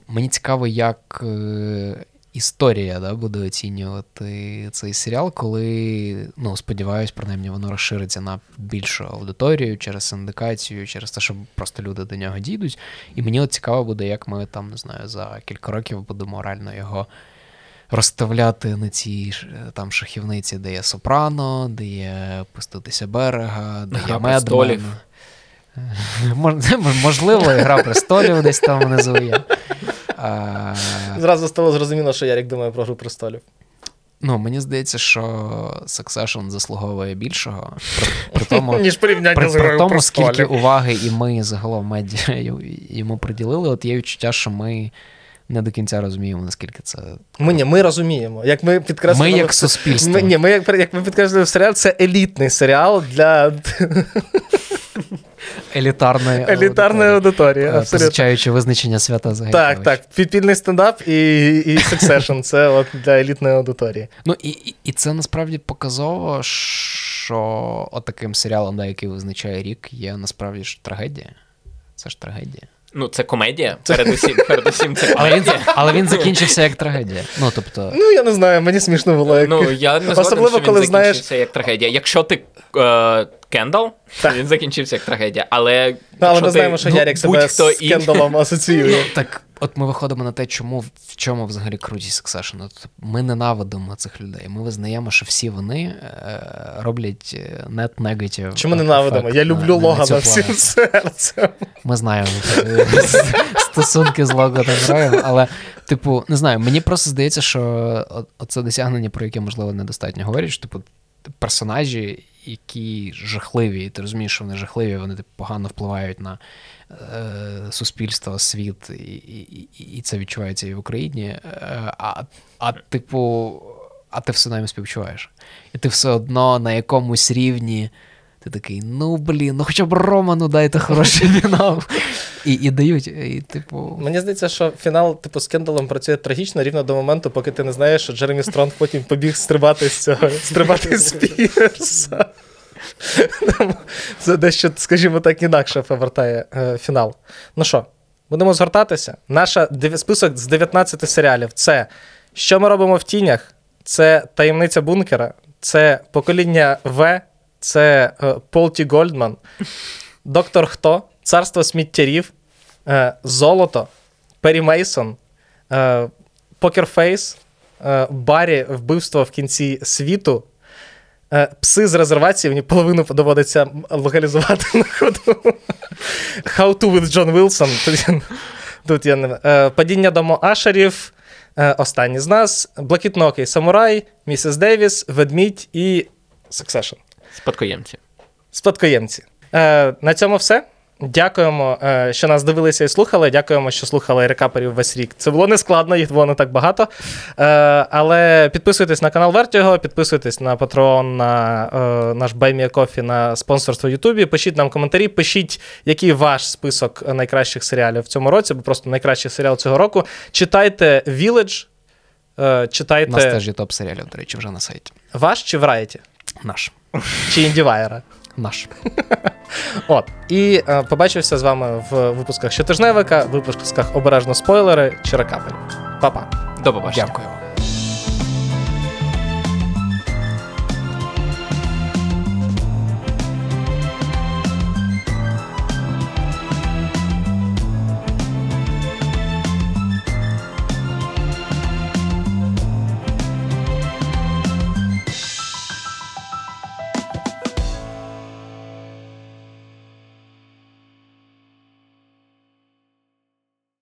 мені цікаво, як е, історія да, буде оцінювати цей серіал, коли, ну, сподіваюсь, принаймні воно розшириться на більшу аудиторію через синдикацію, через те, що просто люди до нього дійдуть. І мені от цікаво буде, як ми там, не знаю, за кілька років будемо реально його. Розставляти на цій там шахівниці, де є Сопрано, де є пуститися берега, де є Медмен. Можливо, Гра престолів десь там внизу є. А... Зразу стало зрозуміло, що Ярік думає про гру престолів. Ну, мені здається, що Succession заслуговує більшого. При, при тому, Ніж порівняння при, з при тому, скільки уваги і ми загалом медіа йому приділили, от є відчуття, що ми не до кінця розуміємо, наскільки це. Ми ні, ми розуміємо. Як ми підкреслили, Ми як суспільство. Ми, ні, ми як, як ми підкреслили серіал, це елітний серіал для. Елітарної Елітарної аудиторії. Е, абсолютно. Позичаючи визначення свята взагалі. Так, так. Підпільний стендап і і сексешн це от для елітної аудиторії. Ну і і це насправді показово, що от таким серіалом, да, який визначає рік, є насправді ж трагедія. Це ж трагедія. Ну, це комедія. Передусім, передусім це комедія. Але він, але він закінчився як трагедія. Ну, тобто... Ну, я не знаю, мені смішно було. Як... Ну, я не Особливо, згоден, що коли він закінчився знаєш... як трагедія. Якщо ти е, Кендал, так. він закінчився як трагедія. Але ну, але ми знаємо, що Ярік себе з Кендалом асоціює. Ну, так, от ми виходимо на те, чому в чому взагалі крутість Succession. От Ми ненавидимо цих людей. Ми визнаємо, що всі вони е, роблять net negative. Чому ненавидимо? Я люблю Логана всім серцем. Ми знаємо стосунки з Логаном Роєм, але, типу, не знаю, мені просто здається, що оце досягнення, про яке, можливо, недостатньо говорять, що, типу, персонажі, які жахливі, і ти розумієш, що вони жахливі, вони типу, погано впливають на е, суспільство, світ, і, і, і це відчувається і в Україні. Е, а, а типу, а ти все нами співчуваєш. І ти все одно на якомусь рівні Ти такий, ну блін, ну хоча б Роману дайте хороший фінал. І і дають, і типу. Мені здається, що фінал, типу, з Кендалом працює трагічно рівно до моменту, поки ти не знаєш, що Джеремі Стронг потім побіг стрибати з цього, стрибати з Пірса. Це дещо, скажімо так, інакше повертає е, фінал. Ну що, будемо згортатися. Наш список з 19 серіалів це Що ми робимо в тінях? Це таємниця бункера, це покоління В, це е, Полті Гольдман, Доктор Хто, Царство сміттярів, е, Золото, Пері Мейсон, Покерфейс, Барі, вбивство в кінці світу. Е, Пси з резервації, мені половину доводиться локалізувати на ходу. How to with John Wilson. Тут я, тут я не... Е, Падіння дому Ашерів, е, з нас, Блакітнокий Самурай, Місіс Девіс, Ведмідь і Succession. Спадкоємці. Спадкоємці. На цьому все. Дякуємо, е, що нас дивилися і слухали. Дякуємо, що слухали рекаперів весь рік. Це було не складно, їх було не так багато. Е, але підписуйтесь на канал Vertigo, підписуйтесь на Patreon, на е, наш Coffee, на спонсорство Ютубі. Пишіть нам коментарі, пишіть, який ваш список найкращих серіалів в цьому році, бо просто найкращий серіал цього року. Читайте Village. Читайте У нас теж є топ серіалів, до речі, вже на сайті. ваш чи Variety? Наш. Чи Індівайера? Наш. От. І е, побачився з вами в випусках щотижневика, випусках обережно спойлери чи Ракапель. Па-па. До побачення. Дякую.